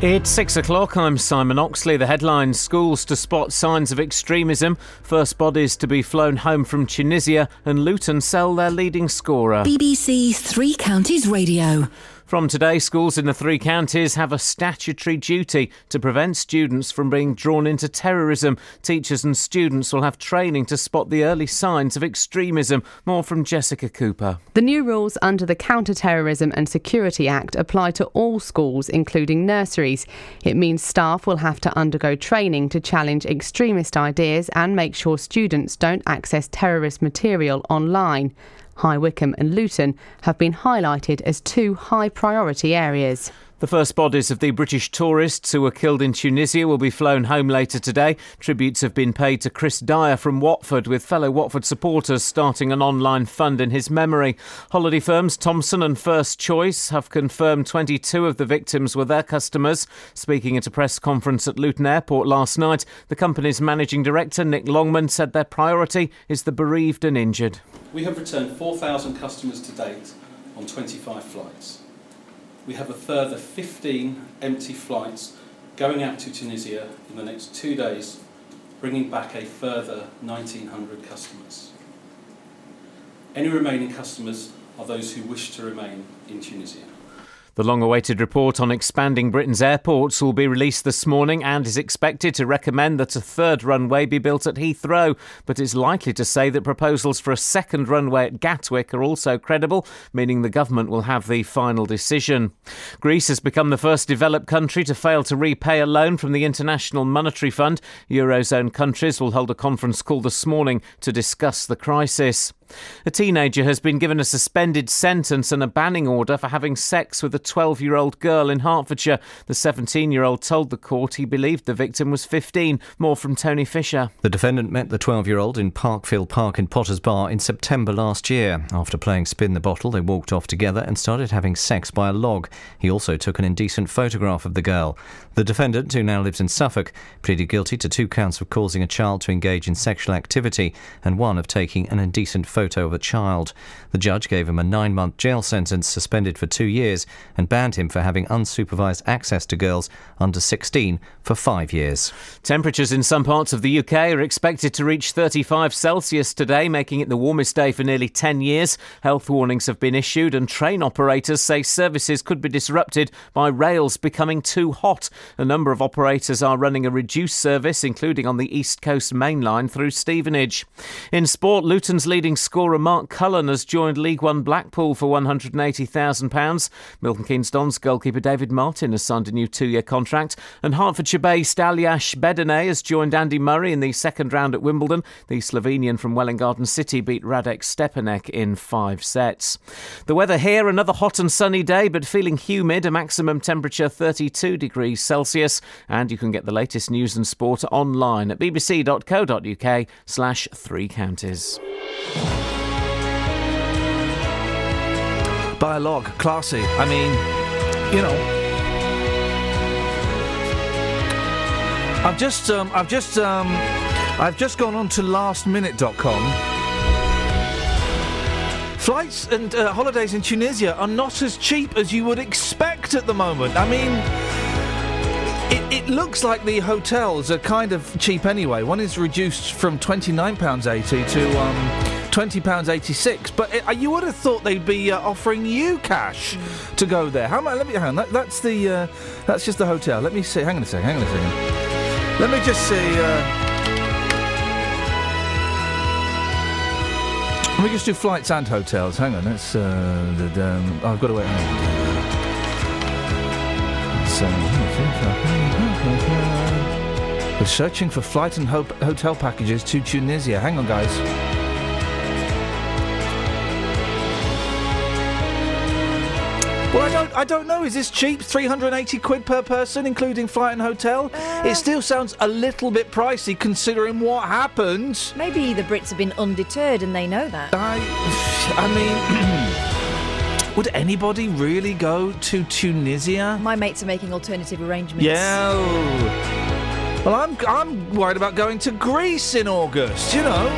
It's six o'clock. I'm Simon Oxley. The headline Schools to spot signs of extremism. First bodies to be flown home from Tunisia. And Luton sell their leading scorer. BBC Three Counties Radio. From today, schools in the three counties have a statutory duty to prevent students from being drawn into terrorism. Teachers and students will have training to spot the early signs of extremism. More from Jessica Cooper. The new rules under the Counter Terrorism and Security Act apply to all schools, including nurseries. It means staff will have to undergo training to challenge extremist ideas and make sure students don't access terrorist material online. High Wycombe and Luton have been highlighted as two high priority areas. The first bodies of the British tourists who were killed in Tunisia will be flown home later today. Tributes have been paid to Chris Dyer from Watford, with fellow Watford supporters starting an online fund in his memory. Holiday firms Thomson and First Choice have confirmed 22 of the victims were their customers. Speaking at a press conference at Luton Airport last night, the company's managing director, Nick Longman, said their priority is the bereaved and injured. We have returned 4,000 customers to date on 25 flights. We have a further 15 empty flights going out to Tunisia in the next two days, bringing back a further 1,900 customers. Any remaining customers are those who wish to remain in Tunisia. The long awaited report on expanding Britain's airports will be released this morning and is expected to recommend that a third runway be built at Heathrow, but is likely to say that proposals for a second runway at Gatwick are also credible, meaning the government will have the final decision. Greece has become the first developed country to fail to repay a loan from the International Monetary Fund. Eurozone countries will hold a conference call this morning to discuss the crisis. A teenager has been given a suspended sentence and a banning order for having sex with a 12 year old girl in Hertfordshire. The 17 year old told the court he believed the victim was 15. More from Tony Fisher. The defendant met the 12 year old in Parkfield Park in Potters Bar in September last year. After playing spin the bottle, they walked off together and started having sex by a log. He also took an indecent photograph of the girl. The defendant, who now lives in Suffolk, pleaded guilty to two counts of causing a child to engage in sexual activity and one of taking an indecent photo of a child. The judge gave him a nine month jail sentence, suspended for two years, and banned him for having unsupervised access to girls under 16 for five years. Temperatures in some parts of the UK are expected to reach 35 Celsius today, making it the warmest day for nearly 10 years. Health warnings have been issued, and train operators say services could be disrupted by rails becoming too hot. A number of operators are running a reduced service, including on the East Coast Main Line through Stevenage. In sport, Luton's leading scorer Mark Cullen has joined League One Blackpool for £180,000. Milton Keynes Dons goalkeeper David Martin has signed a new two year contract, and Hertfordshire based Aljaž Bedene has joined Andy Murray in the second round at Wimbledon. The Slovenian from Welwyn Garden City beat Radek Stepanek in five sets. The weather here, another hot and sunny day, but feeling humid, a maximum temperature 32 degrees Celsius, and you can get the latest news and sport online at bbc.co.uk slash three counties. By a log, classy. I mean, you know. I've just, um, I've just, um, I've just gone on to lastminute.com. Flights and uh, holidays in Tunisia are not as cheap as you would expect at the moment. I mean, it, it looks like the hotels are kind of cheap anyway. One is reduced from £29.80 to um, £20.86, but it, uh, you would have thought they'd be uh, offering you cash to go there. How much? Let me hang on. That, that's the uh, that's just the hotel. Let me see. Hang on a second. Hang on a second. Let me just see. Uh, let me just do flights and hotels. Hang on. That's uh, the, the, um, oh, I've got to wait. So, we're searching for flight and ho- hotel packages to Tunisia. Hang on, guys. Well, I don't, I don't know. Is this cheap? 380 quid per person, including flight and hotel? Uh, it still sounds a little bit pricey considering what happened. Maybe the Brits have been undeterred and they know that. I, I mean, would anybody really go to Tunisia? My mates are making alternative arrangements. Yeah. Well, I'm, I'm worried about going to Greece in August, you know.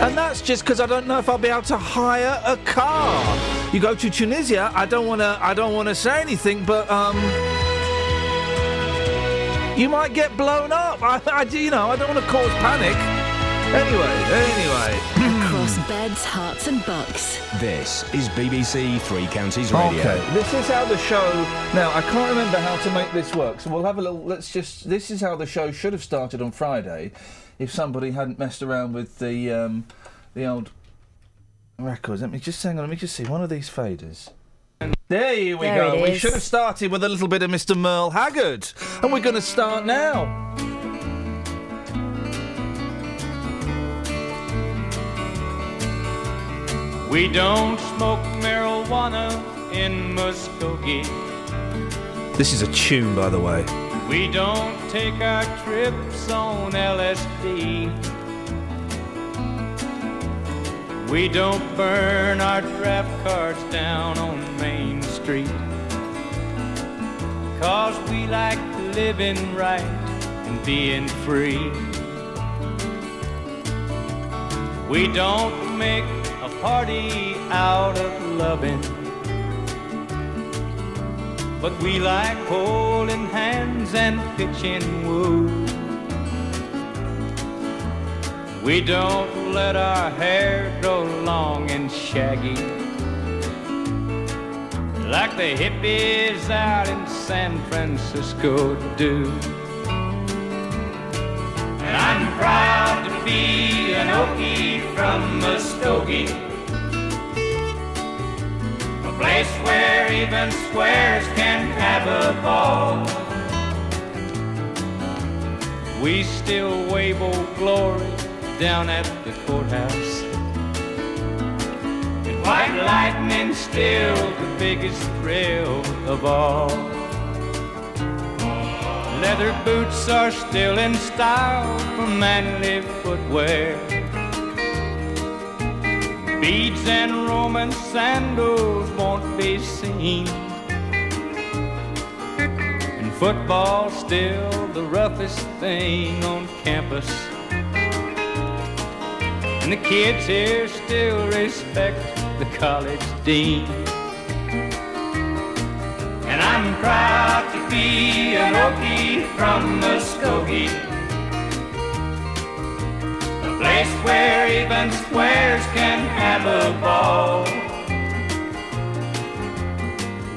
And that's just because I don't know if I'll be able to hire a car. You go to Tunisia. I don't want to. I don't want to say anything, but um, You might get blown up. I, I you know, I don't want to cause panic. Anyway, anyway. Across beds, Herts, and bucks. This is BBC Three Counties Radio. Okay, this is how the show. Now, I can't remember how to make this work, so we'll have a little. Let's just. This is how the show should have started on Friday, if somebody hadn't messed around with the um, the old records. Let me just hang on. Let me just see one of these faders. There we There go. it We should have started with a little bit of Mr. Merle Haggard, and we're going to start now. We don't smoke marijuana in Muskogee. This is a tune, by the way. We don't take our trips on LSD. We don't burn our draft cards down on Main Street. Cause we like living right and being free. We don't make party out of loving. But we like holding hands and pitching woo. We don't let our hair grow long and shaggy. Like the hippies out in San Francisco do. And I'm proud to be an Okie from Muskogee. Place where even squares can have a ball. We still wave old glory down at the courthouse. And white lightning still the biggest thrill of all. Leather boots are still in style for manly footwear. Beads and Roman sandals won't be seen. And football's still the roughest thing on campus. And the kids here still respect the college dean. And I'm proud to be an Okie from Muskogee. Place where even squares can have a ball.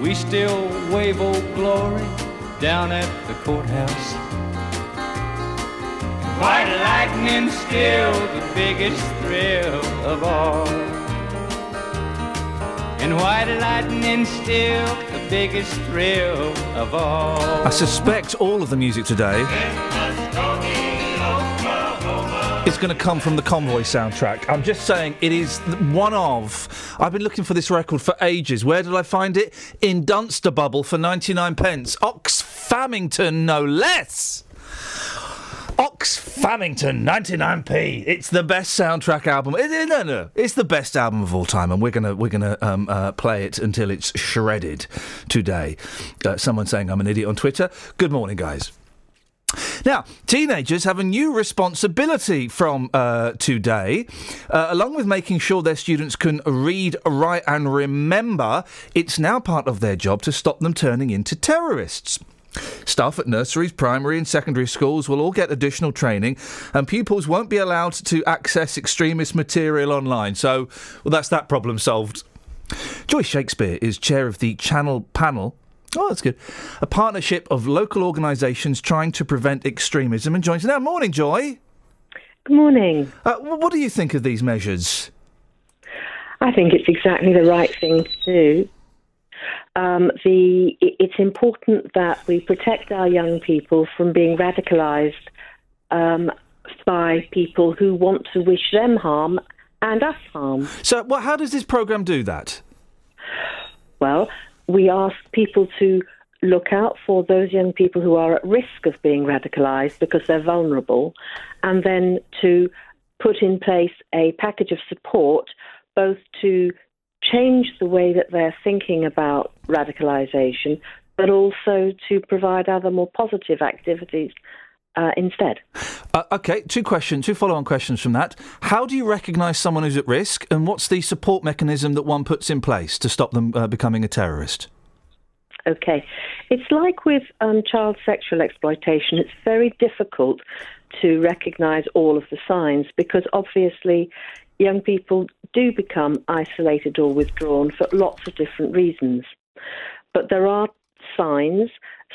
We still wave old glory down at the courthouse. White lightning still the biggest thrill of all. And white lightning still the biggest thrill of all. I suspect all of the music today is going to come from the Convoy soundtrack. I'm just saying it is one of. I've been looking for this record for ages. Where did I find it? In Dunstable for 99 pence. Ox Famington, no less. Ox Famington, 99p. It's the best soundtrack album. No, no, it's the best album of all time, and we're gonna we're gonna um, uh, play it until it's shredded today. Uh, someone saying I'm an idiot on Twitter. Good morning, guys. Now, teenagers have a new responsibility from uh, today. Uh, along with making sure their students can read, write, and remember, it's now part of their job to stop them turning into terrorists. Staff at nurseries, primary, and secondary schools will all get additional training, and pupils won't be allowed to access extremist material online. So, well, that's that problem solved. Joyce Shakespeare is chair of the Channel Panel. Oh, that's good. A partnership of local organisations trying to prevent extremism and joins us now. Morning, Joy. Good morning. Uh, what do you think of these measures? I think it's exactly the right thing to do. Um, the it's important that we protect our young people from being radicalised um, by people who want to wish them harm and us harm. So, well, how does this programme do that? Well, we ask people to look out for those young people who are at risk of being radicalised because they're vulnerable, and then to put in place a package of support both to change the way that they're thinking about radicalisation, but also to provide other more positive activities uh, instead. Uh, okay, two questions, two follow on questions from that. How do you recognise someone who's at risk, and what's the support mechanism that one puts in place to stop them uh, becoming a terrorist? Okay. It's like with um, child sexual exploitation, it's very difficult to recognise all of the signs because obviously young people do become isolated or withdrawn for lots of different reasons. But there are signs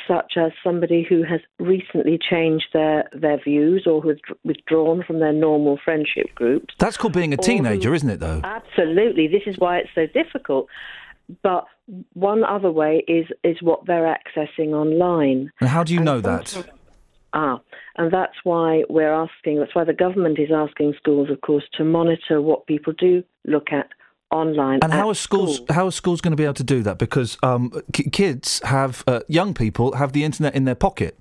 such as somebody who has recently changed their, their views or who has withdrawn from their normal friendship groups. That's called being a teenager, who- isn't it, though? Absolutely. This is why it's so difficult. But one other way is is what they're accessing online. And how do you know that? Ah, and that's why we're asking. That's why the government is asking schools, of course, to monitor what people do look at online. And how are schools? How are schools going to be able to do that? Because um, k- kids have, uh, young people have the internet in their pocket.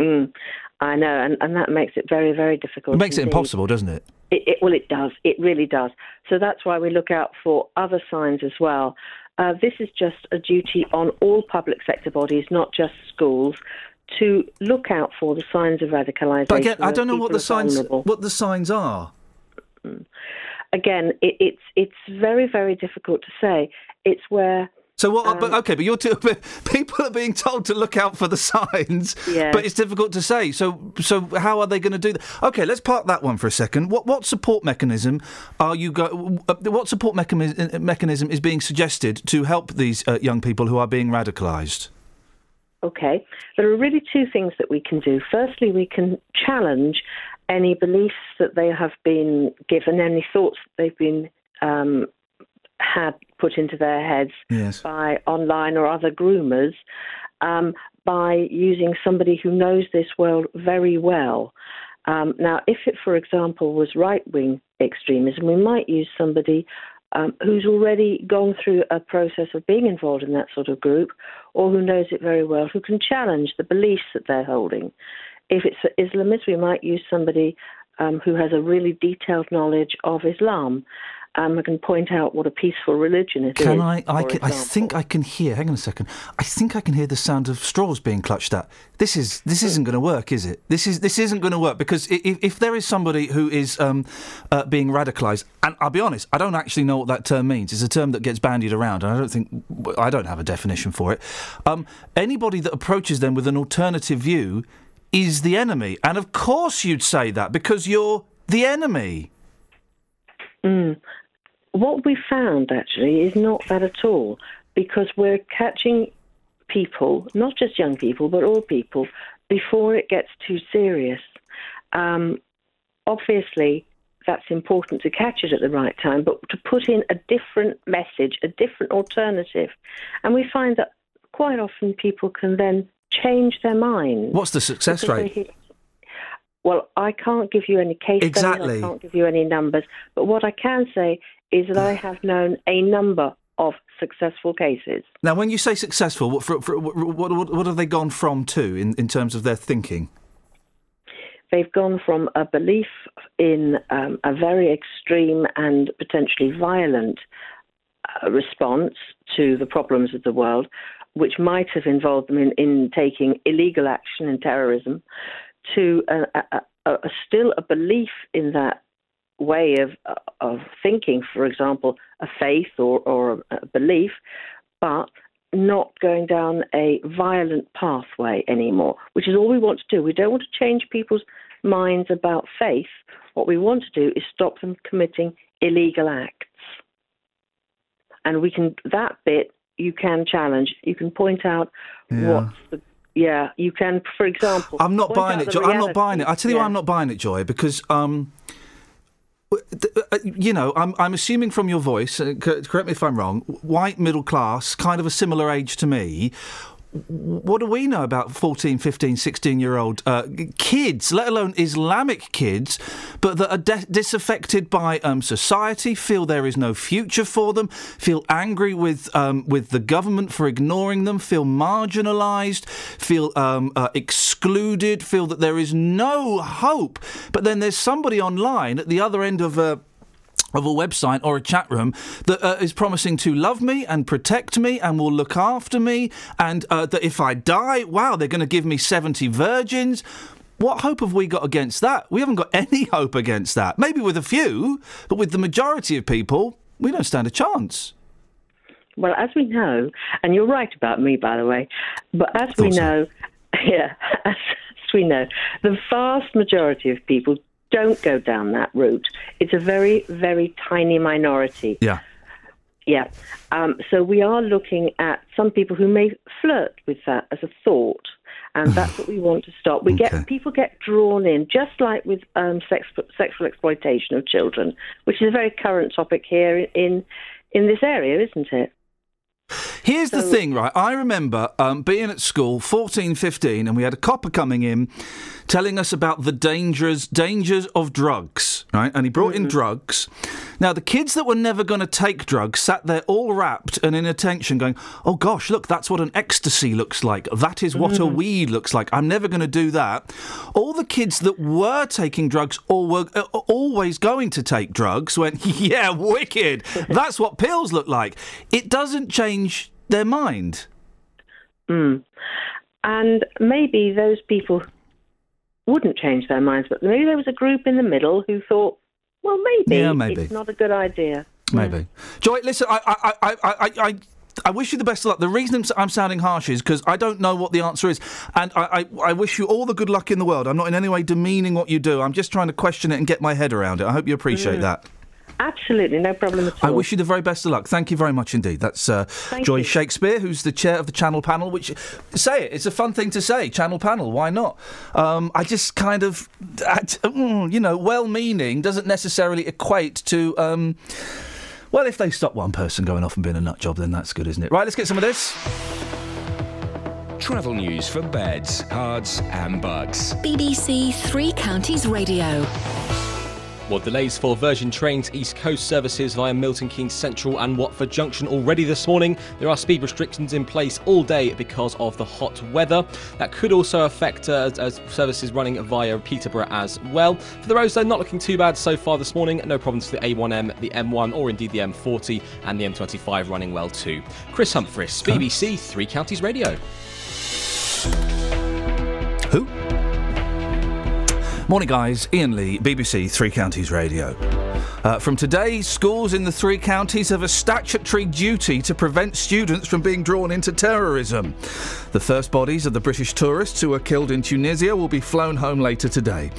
Mm, I know, and, and that makes it very, very difficult. It makes it impossible, doesn't it? It, it, well, it does. It really does. So that's why we look out for other signs as well. Uh, this is just a duty on all public sector bodies, not just schools, to look out for the signs of radicalisation. But again, I don't know what the signs. vulnerable. What the signs are. Again, it, it's it's very, very difficult to say. It's where So what? Um, but okay, but you're too, people are being told to look out for the signs. Yeah. But it's difficult to say. So so how are they going to do that? Okay, let's park that one for a second. What what support mechanism are you go? uh, What support mechanism mechanism is being suggested to help these uh, young people who are being radicalised? Okay. There are really two things that we can do. Firstly, we can challenge any beliefs that they have been given, any thoughts that they've been um, had put into their heads Yes. by online or other groomers um, by using somebody who knows this world very well. Um, now, if it, for example, was right wing extremism, we might use somebody um, who's already gone through a process of being involved in that sort of group or who knows it very well, who can challenge the beliefs that they're holding. If it's Islamists, we might use somebody um, who has a really detailed knowledge of Islam um, and can point out what a peaceful religion it is. Can I? I, can, I example. think I can hear. Hang on a second. I think I can hear the sound of straws being clutched at. This is this isn't going to work, is it? This is this isn't going to work because if, if there is somebody who is um, uh, being radicalised, and I'll be honest, I don't actually know what that term means. It's a term that gets bandied around, and I don't think I don't have a definition for it. Um, anybody that approaches them with an alternative view is the enemy, and of course you'd say that because you're the enemy. Mm. What we found actually is not that at all, because we're catching people, not just young people, but all people, before it gets too serious. Um, obviously, that's important to catch it at the right time, but to put in a different message, a different alternative. And we find that quite often people can then change their mind. What's the success rate? Well, I can't give you any case studies, Exactly. I can't give you any numbers, but what I can say is that I have known a number of successful cases. Now, when you say successful, what, for, for, what, what, what have they gone from to in, in terms of their thinking? They've gone from a belief in um, a very extreme and potentially violent uh, response to the problems of the world, which might have involved them in, in taking illegal action in terrorism, to a, a, a still a belief in that way of of thinking, for example, a faith or, or a belief, but not going down a violent pathway anymore, which is all we want to do. We don't want to change people's minds about faith. What we want to do is stop them committing illegal acts. And we can that bit you can challenge. You can point out Yeah. what's the yeah, you can, for example. I'm not buying it, Joy. I'm not buying it. I tell you why I'm not buying it, Joy, because um, th- uh, you know, I'm I'm assuming from your voice. Uh, correct me if I'm wrong. White, middle class, kind of a similar age to me. What do we know about 14, 15, 16 year old uh, kids, let alone Islamic kids, but that are de- disaffected by um, society, feel there is no future for them, feel angry with um, with the government for ignoring them, feel marginalised, feel um, uh, excluded, feel that there is no hope. But then there's somebody online at the other end of a of a website or a chat room that uh, is promising to love me and protect me and will look after me, and uh, that if I die, wow, they're going to give me 70 virgins. What hope have we got against that? We haven't got any hope against that. Maybe with a few, but with the majority of people, we don't stand a chance. Well, as we know, and you're right about me, by the way, but as we so. know, yeah, as, as we know, the vast majority of people don't go down that route. It's a very, very tiny minority. Yeah. Yeah. Um, so we are looking at some people who may flirt with that as a thought, and that's what we want to stop. We Okay. get people get drawn in, just like with um, sex, sexual exploitation of children, which is a very current topic here in in this area, isn't it? Here's the thing, right? I remember um, being at school, 14, 15, and we had a copper coming in telling us about the dangers dangers of drugs, right? And he brought in drugs. Now, the kids that were never going to take drugs sat there all wrapped and in attention going, oh gosh, look, that's what an ecstasy looks like. That is what a weed looks like. I'm never going to do that. All the kids that were taking drugs or were uh, always going to take drugs went, yeah, wicked. That's what pills look like. It doesn't change their mind. Mm. And maybe those people wouldn't change their minds, but maybe there was a group in the middle who thought, well, maybe, Yeah, maybe. it's not a good idea. Maybe. Joy, listen, I, I, I, I, I, wish you the best of luck. The reason I'm sounding harsh is because I don't know what the answer is, and I, I, I wish you all the good luck in the world. I'm not in any way demeaning what you do. I'm just trying to question it and get my head around it. I hope you appreciate Mm. that. Absolutely, no problem at all. I wish you the very best of luck. Thank you very much indeed. That's uh, Joy you. Shakespeare, who's the chair of the Channel Panel. Which say it, it's a fun thing to say. Channel Panel, why not? Um, I just kind of, mm, you know, well-meaning doesn't necessarily equate to. Um, well, if they stop one person going off and being a nut job, then that's good, isn't it? Right, let's get some of this. Travel news for beds, cards, and bugs. BBC Three Counties Radio. Well, delays for Virgin Trains East Coast services via Milton Keynes Central and Watford Junction already this morning. There are speed restrictions in place all day because of the hot weather. That could also affect uh, as services running via Peterborough as well. For the roads, though, not looking too bad so far this morning. No problems for the A1M, the M1, or indeed the M40 and the M25 running well too. Chris Humphreys, BBC Three Counties Radio. Morning, guys. Iain Lee, BBC Three Counties Radio. Uh, from today, schools in the three counties have a statutory duty to prevent students from being drawn into terrorism. The first bodies of the British tourists who were killed in Tunisia will be flown home later today.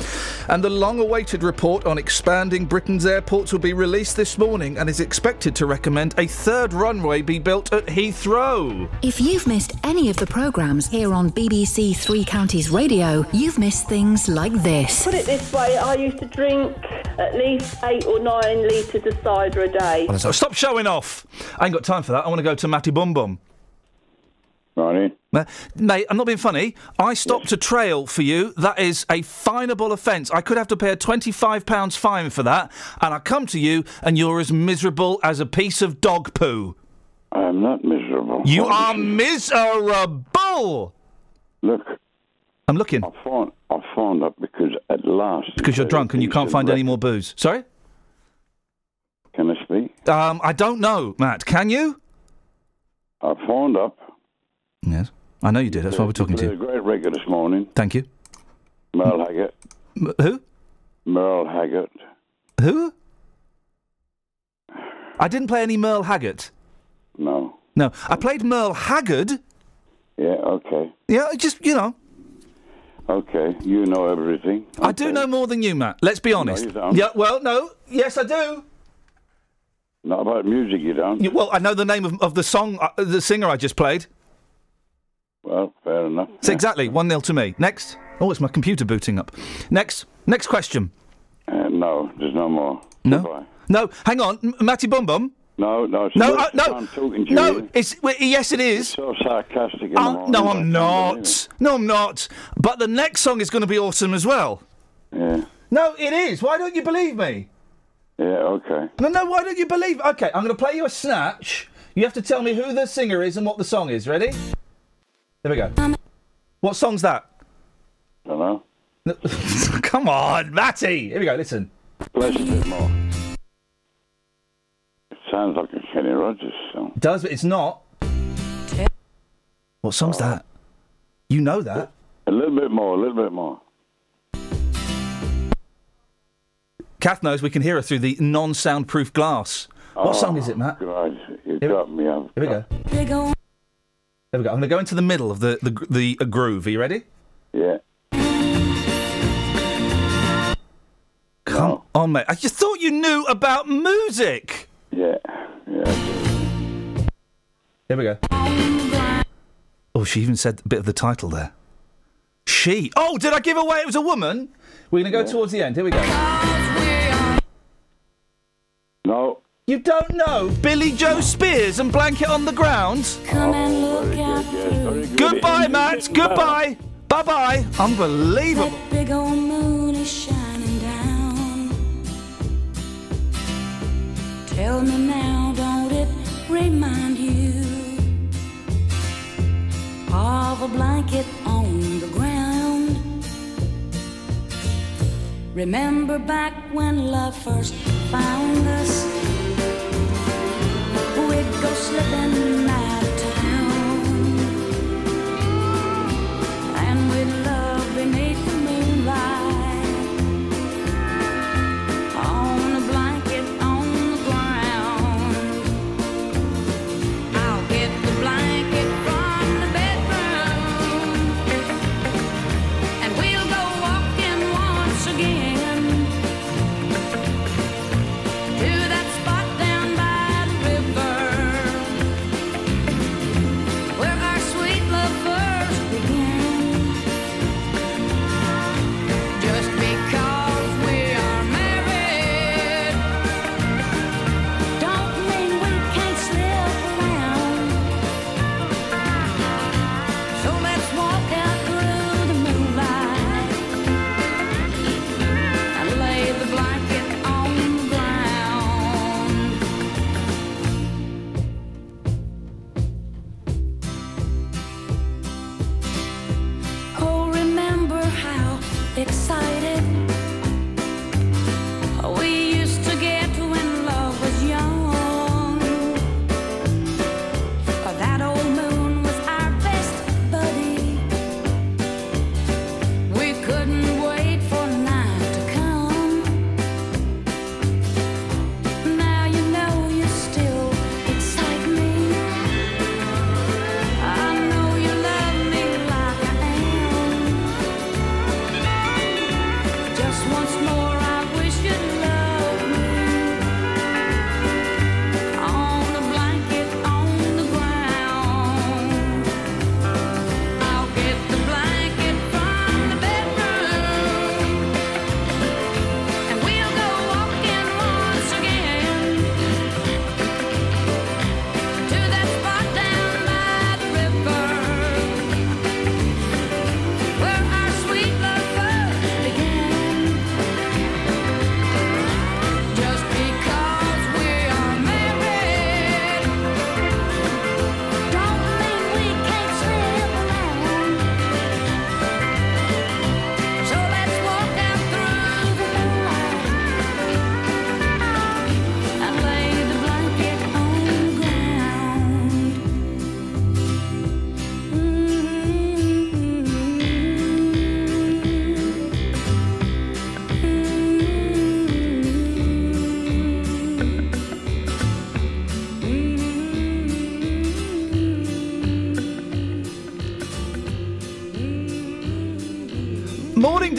And the long awaited report on expanding Britain's airports will be released this morning and is expected to recommend a third runway be built at Heathrow. If you've missed any of the programmes here on BBC Three Counties Radio, you've missed things like this. Put it this way, I used to drink at least eight or nine litres of cider a day. So stop showing off. I ain't got time for that. I want to go to Matty Bum Bum. Right. Mate, I'm not being funny. I stopped a trail for you. That is a finable offence. I could have to pay a £25 fine for that. And I come to you and you're as miserable as a piece of dog poo. I am not miserable. You What are is miserable! Look. I'm looking. I phoned, I phoned up because at last. Because you're drunk and you can't find any more booze. Sorry? Um, I don't know, Matt. Can you? I phoned up. Yes. I know you did. That's why we're talking to Played you. a great record this morning. Thank you. Merle Haggart. M- who? Merle Haggart. Who? I didn't play any Merle Haggart. No. No. I played Merle Haggard. Yeah, okay. Yeah, just, you know. Okay. You know everything. I do know more than you, Matt. Let's be honest. don't. Yeah, well, no. Yes, I do. Not about music, you don't. You- well, I know the name of, of the song, uh, the singer I just played. Well, fair enough. So exactly, 1 0 to me. Next. Oh, it's my computer booting up. Next. Next question. Uh, no, there's no more. No? Goodbye. No, hang on. M- Matty Bum Bum. No, no. No, uh, no. I'm talking to you. No, you. it's, well, yes, it is. So sarcastic in the Uh, morning. no, I I'm can't not. No, I'm not. But the next song is going to be awesome as well. Yeah. No, it is. Why don't you believe me? Yeah, okay. No, no, why don't you believe? Okay, I'm going to play you a snatch. You have to tell me who the singer is and what the song is. Ready? There we go. Um, what song's that? Don't know. Come on, Matty. Here we go. Listen. Play a bit more. It sounds like a Kenny Rogers song. It does, but it's not. What song's that? You know that. A little bit more, a little bit more. Kath knows we can hear her through the non-soundproof glass What song is it, Matt? Christ, you got me. I've Here we go. There we go. I'm going to go into the middle of the the, gr- the uh, groove. Are you ready? Yeah. Come on, mate. I just thought you knew about music. Yeah. Yeah. Here we go. Oh, she even said a bit of the title there. She. Oh, did I give away it was a woman? We're going to go towards the end. Here we go. No. You don't know Billie Jo Spears and Blanket on the Ground? Come and look out through. Goodbye, Matt. Goodbye. Bye bye. Unbelievable. Big old moon is shining down. Tell me now, don't it remind you of a blanket Remember back when love first found us? We'd go slipping out. And we'd love beneath the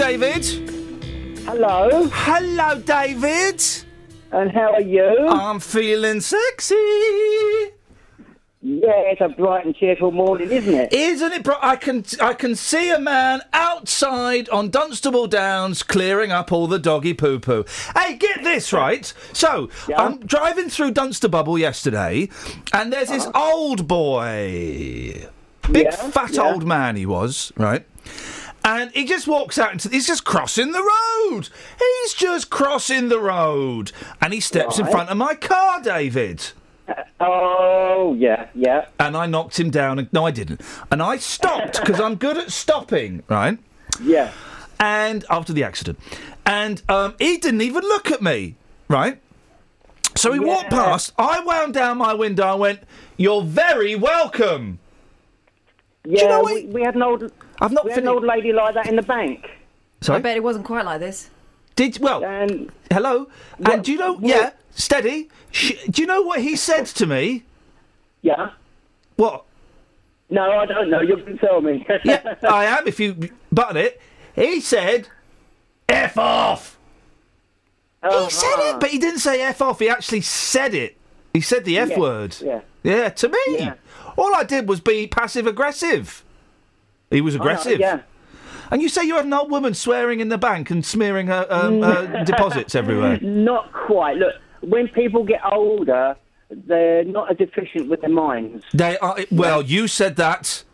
David. Hello. Hello, David. And how are you? I'm feeling sexy. Yeah, it's a bright and cheerful morning, isn't it? Isn't it? Bro- I can I can see a man outside on Dunstable Downs clearing up all the doggy poo poo. Hey, get this right. So I'm driving through Dunstable yesterday, and there's this uh-huh. old boy, big Yeah, fat yeah. old man he was, right? And he just walks out into. He's just crossing the road. He's just crossing the road, and he steps in front of my car, David. Oh, yeah, yeah. And I knocked him down. And, no, I didn't. And I stopped because I'm good at stopping, right? Yeah. And after the accident, and um, he didn't even look at me, right? So he walked past. I wound down my window. I went, "You're very welcome." Yeah, you know we, we had an old, I've not we had an old lady like that in the bank. Sorry? I bet it wasn't quite like this. Did well? hello. and do you know? yeah, steady. Sh- do you know what he said to me? Yeah. What? No, I don't know. You can tell me. yeah, I am. If you button it, he said, "F off." Oh, he said it, ah. but he didn't say "f off." He actually said it. He said the f Yeah, word. yeah. Yeah, to me. Yeah. All I did was be passive aggressive. He was know, aggressive. yeah. And you say you had an old woman swearing in the bank and smearing her um, uh, deposits everywhere. Not quite. Look, when people get older, they're not as efficient with their minds. They are. Well, you said that.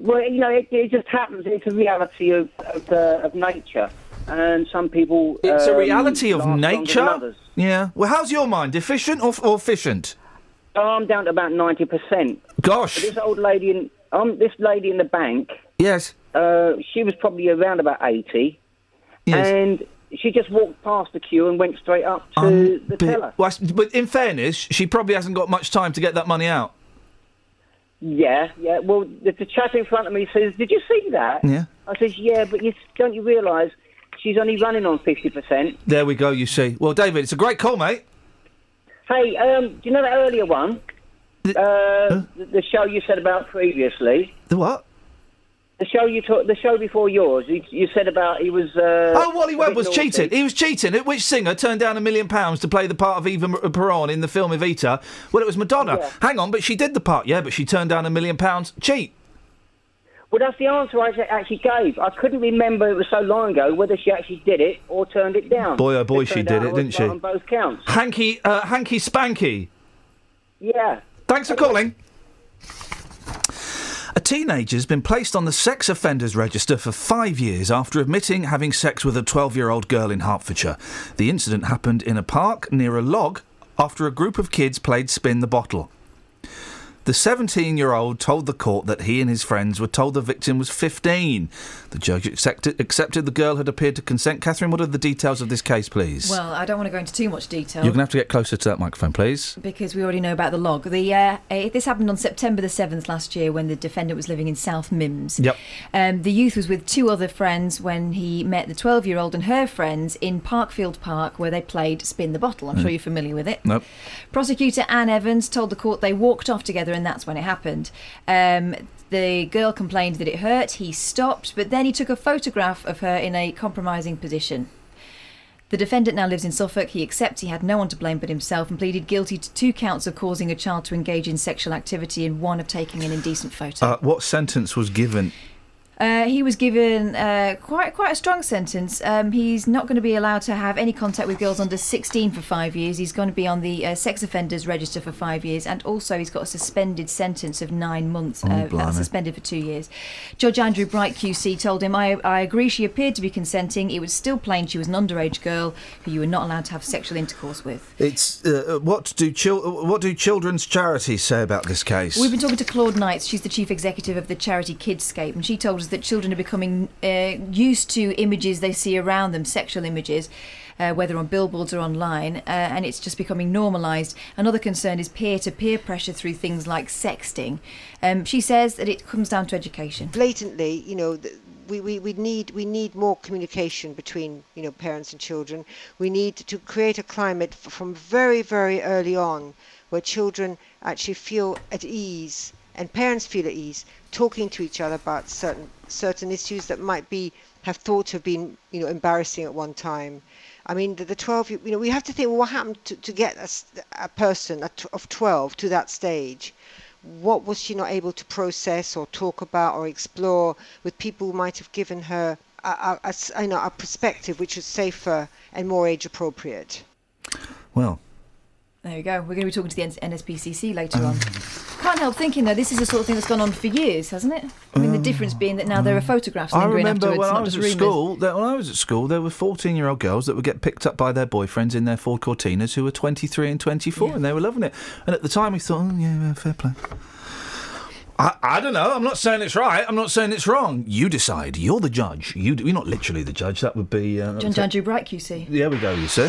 Well, you know, it, it just happens. It's a reality of of, uh, of nature, and some people. It's a um, reality of last longer than nature. Yeah. Well, how's your mind? Efficient or, or efficient? Oh, I'm down to about ninety percent. Gosh. This old lady in um, this lady in the bank. Yes. Uh, she was probably around about eighty, Yes. and she just walked past the queue and went straight up to the But, teller. well, but in fairness, she probably hasn't got much time to get that money out. Yeah, yeah. Well, the, the chap in front of me says, "Did you see that?" Yeah. I says, "Yeah, but you, don't you realise she's only running on fifty percent?" There we go. You see. Well, David, it's a great call, mate. Hey, um, do you know that earlier one? Uh, the, the show you said about previously. The what? The show you talk, the show before yours. You, you said about he was. Uh, Oh, Wally Webb was naughty. cheating. He was cheating. Which singer turned down a million pounds to play the part of Eva Peron in the film Evita? Well, it was Madonna. Yeah. Hang on, but she did the part, yeah, but she turned down a million pounds. Cheat. Well, that's the answer I actually gave. I couldn't remember it was so long ago whether she actually did it or turned it down. Boy, oh boy, she did it, didn't she? On both counts. Hanky, uh, hanky spanky. Yeah. Thanks for calling. A teenager's been placed on the sex offenders register for five years after admitting having sex with a 12 year old girl in Hertfordshire. The incident happened in a park near a log after a group of kids played spin the bottle. The 17 year old told the court that he and his friends were told the victim was 15. The judge accepted, accepted the girl had appeared to consent. Catherine, what are the details of this case, please? Well, I don't want to go into too much detail. You're going to have to get closer to that microphone, please. because we already know about the log. The uh, uh, this happened on September the seventh last year when the defendant was living in South Mimms. Yep. Um, the youth was with two other friends when he met the twelve-year-old and her friends in Parkfield Park, where they played spin the bottle. I'm Mm. sure you're familiar with it. Nope. Prosecutor Anne Evans told the court they walked off together, and that's when it happened. Um, the girl complained that it hurt. He stopped, but then he took a photograph of her in a compromising position. The defendant now lives in Suffolk. He accepts he had no one to blame but himself and pleaded guilty to two counts of causing a child to engage in sexual activity and one of taking an indecent photo. Uh, what sentence was given? Uh, he was given uh, quite quite a strong sentence. Um, he's not going to be allowed to have any contact with girls under 16 for five years. He's going to be on the uh, sex offenders register for five years, and also he's got a suspended sentence of nine months. Oh, uh, suspended for two years. Judge Andrew Bright QC told him, I, "I agree. She appeared to be consenting. It was still plain she was an underage girl who you were not allowed to have sexual intercourse with." It's uh, what do chil- what do children's charities say about this case? We've been talking to Claude Knights. She's the chief executive of the charity Kidscape, and she told us that children are becoming uh, used to images they see around them, sexual images, uh, whether on billboards or online, uh, and it's just becoming normalised. Another concern is peer-to-peer pressure through things like sexting. Um, she says that it comes down to education. blatantly, you know, we, we, we need we need more communication between you know parents and children. We need to create a climate from very very early on where children actually feel at ease and parents feel at ease talking to each other about certain certain issues that might be have thought to have been you know embarrassing at one time. I mean, the, the 12, you know, we have to think, well, what happened to, to get a person at- of 12 to that stage? What was she not able to process or talk about or explore with people who might have given her a, a- a you know, a perspective which was safer and more age appropriate? Well, There we go. We're going to be talking to the NSPCC later on. Can't help thinking though, this is the sort of thing that's gone on for years, hasn't it? I mean, the difference being that now there are photographs I lingering remember afterwards, when I not was just at rumours. school. That when I was at school, there were fourteen-year-old girls that would get picked up by their boyfriends in their Ford Cortinas who were twenty-three and twenty-four, and they were loving it. And at the time, we thought, oh yeah, fair play. I, I don't know. I'm not saying it's right. I'm not saying it's wrong. You decide. You're the judge. You, you're not literally the judge. That would be. Uh, John Andrew Bright QC. There we go. You see.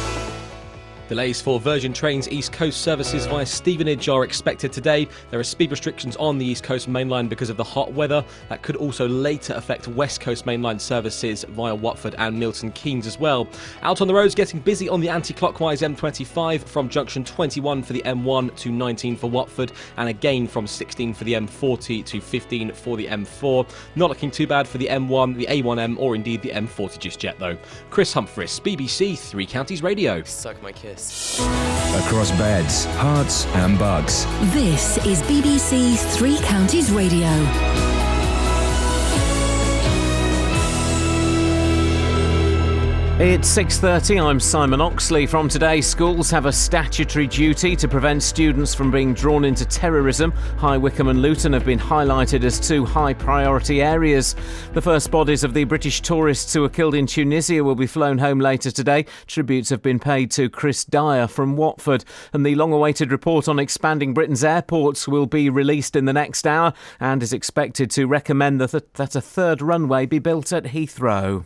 Delays for Virgin Trains East Coast services via Stevenage are expected today. There are speed restrictions on the East Coast main line because of the hot weather. That could also later affect West Coast main line services via Watford and Milton Keynes as well. Out on the roads, getting busy on the anti clockwise M25 from junction 21 for the M1 to 19 for Watford, and again from 16 for the M40 to 15 for the M4. Not looking too bad for the M1, the A1M, or indeed the M40 just yet, though. Chris Humphreys, BBC Three Counties Radio. Suck my kiss. Across beds, Herts, and Bucks. This is BBC Three Counties Radio. It's 6:30. I'm Simon Oxley. From today, schools have a statutory duty to prevent students from being drawn into terrorism. High Wycombe and Luton have been highlighted as two high priority areas. The first bodies of the British tourists who were killed in Tunisia will be flown home later today. Tributes have been paid to Chris Dyer from Watford, and the long-awaited report on expanding Britain's airports will be released in the next hour and is expected to recommend that, that a third runway be built at Heathrow.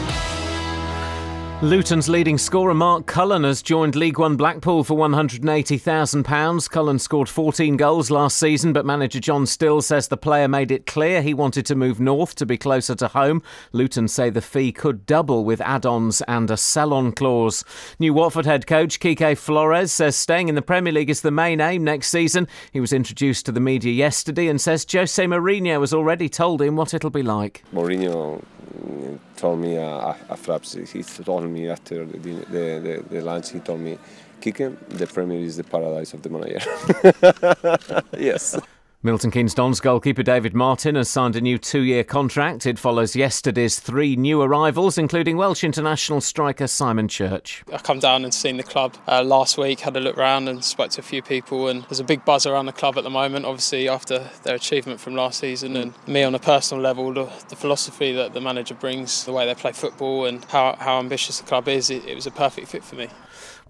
Luton's leading scorer Mark Cullen has joined League One Blackpool for £180,000. Cullen scored 14 goals last season, but manager John Still says the player made it clear he wanted to move north to be closer to home. Luton say the fee could double with add ons and a sell on clause. New Watford head coach Quique Flores says staying in the Premier League is the main aim next season. He was introduced to the media yesterday and says Jose Mourinho has already told him what it'll be like. Mourinho told me uh, after he told me after the, the, the, the lunch he told me Quique the Premier is the paradise of the manager. Yes Milton Keynes Dons goalkeeper David Martin has signed a new two year contract. It follows yesterday's three new arrivals, including Welsh international striker Simon Church. I come down and seen the club uh, last week, had a look round and spoke to a few people, and there's a big buzz around the club at the moment. Obviously, after their achievement from last season, and me on a personal level, the, the philosophy that the manager brings, the way they play football, and how, how ambitious the club is, it, it was a perfect fit for me.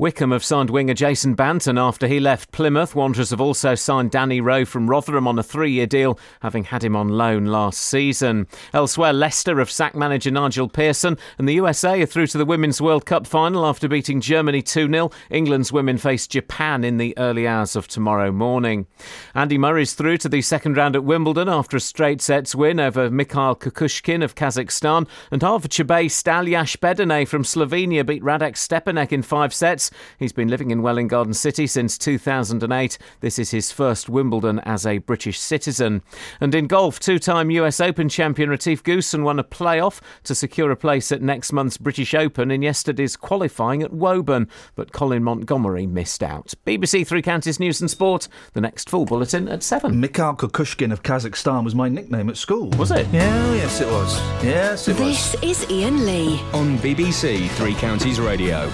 Wycombe have signed winger Jason Banton after he left Plymouth. Wanderers have also signed Danny Rowe from Rotherham on a three year deal, having had him on loan last season. Elsewhere, Leicester have sacked manager Nigel Pearson, and the USA are through to the Women's World Cup final after beating Germany 2 0. England's women face Japan in the early hours of tomorrow morning. Andy Murray's through to the second round at Wimbledon after a straight sets win over Mikhail Kukushkin of Kazakhstan, and Hertfordshire based Aljaž Bedene from Slovenia beat Radek Stepanek in five sets. He's been living in Welwyn Garden City since 2008. This is his first Wimbledon as a British citizen. And in golf, two time US Open champion Retief Goosen won a playoff to secure a place at next month's British Open in yesterday's qualifying at Woburn. But Colin Montgomerie missed out. BBC Three Counties News and Sport. The next full bulletin at 7. Mikhail Kukushkin of Kazakhstan was my nickname at school. Was it? Yeah, yes, it was. Yes, it was. This is Iain Lee. On BBC Three Counties Radio.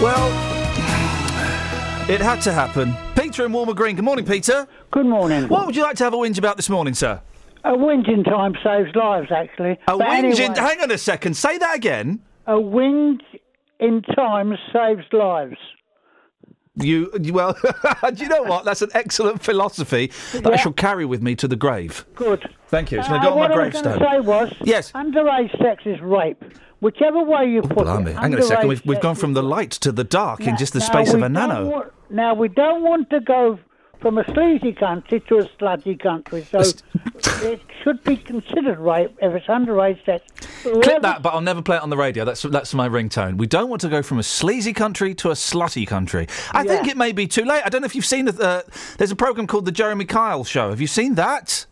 Well, it had to happen. Peter in Welham Green. Good morning, Peter. Good morning. What would you like to have a whinge about this morning, sir? A whinge in time saves lives, actually. A But whinge in. anyway, Hang on a second. Say that again. A whinge in time saves lives. You, well, do you know what? That's an excellent philosophy that I shall carry with me to the grave. Good. Thank you. It's Uh, going to go on what my I was gravestone. going to say was, Yes. underage sex is rape. Whichever way you put Blimey. it. Hang on a second. We've, we've gone from the light to the dark in just the space of a nano. want- now we don't want to go from a sleazy country to a slutty country, so it should be considered right if it's underage sex. Clip that, but I'll never play it on the radio. That's that's my ringtone. We don't want to go from a sleazy country to a slutty country. I think it may be too late. I don't know if you've seen the. Uh, there's a program called the Jeremy Kyle Show. Have you seen that?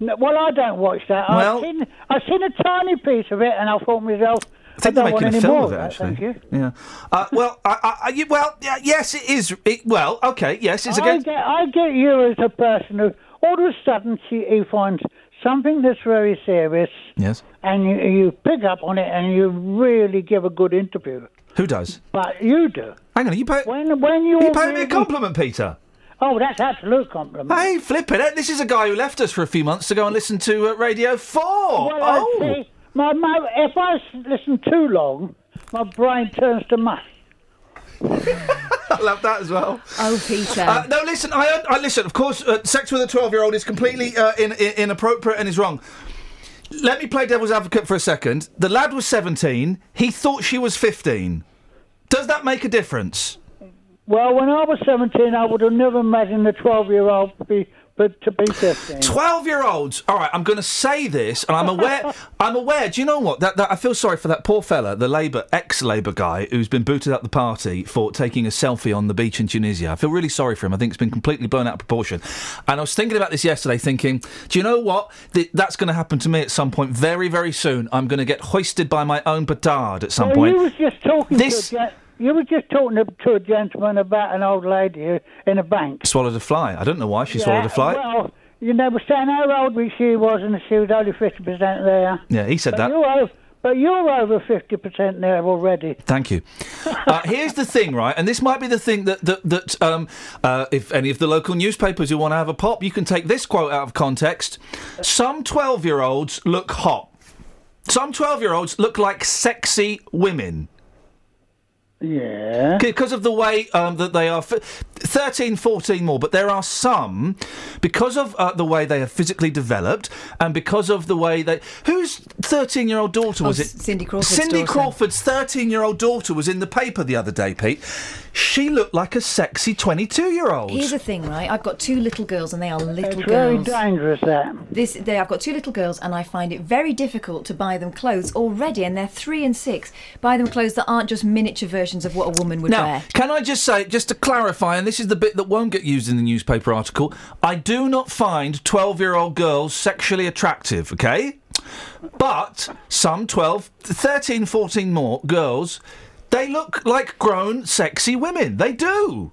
No, well, I don't watch that. Well- I've seen I've seen a tiny piece of it, and I thought myself, I think they're making a film of it. that, Actually, thank you. yeah. Uh, well, I, I, I, well, yeah, yes, it is. It, well, okay, yes, it's I against. get, I get you as a person who all of a sudden she, he finds something that's very serious, Yes. and you, you pick up on it, and you really give a good interview. Who does? But you do. Hang on, you pay. When when you you paying me a compliment, Peter? Oh, that's absolute compliment. Hey, flip it! This is a guy who left us for a few months to go and listen to uh, Radio Four. Well, oh, I my, my, if I listen too long, my brain turns to mush. I love that as well. Oh, Peter. Uh, no, listen. I, I listen. Of course, uh, sex with a twelve-year-old is completely uh, in, in, inappropriate and is wrong. let me play devil's advocate for a second. The lad was 17. He thought she was 15. Does that make a difference? Well, when I was 17, I would have never imagined a 12 year old to be, but to be 15. 12 year olds. All right, I'm going to say this, and I'm aware. I'm aware. Do you know what? That, that I feel sorry for that poor fella, the Labour ex Labour guy who's been booted out the party for taking a selfie on the beach in Tunisia. I feel really sorry for him. I think it's been completely blown out of proportion. And I was thinking about this yesterday, thinking, do you know what? Th- that's going to happen to me at some point, very, very soon. I'm going to get hoisted by my own petard at some Well, point. You was just talking This- to a you were just talking to, a gentleman about an old lady in a bank. Swallowed a fly. I don't know why she swallowed a fly. Well, you know, were saying how old she was, and she was only fifty percent there. yeah, he said but that. You're but you're over fifty percent there already. Thank you. Uh, here's the thing, right? And this might be the thing that that, that um, uh, if any of the local newspapers who want to have a pop, you can take this quote out of context. Some twelve-year-olds look hot. Some twelve-year-olds look like sexy women. Yeah. Because of the way um, that they are, f- 13, 14 more, but there are some, because of uh, the way they are physically developed and because of the way they. Whose 13 year old daughter Oh, was it? Cindy Crawford's Cindy daughter. Crawford's 13 year old daughter was in the paper the other day, Pete. She looked like a sexy 22 year old. Here's the thing, right? I've got two little girls, and they are little girls. It's very dangerous, that. This, they, I've got two little girls, and I find it very difficult to buy them clothes already, and they're three and six. Buy them clothes that aren't just miniature versions of what a woman would Now, wear. can I just say, just to clarify, and this is the bit that won't get used in the newspaper article, I do not find 12 year old girls sexually attractive, okay? But some 12, 13, 14 more girls, they look like grown, sexy women. They do.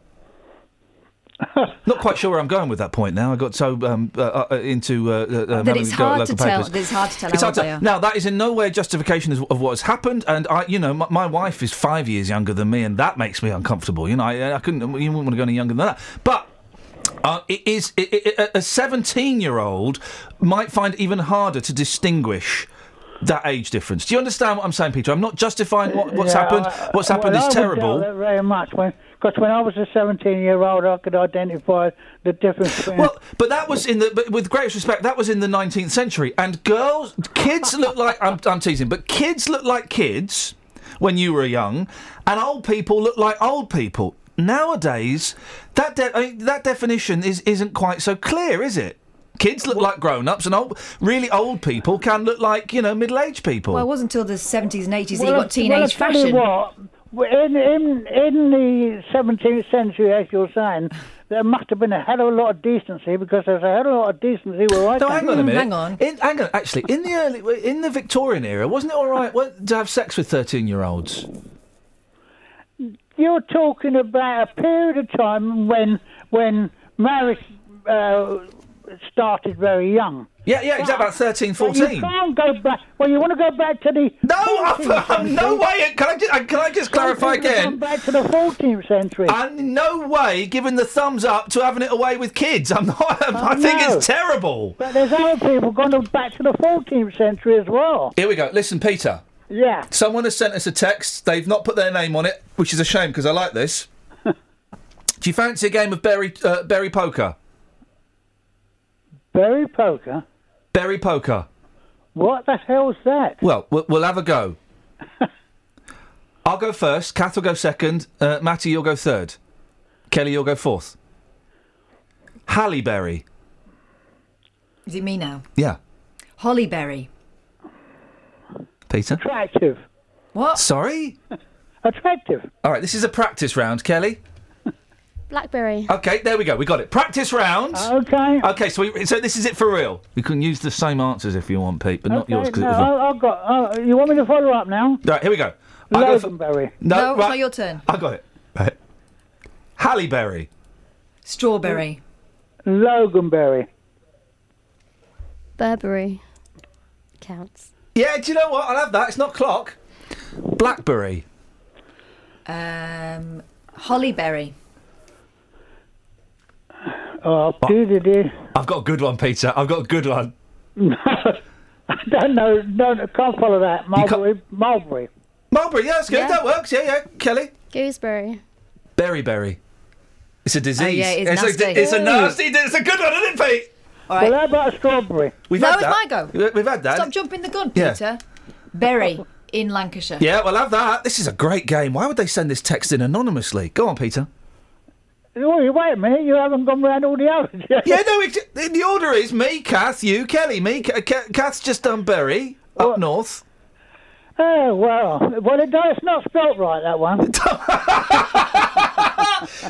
Not quite sure where I'm going with that point now. I got so um, uh, uh, into uh, uh, um, that it's to go at hard to tell. it's hard to tell It's hard to- they are. Now that is in no way a justification of, of what has happened, and I, you know, my, my wife is five years younger than me, and that makes me uncomfortable. You know, I, I couldn't, you wouldn't want to go any younger than that. But uh, it is it, it, a seventeen-year-old might find it even harder to distinguish. That age difference. Do you understand what I'm saying, Peter? I'm not justifying what, what's Yeah, happened. I- What's happened well, is terrible. very much. When, because when I was a 17 year old, I could identify the difference between. Well, but that was in the. But with greatest respect, that was in the 19th century, and girls, kids look like. I'm, I'm teasing, but kids look like kids when you were young, and old people look like old people. Nowadays, that de- I mean, that definition is isn't quite so clear, is it? Kids look like grown-ups, and old, really old people can look like you know middle-aged people. Well, it wasn't until the 70s and 80s that you Well, got well, I teenage tell you fashion. what, in, in, in the 17th century, as you're saying, there must have been a hell of a lot of decency because there's a hell of a lot of decency where I No, hang on a from. minute. In, hang on. Actually, in the early, in the Victorian era, wasn't it all right to have sex with thirteen-year-olds? You're talking about a period of time when when marriage uh, started very young. Yeah, yeah, exactly. About 13, But you 14. can't go back. Well, you want to go back to the No, 14th century. no way. Can I just, can I just clarify again? Come back to the 14th century. And no way giving the thumbs up to having it away with kids. I'm not. I think no. it's terrible. But there's other people going back to the 14th century as well. Here we go. Listen, Peter. Yeah. Someone has sent us a text. They've not put their name on it, which is a shame because I like this. Do you fancy a game of berry uh, berry poker? Berry poker. Berry poker. What the hell's that? Well, we'll, we'll have a go. I'll go first. Kath will go second. Uh, Matty, you'll go third. Kelly, you'll go fourth. Halle Berry. Is it me now? Yeah. Hollyberry. Peter. Attractive. What? Sorry. Attractive. All right. This is a practice round, Kelly. Blackberry. Okay, there we go. We got it. Practice round. Okay. Okay, so we, so this is it for real. You can use the same answers if you want, Pete, but not okay, yours because no, it was wrong. I- I've got. Uh, you want me to follow up now? Right, here we go. I go for- Loganberry. No, No, it's right. not your turn. I got it. Right. Halle Berry. Strawberry. Loganberry. Burberry. Counts. Yeah, do you know what? I'll have that. It's not clock. Blackberry. Um, Hollyberry. Oh, doo-doo-doo. I've got a good one, Peter. I've got a good one. I don't know. No, no, can't follow that. Mulberry. Mulberry. Mulberry, yeah, that's good. Yeah. That works. Yeah, yeah. Kelly. Gooseberry. Berry berry. It's a disease. Oh, yeah, it's a, nasty. it's a nasty. It's a good one, isn't it, Pete? Well, how about a strawberry? We've no, had it's that. my go. We- We've had that. Stop jumping the gun, Yeah. Peter. Bury in Lancashire. Yeah, we'll have that. This is a great game. Why would they send this text in anonymously? Go on, Peter. Oh, you wait a minute. You haven't gone round all the others yet. Yeah, no, it, the the order is me, Kath, you, Kelly. Me, Ka- Ka- Kath's just done Bury up north. Oh, well. Well, it, it's not spelt right, that one.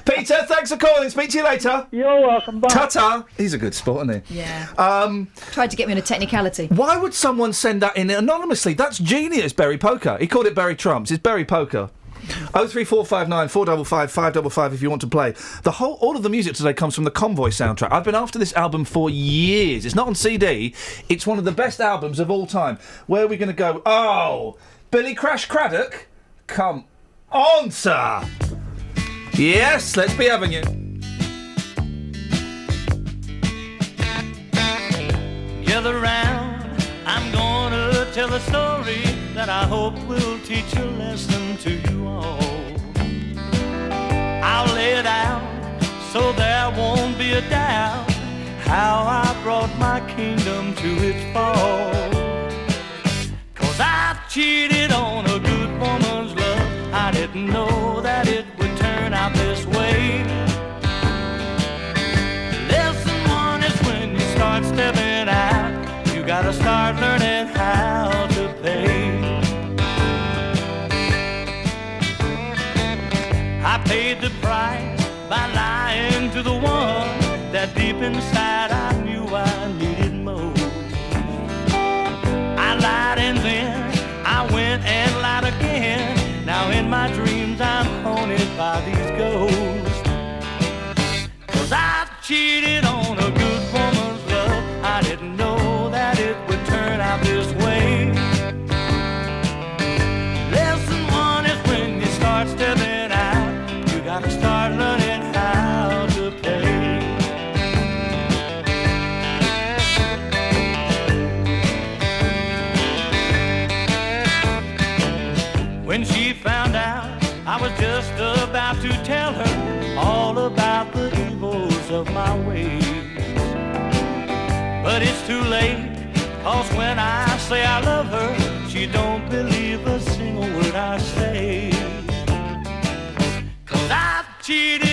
Peter, thanks for calling. Speak to you later. You're welcome. Bye. Ta-ta. He's a good sport, isn't he? Yeah. Um, Tried to get me on a technicality. why would someone send that in anonymously? That's genius, Berry Poker. He called it Berry Trumps. It's Berry Poker. Oh three four five nine four double five five double five if you want to play. The whole all of the music today comes from the Convoy soundtrack. I've been after this album for years. It's not on CD. It's one of the best albums of all time. Where are we going to go? Oh, Billy Crash Craddock, come on, sir. Yes, let's be having you. Gather round, I'm gonna tell a story that I hope will teach a lesson to you all. I'll lay it out so there won't be a doubt how I brought my kingdom to its fall. Cause I cheated on a good woman's love. I didn't know that it would turn out this way. Lesson one is when you start stepping out, you gotta start learning inside I knew I needed more. I lied and then I went and lied again. Now in my dreams I'm haunted by these ghosts. Cause I cheated on too late, cause when I say I love her, she don't believe a single word I say. Cause I've cheated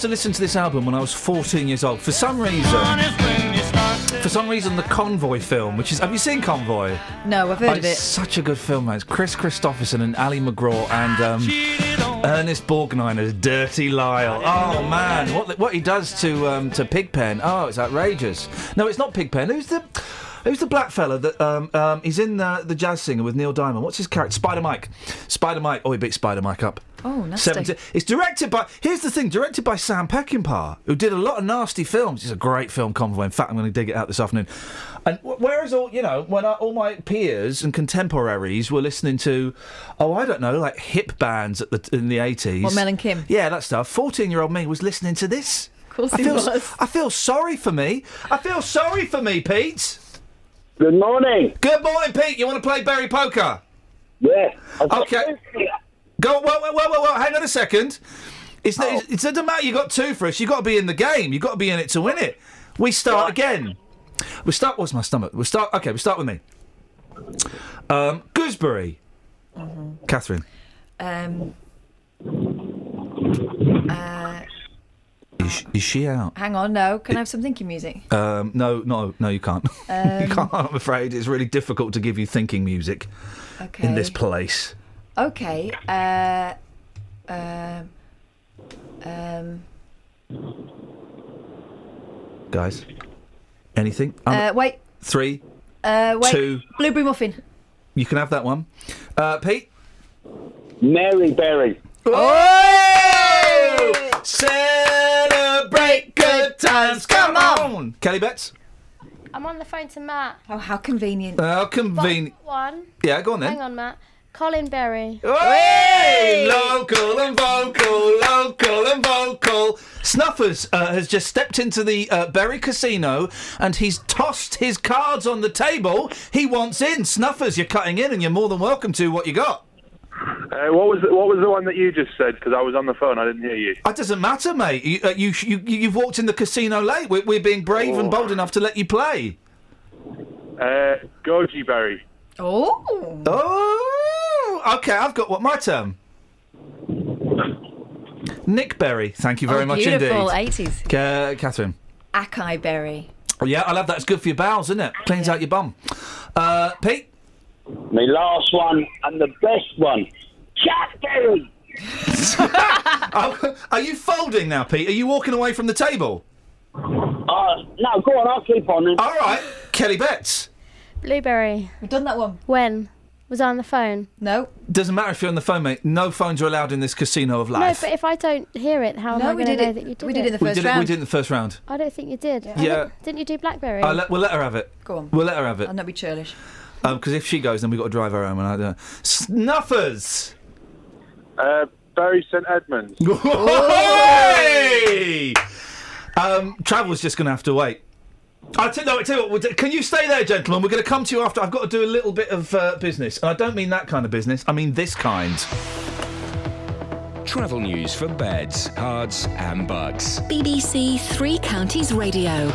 used to listen to this album when I was 14 years old. For some reason, for some reason, the Convoy film, which is have you seen Convoy? No, I've heard Oh, of it's it. Such a good film, man. It's Kris Kristofferson and Ali MacGraw and um, Ernest Borgnine as Dirty Lyle. Oh man, what what he does to um, to Pigpen? Oh, it's outrageous. No, it's not Pigpen. Who's the Who's the black fella that um, um, he's in the, the jazz singer with Neil Diamond? What's his character? Spider Mike. Spider Mike. Oh, he beat Spider Mike up. Oh, nasty. 17 It's directed by. Here's the thing: directed by Sam Peckinpah, who did a lot of nasty films. It's a great film, Convoy. In fact, I'm going to dig it out this afternoon. And wh- whereas all you know, when I, all my peers and contemporaries were listening to, oh, I don't know, like hip bands at the in the 80s. What, Mel and Kim? Yeah, that stuff. 14 year old me was listening to this. Of course I he feel, was. I feel sorry for me. I feel sorry for me, Pete. Good morning. Good morning, Pete. You want to play Berry Poker? Yeah. Okay. Go. Well, well, well, well. Hang on a second. It's, it's, it doesn't matter. You got two for us. You have got to be in the game. You have got to be in it to win it. We start again. We start. What's my stomach? We start. Okay. We start with me. Um, gooseberry. Catherine. Um, uh, Is, is she out? hang on, no. Can I have some thinking music? Um, no, no, no. You can't. you Um, can't. I'm afraid it's really difficult to give you thinking music Okay. in this place. Okay. Uh, um, um, Guys, anything? Um, uh, wait. three. Uh, wait. Two. Blueberry muffin. You can have that one. Uh, Pete. Mary Berry. Oh! Celebrate good times. Come on. Kelly Betts. I'm on the phone to Matt. Oh, how convenient. How convenient. One. Yeah, go on then. Hang on, Matt. Colin Berry. Hey! Local and vocal, local and vocal. Snuffers uh, has just stepped into the uh, Berry Casino and he's tossed his cards on the table. He wants in. Snuffers, you're cutting in and you're more than welcome to. What you got? Uh, what was the, what was the one that you just said? Because I was on the phone, I didn't hear you. It doesn't matter, mate. You, uh, you, you, you've walked in the casino late. We're, we're being brave and bold enough to let you play. Uh, Goji Berry. Oh. Oh, okay. I've got what my term. Nick Berry. Thank you very Oh, much beautiful, indeed. 80s. Ca- Catherine. Acai berry. Oh, yeah, I love that. It's good for your bowels, isn't it? Cleans out your bum. Uh, Pete. My last one and the best one. Jack Berry. Are you folding now, Pete? Are you walking away from the table? Uh, no, go on, I'll keep on then. All right. Kelly Betts. Blueberry. We've done that one. When? Was I on the phone? No. Doesn't matter if you're on the phone, mate. No phones are allowed in this casino of life. No, but if I don't hear it, how No, am I we going to know it- that you did we it? did it in the we did it. We did it in the first round. I don't think you did. I Yeah. Didn't you do Blackberry? Uh, let, we'll let her have it. Go on. We'll let her have it. I'll not be churlish. Because if she goes, then we've got to drive her home. And I don't. Snuffers. Uh, Bury St Edmunds. Um, Travel's just going to have to wait. I tell, no, I tell you what, we'll do- can you stay there, gentlemen? We're going to come to you after. I've got to do a little bit of uh, business. And I don't mean that kind of business, I mean this kind. Travel news for beds, cards, and Bucks. BBC Three Counties Radio.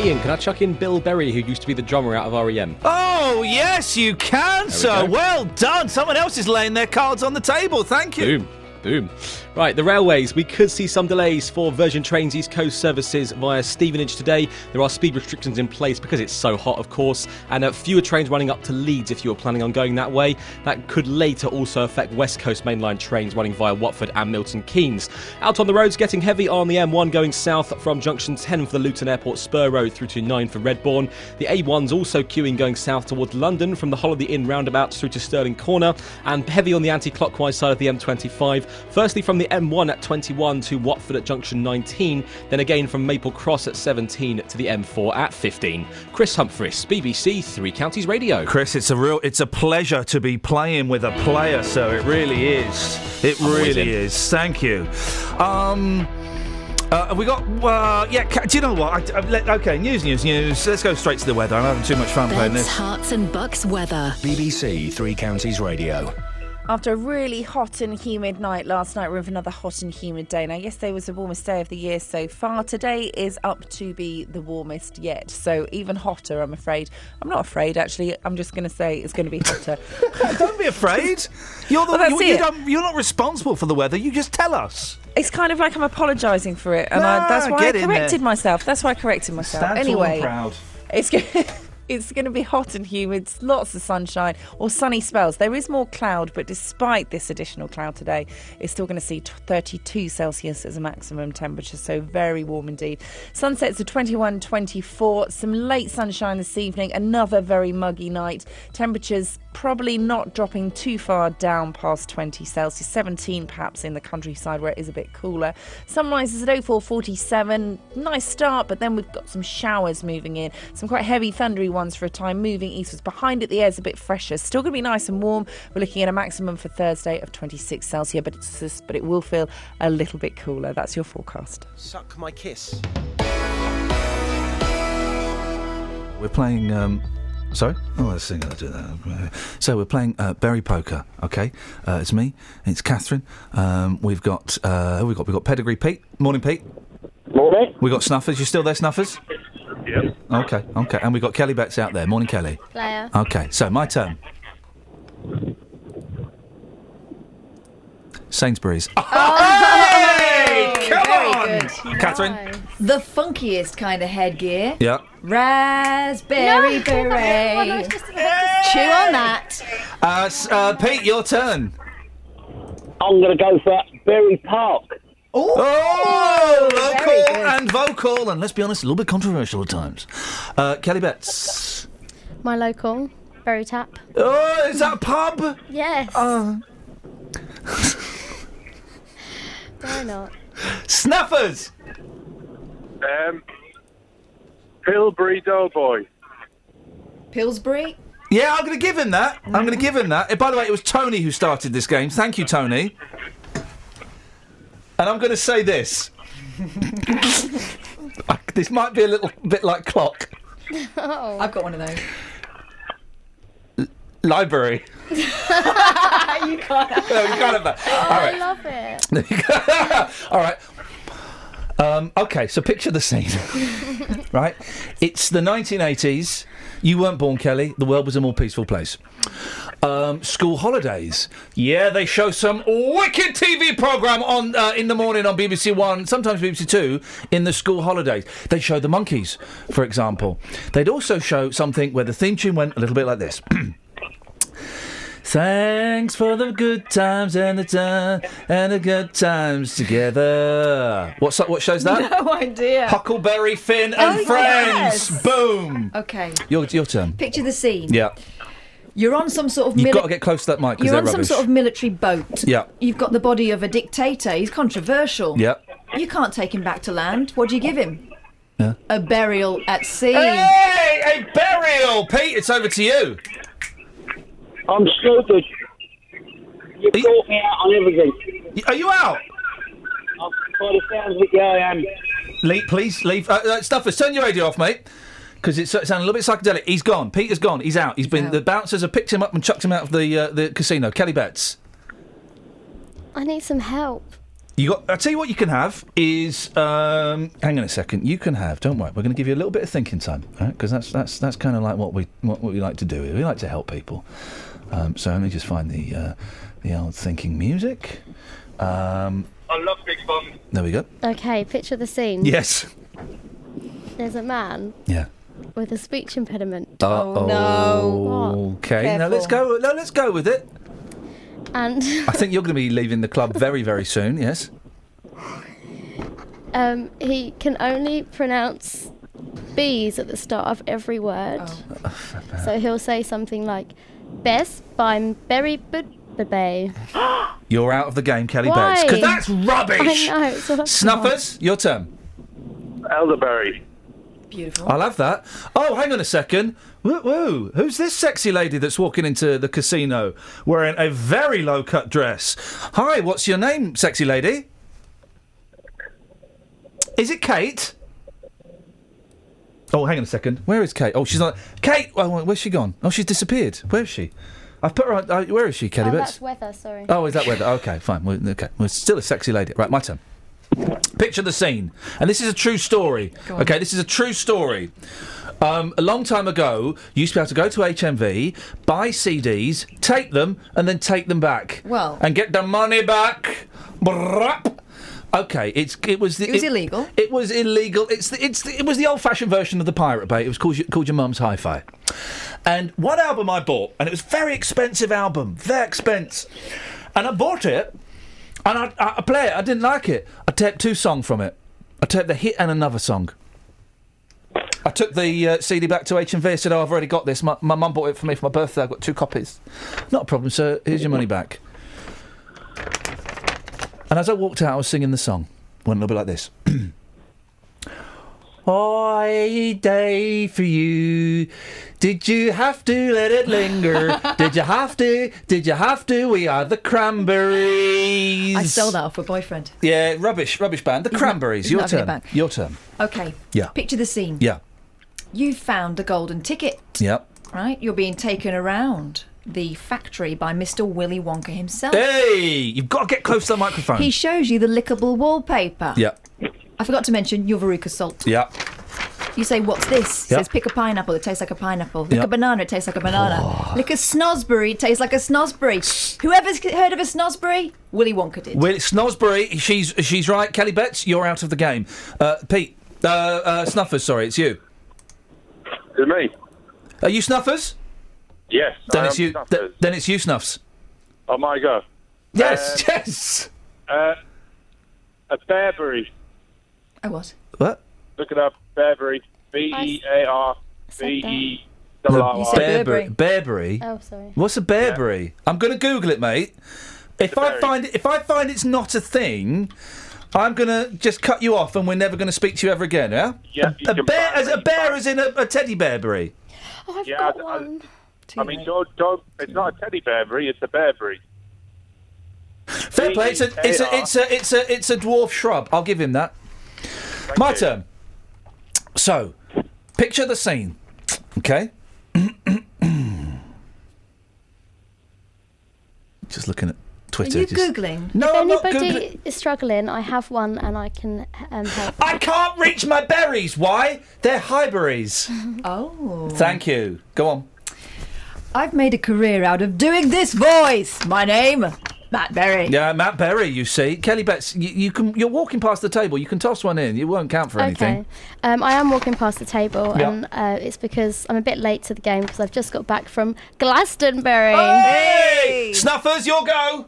Iain, can I chuck in Bill Berry, who used to be the drummer out of REM? Oh, yes, you can, we sir. go. Well done. Someone else is laying their cards on the table. Thank you. Boom. Boom. Right, the railways. We could see some delays for Virgin Trains East Coast services via Stevenage today. There are speed restrictions in place because it's so hot, of course, and uh, fewer trains running up to Leeds if you were planning on going that way. That could later also affect West Coast mainline trains running via Watford and Milton Keynes. Out on the roads, getting heavy on the M1 going south from junction 10 for the Luton Airport Spur Road through to 9 for Redbourn. The A1's also queuing going south towards London from the Holiday Inn roundabout through to Stirling Corner, and heavy on the anti clockwise side of the M25. Firstly, from the M1 at 21 to Watford at junction 19, then again from Maple Cross at 17 to the M4 at 15. Chris Humphreys, BBC Three Counties Radio. Chris, it's a real, it's a pleasure to be playing with a player, so It really is. It I'm really is. Thank you. Um, uh, have we got, uh, yeah. Do you know what? I, I, let, okay, news, news, news. Let's go straight to the weather. I'm having too much fun playing this. Herts, and bucks weather. BBC Three Counties Radio. After a really hot and humid night last night, we're in for another hot and humid day. Now, yesterday was the warmest day of the year so far. Today is up to be the warmest yet. So, even hotter, I'm afraid. I'm not afraid, actually. I'm just going to say it's going to be hotter. Don't be afraid. You're the Well, you, you don't, you're not responsible for the weather. You just tell us. It's kind of like I'm apologising for it, and Nah, I, that's why I get in there. corrected myself. That's why I corrected myself. Stand anyway, proud. it's go- it's going to be hot and humid, lots of sunshine or sunny spells. There is more cloud, but despite this additional cloud today, it's still going to see 32 Celsius as a maximum temperature, so very warm indeed. Sunsets are 21, 24, some late sunshine this evening, another very muggy night. Temperatures probably not dropping too far down past 20 Celsius, 17 perhaps in the countryside where it is a bit cooler. Sunrises at 0447, nice start, but then we've got some showers moving in, some quite heavy thundery ones for a time moving eastwards. Behind it, the air's a bit fresher, still going to be nice and warm. We're looking at a maximum for Thursday of 26 Celsius, but it's just, but it will feel a little bit cooler. That's your forecast. Suck my kiss. We're playing. Um, sorry. Oh, let's see. I'll do that. So we're playing uh, Berry Poker. Okay, uh, it's me. It's Catherine. Um, we've got. Uh, who we got. We have got Pedigree Pete. Morning, Pete. Morning. We got Snuffers. You still there, Snuffers? Yep. Okay. Okay. And we have got Kelly Betts out there. Morning, Kelly. Player. Okay. So my turn. Sainsbury's. Hey, come very on! good. Catherine. The funkiest kind of headgear. Yeah. Raspberry No, beret. Chew on that. Uh, uh, Pete, your turn. I'm going to go for Bury Park. Oh, local and vocal, and let's be honest, a little bit controversial at times. Uh, Kelly Betts. My local. Berry Tap. Oh, is that a pub? Yes. Oh. Why not? Snuffers. Um, Pillsbury Doughboy. Pillsbury. Yeah, I'm going to give him that. I'm going to give him that. Eh, By the way, it was Tony who started this game. Thank you, Tony. And I'm going to say this. this might be a little bit like clock. Oh. I've got one of those. Library. you can't. No, you can't have that. Oh, All I right. love it. All right. Um, okay, so picture the scene. right? It's the 1980s. You weren't born, Kelly. The world was a more peaceful place. Um, school holidays. Yeah, they show some wicked TV program on uh, in the morning on BBC One, sometimes BBC Two, in the school holidays. They show the monkeys, for example. They'd also show something where the theme tune went a little bit like this. Thanks for the good times and the time and the good times together. What's that? What shows that? No idea. Huckleberry Finn and Oh, Friends. yes. Boom. Okay. Your your turn. Picture the scene. Yeah. You're on some sort of You've got to get close to that mic You're on some sort of military boat. Yeah. You've got the body of a dictator. He's controversial. Yeah. You can't take him back to land. What do you give him? Yeah. A burial at sea. Hey, a burial. Pete, it's over to you. I'm stupid. You caught me out on everything. Are you out? By the sounds of it, yeah, I am. Leave, please leave. Uh, uh, Snuffers, turn your radio off, mate. Because it's uh, sounding a little bit psychedelic. He's gone. Peter's gone. He's out. He's been. The bouncers have picked him up and chucked him out of the uh, the casino. Kelly Betts. I need some help. You got. I tell you what, you can have is. Um, hang on a second. You can have. Don't worry. We're going to give you a little bit of thinking time, Because that's that's that's kind of like what we what, what we like to do. We like to help people. Um, so let me just find the uh, the old thinking music. Um, I love Big Bum. there we go. Okay, picture the scene. Yes. There's a man Yeah. with a speech impediment. Uh, no. Okay. Now let's go. No, let's go with it. And I think you're going to be leaving the club very very soon. Yes. um, he can only pronounce B's at the start of every word. Oh. So he'll say something like, Best by Berry very good baby. You're out of the game, Kelly Why? Betts. Because that's rubbish. I know. It's what I've Snuffers, your turn. Elderberry. Beautiful. I love that. Oh, hang on a second. Woo, woo. Who's this sexy lady that's walking into the casino wearing a very low cut dress? Hi, what's your name, sexy lady? Is it Kate? Oh, hang on a second. Where is Kate? Oh, she's not. Kate! Oh, where's she gone? Oh, she's disappeared. Where is she? I've put her on. Uh, where is she, Kelly Oh, Betts? that's weather, sorry. Oh, is that weather? Okay, fine. Well, okay, well, still a sexy lady. Right, my turn. Picture the scene, and this is a true story. Okay, this is a true story. Um, a long time ago, you used to be able to go to HMV, buy CDs, take them, and then take them back. Well- and get the money back. Brrrap. Okay, it's it was the, It was illegal. It was illegal. It's the, it's the, it was the old-fashioned version of the Pirate Bay. It was called your, called your mum's hi-fi. And one album I bought, and it was a very expensive album, very expensive. And I bought it, and I, I, I play it. I didn't like it. I taped two songs from it. I taped the hit and another song. I took the uh, CD back to HMV. I said, "Oh, I've already got this. My my mum bought it for me for my birthday. I've got two copies. Not a problem, sir. Here's your money back." And as I walked out, I was singing the song. Went a little bit like this. I day for you. Did you have to let it linger? Did you have to? Did you have to? We are the Cranberries. I stole that off a boyfriend. Yeah, rubbish, rubbish band. The He's Cranberries. Your not having it turn. Your turn. Okay. Yeah. Picture the scene. Yeah. You've found the golden ticket, Yep. right? You're being taken around the factory by Mr. Willy Wonka himself. Hey, you've got to get close to the microphone. He shows you the lickable wallpaper. Yeah. I forgot to mention your Veruca salt. Yeah. You say, "What's this?" Yeah. Says, "Pick a pineapple. It tastes like a pineapple. Lick Yeah. a banana. It tastes like a banana. Lick a snozzberry. It tastes like a snozzberry." Whoever's heard of a snozzberry? Willy Wonka did. Well, Snozzberry, she's she's right. Kelly Betts, you're out of the game. Uh, Pete, uh, uh, Snuffers, sorry, it's you. Is it me? Are you Snuffers? Yes. Then I it's am you. Th- then it's you, Snuffs. Oh my god. Yes, Uh, yes. Uh, a Bearberry. I was. What? Look it up. Bearberry. B E A R B E double R Y. Bearberry. Bearberry. Oh, sorry. What's a bearberry? I'm going to Google it, mate. If I find it, if I find it's not a thing, I'm going to just cut you off, and we're never going to speak to you ever again. Yeah. Yeah, A, a bear, as a bear, as in a, a teddy bearberry. Oh, I've Yeah, got I- I- one. I mean, don't, don't, it's not a teddy bearberry, it's a bearberry. Fair play. It's a, it's a, it's a, it's a, it's a dwarf shrub. I'll give him that. My turn. So, picture the scene. Okay. Just looking at Twitter. Are you just- googling? No, if I'm not anybody is struggling, I have one and I can um, help. I can't reach my berries. Why? They're highberries. Oh. Thank you. Go on. I've made a career out of doing this voice. My name, Matt Berry. Yeah, Matt Berry. You see, Kelly Betts. You, you can. You're walking past the table. You can toss one in. It won't count for anything. Okay. Um, I am walking past the table, Yeah. and uh, it's because I'm a bit late to the game because I've just got back from Glastonbury. Hey! Snuffers, your go.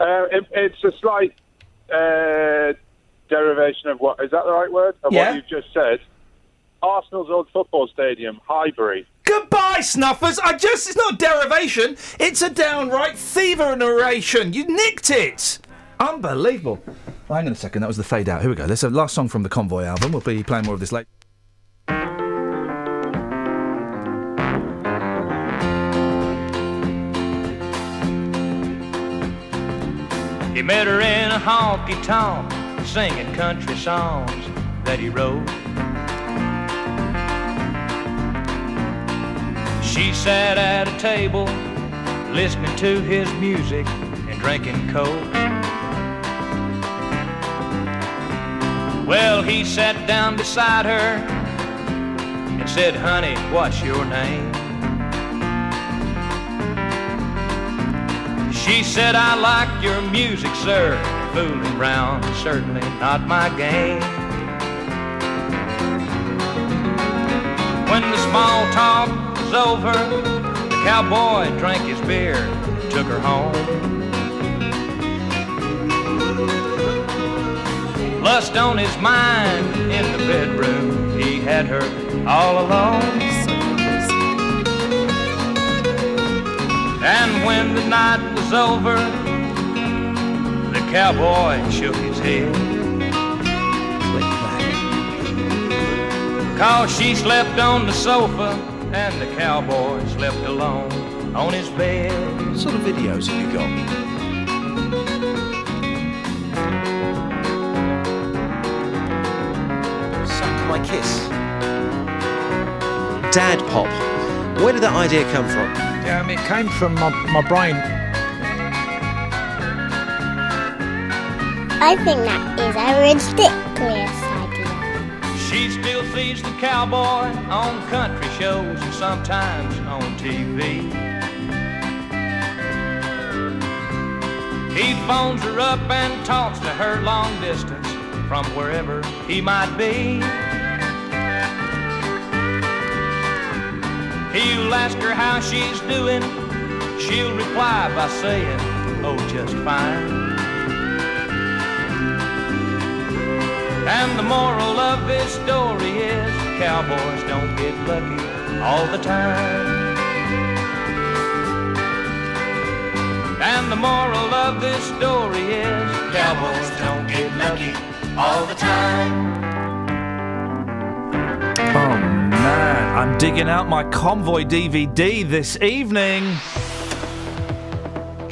Uh, it, it's a slight uh, derivation of what, is that the right word? Of Yeah. what you've just said. Arsenal's old football stadium, Highbury. Goodbye, Snuffers. I just. It's not a derivation. It's a downright thiever narration. You nicked it. Unbelievable. Hang on a second. That was the fade out. Here we go. There's a last song from the Convoy album. We'll be playing more of this later. He met her in a honky tonk, singing country songs that he wrote. She sat at a table, listening to his music and drinking coke. Well, he sat down beside her and said, Honey, what's your name? She said, I like your music, sir. Fooling around, certainly not my game. When the small talk was over, the cowboy drank his beer, took her home. Lust on his mind in the bedroom, he had her all alone. And when the night was over, the cowboy shook his head. Cause she slept on the sofa and the cowboy slept alone on his bed. What sort of videos have you got? Suck my kiss. Dad pop. Where did that idea come from? Um, it came from my, my brain. I think that is a ridiculous idea. She still sees the cowboy on country shows and sometimes on TV. He phones her up and talks to her long distance from wherever he might be. He'll ask her how she's doing. She'll reply by saying, Oh, just fine. And the moral of this story is cowboys don't get lucky all the time. And the moral of this story is cowboys don't get lucky all the time. Oh man, I'm digging out my Convoy DVD this evening.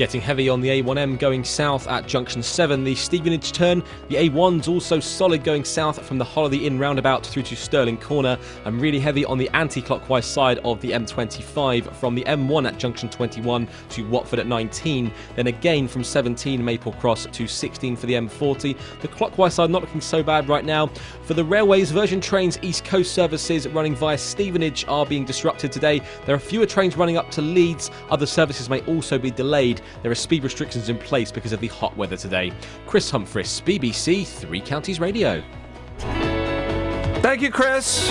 Getting heavy on the A1M going south at junction 7, the Stevenage turn. The A1's also solid going south from the Holiday Inn roundabout through to Stirling Corner, and really heavy on the anti clockwise side of the M25 from the M1 at junction 21 to Watford at 19. Then again from 17 Maple Cross to 16 for the M40. The clockwise side not looking so bad right now. For the railways, Virgin Trains East Coast services running via Stevenage are being disrupted today. There are fewer trains running up to Leeds. Other services may also be delayed. There are speed restrictions in place because of the hot weather today. Chris Humphreys, BBC Three Counties Radio. Thank you, Chris.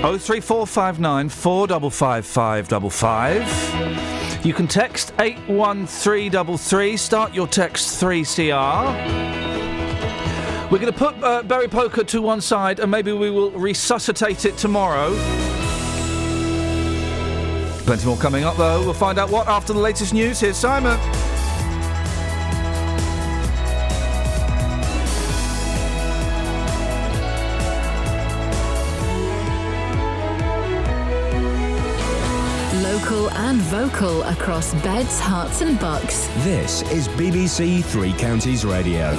Oh three four five nine four double five five double five. You can text eight one three double three. Start your text three CR. We're going to put uh, Berry Poker to one side, and maybe we will resuscitate it tomorrow. Plenty more coming up, though. We'll find out what after the latest news. Here's Simon. Local and vocal across beds, Herts, and bucks. This is BBC Three Counties Radio.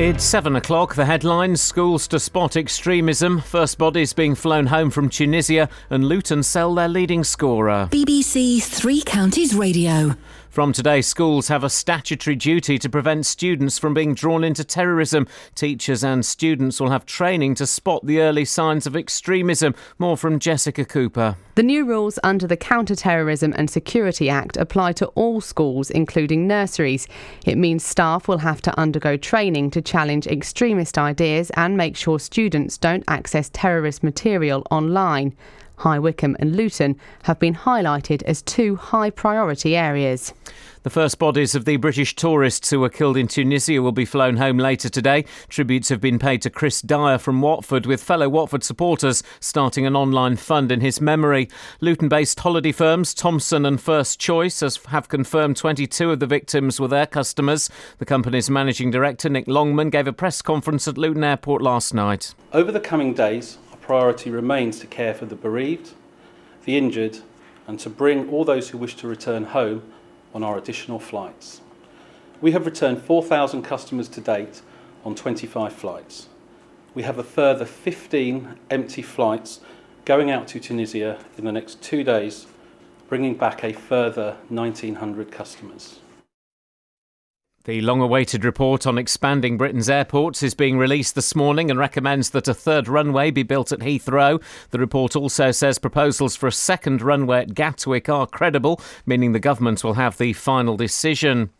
It's seven o'clock. The headlines Schools to spot extremism. First bodies being flown home from Tunisia, and Luton sell their leading scorer. BBC Three Counties Radio. From today, schools have a statutory duty to prevent students from being drawn into terrorism. Teachers and students will have training to spot the early signs of extremism. More from Jessica Cooper. The new rules under the Counter-Terrorism and Security Act apply to all schools, including nurseries. It means staff will have to undergo training to challenge extremist ideas and make sure students don't access terrorist material online. High Wycombe and Luton have been highlighted as two high priority areas. The first bodies of the British tourists who were killed in Tunisia will be flown home later today. Tributes have been paid to Chris Dyer from Watford, with fellow Watford supporters starting an online fund in his memory. Luton based holiday firms Thomson and First Choice has, have confirmed 22 of the victims were their customers. The company's managing director, Nick Longman, gave a press conference at Luton Airport last night. Over the coming days, our priority remains to care for the bereaved, the injured, and to bring all those who wish to return home on our additional flights. We have returned 4,000 customers to date on 25 flights. We have a further 15 empty flights going out to Tunisia in the next two days, bringing back a further 1,900 customers. The long awaited report on expanding Britain's airports is being released this morning and recommends that a third runway be built at Heathrow. The report also says proposals for a second runway at Gatwick are credible, meaning the government will have the final decision.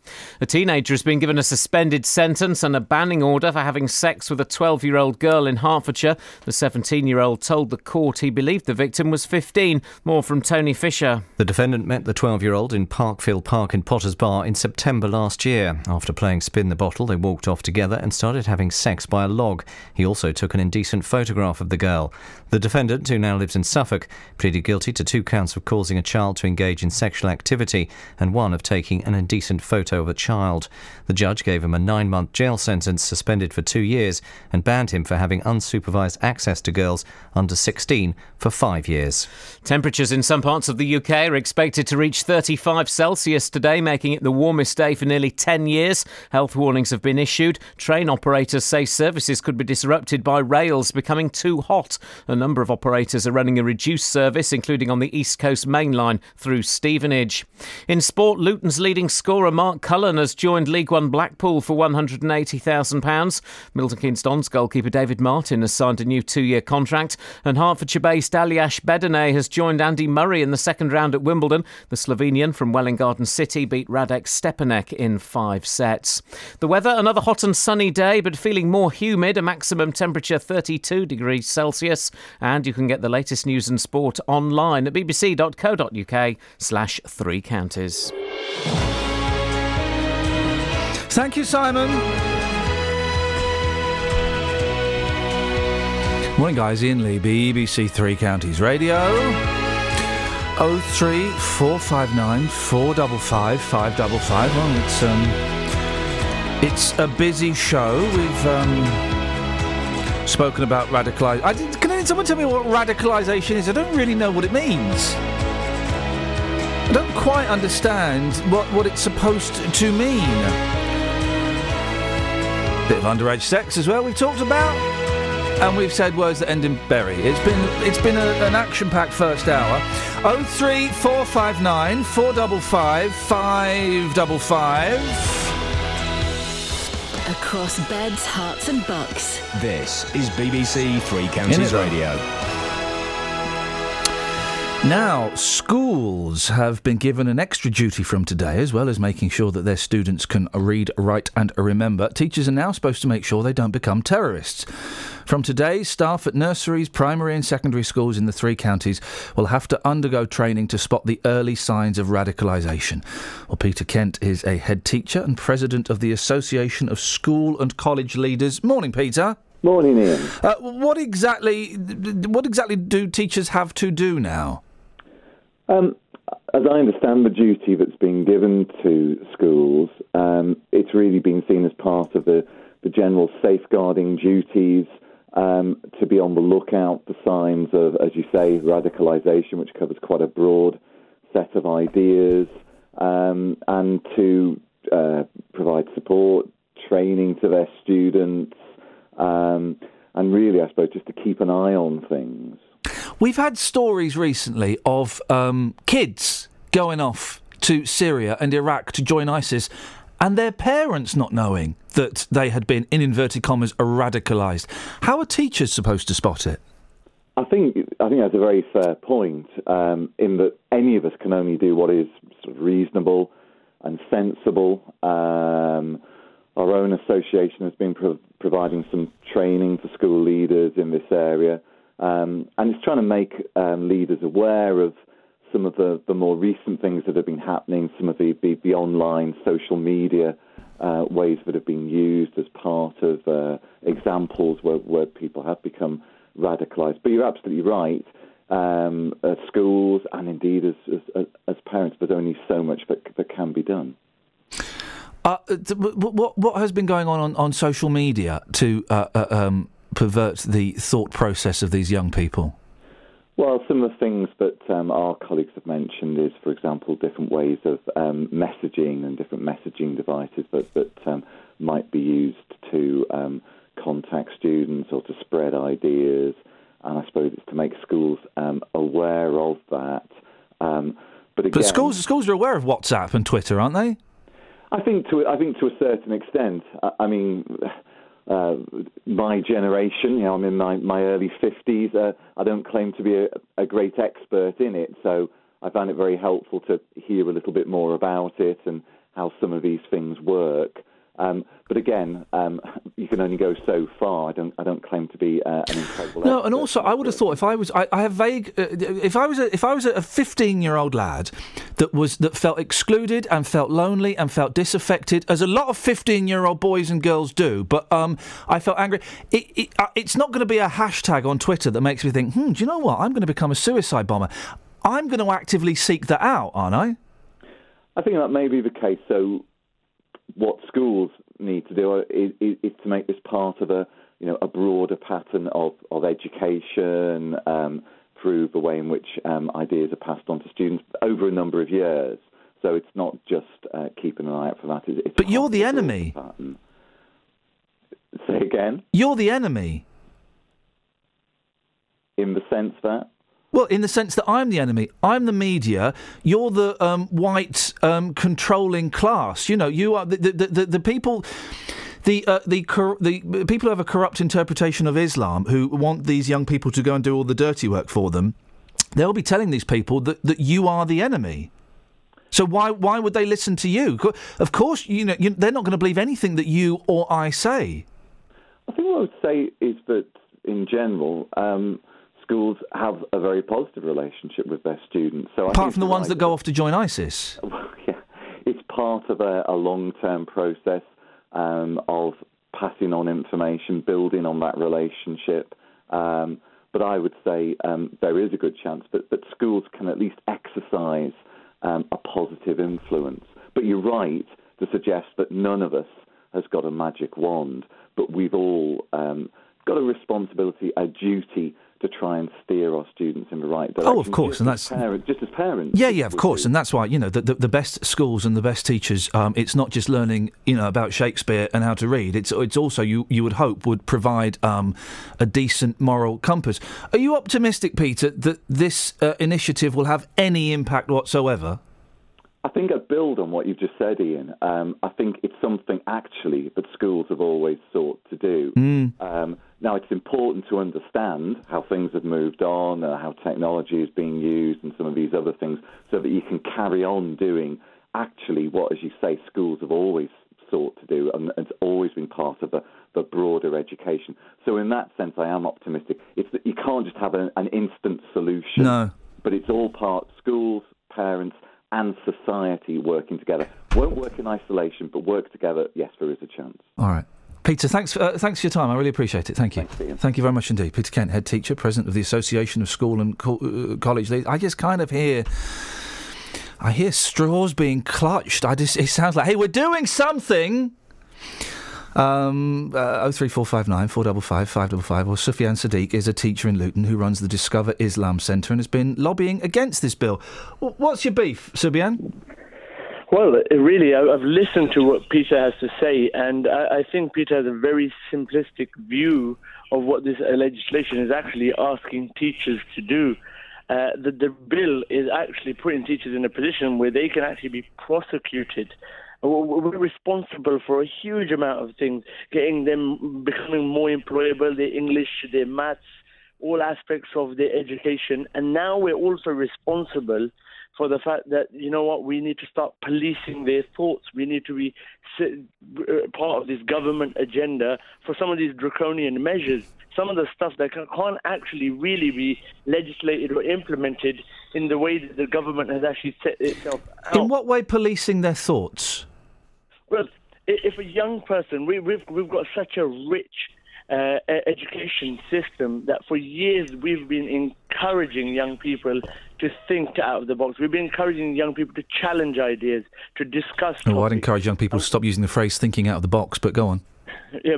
A teenager has been given a suspended sentence and a banning order for having sex with a 12 year old girl in Hertfordshire. The 17 year old told the court he believed the victim was 15. More from Tony Fisher. The defendant met the 12 year old in Parkfield Park in Potters Bar in September last year. After playing Spin the Bottle, they walked off together and started having sex by a log. He also took an indecent photograph of the girl. The defendant, who now lives in Suffolk, pleaded guilty to two counts of causing a child to engage in sexual activity and one of taking an indecent photo of a child. The judge gave him a nine month jail sentence, suspended for two years, and banned him for having unsupervised access to girls under 16 for five years. Temperatures in some parts of the UK are expected to reach 35 Celsius today, making it the warmest day for nearly 10 years. Health warnings have been issued. Train operators say services could be disrupted by rails becoming too hot. A number of operators are running a reduced service, including on the East Coast Main Line through Stevenage. In sport, Luton's leading scorer Mark Cullen has joined League One Blackpool for £180,000. Milton Keynes Dons goalkeeper David Martin has signed a new two year contract, and Hertfordshire based Aljaž Bedene has joined Andy Murray in the second round at Wimbledon. The Slovenian from Welwyn Garden City beat Radek Stepanek in five sets. The weather, another hot and sunny day, but feeling more humid, a maximum temperature 32 degrees Celsius. And you can get the latest news and sport online at bbc.co.uk slash three counties. Thank you, Simon. Morning, guys. Iain Lee, BBC Three Counties Radio. 03459 455 555. Well, it's, um, it's a busy show. We've um, spoken about did, can can someone tell me what radicalisation is? I don't really know what it means. I don't quite understand what, what it's supposed to mean. Bit of underage sex as well, we've talked about. And we've said words that end in berry. It's been it's been a, an action-packed first hour. 03459 455 555. Across beds, Herts, and bucks. This is BBC Three Counties though? Radio. Now, schools have been given an extra duty from today, as well as making sure that their students can read, write, and remember. Teachers are now supposed to make sure they don't become terrorists. From today, staff at nurseries, primary, and secondary schools in the three counties will have to undergo training to spot the early signs of radicalisation. Well, Peter Kent is a head teacher and president of the Association of School and College Leaders. Morning, Peter. Morning, Iain. Uh, what exactly? What exactly do teachers have to do now? Um, as I understand the duty that's been given to schools, um, it's really been seen as part of the the general safeguarding duties, um, to be on the lookout for signs of, as you say, radicalisation, which covers quite a broad set of ideas, um, and to uh, provide support, training to their students, um, and really, I suppose, just to keep an eye on things. We've had stories recently of um, kids going off to Syria and Iraq to join ISIS and their parents not knowing that they had been, in inverted commas, radicalised. How are teachers supposed to spot it? I think I think that's a very fair point. Um, in that any of us can only do what is sort of reasonable and sensible. Um, our own association has been pro- providing some training for school leaders in this area, um, and it's trying to make um, leaders aware of some of the, the more recent things that have been happening, some of the, the, the online social media uh, ways that have been used as part of uh, examples where, where people have become radicalised. But you're absolutely right. Um, uh, schools and indeed as, as, as parents, there's only so much that, that can be done. Uh, what what has been going on on, on social media to uh, uh, um, pervert the thought process of these young people? Well, some of the things that um, our colleagues have mentioned is, for example, different ways of um, messaging and different messaging devices that, that um, might be used to um, contact students or to spread ideas. And I suppose it's to make schools um, aware of that. Um, but again, But schools schools are aware of WhatsApp and Twitter, aren't they? I think to I think to a certain extent. I, I mean, uh, my generation, you know, I'm in my, my early fifties. Uh, I don't claim to be a, a great expert in it, so I found it very helpful to hear a little bit more about it and how some of these things work. Um, but again, um, you can only go so far. I don't I don't claim to be uh, an incredible. No, and also I would have thought if I was, I, I have vague. Uh, if I was, a, if I was a fifteen-year-old lad that was that felt excluded and felt lonely and felt disaffected, as a lot of fifteen-year-old boys and girls do, but um, I felt angry. It, it, uh, it's not going to be a hashtag on Twitter that makes me think, hmm, do you know what? I'm going to become a suicide bomber. I'm going to actively seek that out, aren't I? I think that may be the case. So, what schools need to do is, is, is to make this part of a you know a broader pattern of of education um, through the way in which um, ideas are passed on to students over a number of years. So it's not just uh, keeping an eye out for that. It's, it's But you're the enemy. pattern. Say again. You're the enemy. In the sense that. Well, in the sense that I'm the enemy. I'm the media. You're the um, white um, controlling class. You know, you are the the, the, the people. The uh, the the people who have a corrupt interpretation of Islam, who want these young people to go and do all the dirty work for them, they'll be telling these people that, that you are the enemy. So why why would they listen to you? Of course, you know you, they're not going to believe anything that you or I say. I think what I would say is that in general, um, schools have a very positive relationship with their students. So I Apart from the ones right. that go off to join ISIS. yeah, it's part of a, a long-term process um, of passing on information, building on that relationship. Um, but I would say um, there is a good chance that, that schools can at least exercise um, a positive influence. But you're right to suggest that none of us has got a magic wand, but we've all um, got a responsibility, a duty to try and steer our students in the right direction. Oh, of course, just and that's- parents, just as parents. Yeah, yeah, of course, and that's why you know the, the, the best schools and the best teachers. Um, it's not just learning, you know, about Shakespeare and how to read. It's it's also you you would hope would provide um, a decent moral compass. Are you optimistic, Peter, that this uh, initiative will have any impact whatsoever? I think I'd build on what you've just said, Iain. Um, I think it's something actually that schools have always sought to do. Mm. Um, now, it's important to understand how things have moved on, uh, how technology is being used, and some of these other things, so that you can carry on doing actually what, as you say, schools have always sought to do, and it's always been part of the, the broader education. So, in that sense, I am optimistic. It's that you can't just have an, an instant solution No. but it's all part schools, parents, and society working together. Won't work in isolation, but work together. Yes, there is a chance. All right. Peter, thanks for, uh, thanks for your time. I really appreciate it. Thank you. Thank you very much indeed. Peter Kent, head teacher, president of the Association of School and Co- uh, College Leaders. I just kind of hear, I hear straws being clutched. I just, it sounds like, hey, we're doing something. Um, uh, 03459 455 555 or Sufyan Sadiq is a teacher in Luton who runs the Discover Islam Centre and has been lobbying against this bill. What's your beef, Sufyan? Well, uh, really, I've listened to what Peter has to say, and I, think Peter has a very simplistic view of what this uh, legislation is actually asking teachers to do. Uh, the, the bill is actually putting teachers in a position where they can actually be prosecuted. We're responsible for a huge amount of things, getting them becoming more employable, their English, their maths, all aspects of their education. And now we're also responsible for the fact that, you know what, we need to start policing their thoughts. We need to be uh, part of this government agenda for some of these draconian measures. Some of the stuff that can, can't actually really be legislated or implemented in the way that the government has actually set itself out. In what way policing their thoughts? Well, if a young person, we, we've we've got such a rich uh, education system that for years we've been encouraging young people to think out of the box. We've been encouraging young people to challenge ideas, to discuss. Oh, I'd encourage young people to stop using the phrase thinking out of the box, but go on. Yeah,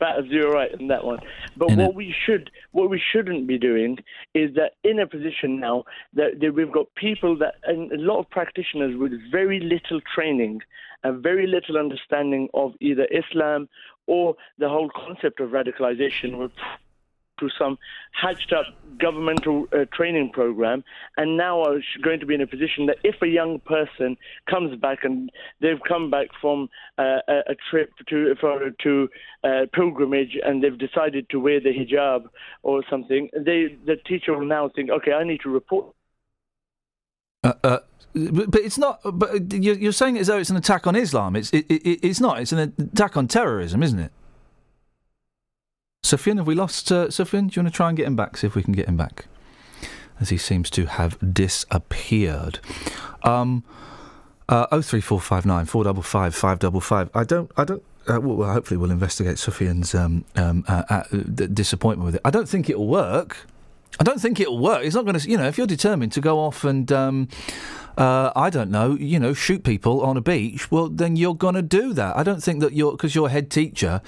Batters, you're right in that one. But what it. we should, what we shouldn't be doing is that in a position now that, that we've got people that, and a lot of practitioners with very little training and very little understanding of either Islam or the whole concept of radicalization were through some hatched up governmental uh, training program and now are going to be in a position that if a young person comes back and they've come back from uh, a, trip to for, to uh, pilgrimage and they've decided to wear the hijab or something they the teacher will now think okay I need to report Uh, uh, but, it's not. But you're, saying as though it's an attack on Islam. It's it, it, it's not. It's an attack on terrorism, isn't it? Sufyan, have we lost uh, Sufyan? Do you want to try and get him back? See if we can get him back, as he seems to have disappeared. Um, uh, oh three four five nine four double five five double five. I don't. I don't. Uh, well, hopefully, we'll investigate Sufyan's um, um, uh, uh, disappointment with it. I don't think it'll work. I don't think it'll work. It's not going to. You know, if you're determined to go off and. Um, uh, I don't know, you know, shoot people on a beach, well, then you're going to do that. I don't think that you're, because your head teacher